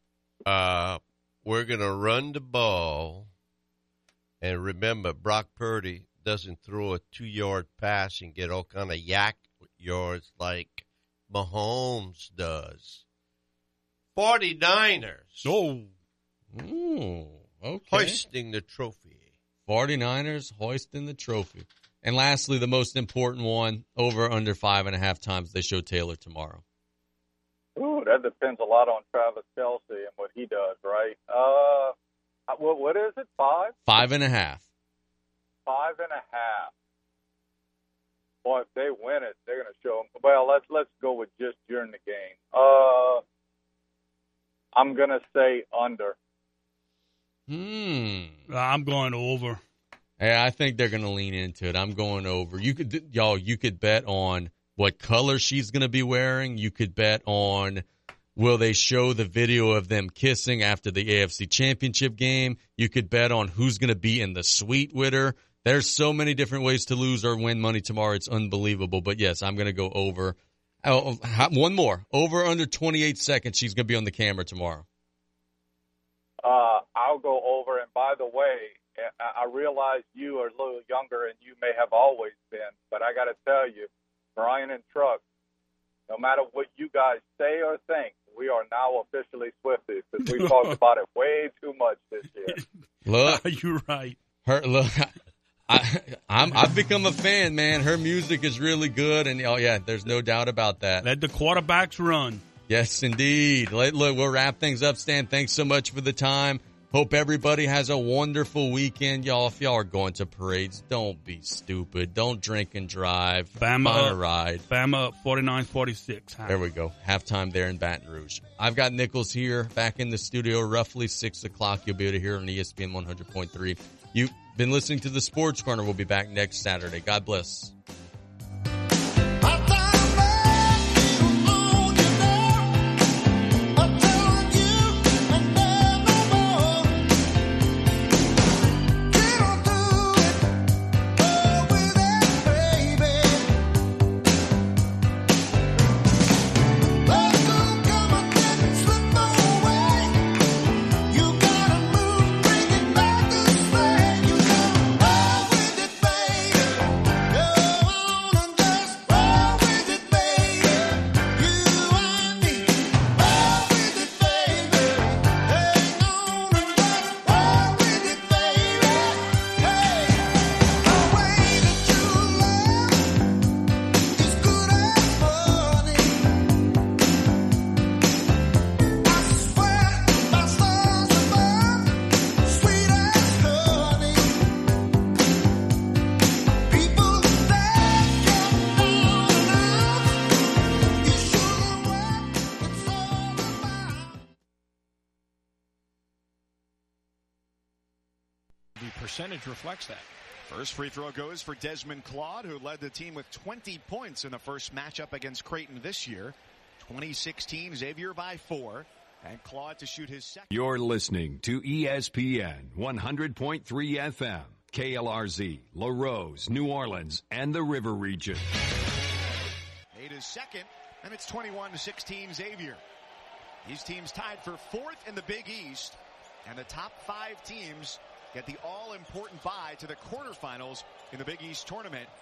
Uh, we're going to run the ball. And remember, Brock Purdy doesn't throw a two yard pass and get all kind of YAC yards like Mahomes does. 49ers. Oh. Ooh, okay. Hoisting the trophy. 49ers hoisting the trophy. And lastly, the most important one, over under five and a half times they show Taylor tomorrow. Ooh, that depends a lot on Travis Kelce and what he does, right? Uh, what what is it? Five? Five and a half. Five and a half. Boy, if they win it, they're going to show them. Well, let's let's go with just during the game. Uh, I'm going to say under. Hmm. I'm going over. Hey, I think they're going to lean into it. I'm going over. You could, y'all, you could bet on what color she's going to be wearing. You could bet on will they show the video of them kissing after the AFC Championship game. You could bet on who's going to be in the suite with her. There's so many different ways to lose or win money tomorrow. It's unbelievable. But yes, I'm going to go over. Oh, one more. Over under 28 seconds. She's going to be on the camera tomorrow. Uh, I'll go over. And by the way, I realize you are a little younger and you may have always been, but I got to tell you, Brian and Truck, no matter what you guys say or think, we are now officially Swifties because we talked about it way too much this year. Look, you're right. Her look. I, I'm, I've become a fan, man. Her music is really good, and oh yeah, there's no doubt about that. Let the quarterbacks run. Yes, indeed. Let, look, we'll wrap things up. Stan, thanks so much for the time. Hope everybody has a wonderful weekend, y'all. If y'all are going to parades, don't be stupid. Don't drink and drive. Bama Find a ride. Bama 49-46. There we go. Halftime there in Baton Rouge. I've got Nicholls here back in the studio roughly 6 o'clock. You'll be able to hear on ESPN 100.3. You've been listening to the Sports Corner. We'll be back next Saturday. God bless. First free throw goes for Desmond Claude, who led the team with 20 points in the first matchup against Creighton this year. 2016, Xavier by four. And Claude to shoot his second. You're listening to ESPN 100.3 FM, KLRZ, Larose, New Orleans, and the River Region. Made his second, and it's 21 16 Xavier. These teams tied for fourth in the Big East, and the top five teams get the all-important bye to the quarterfinals in the Big East tournament.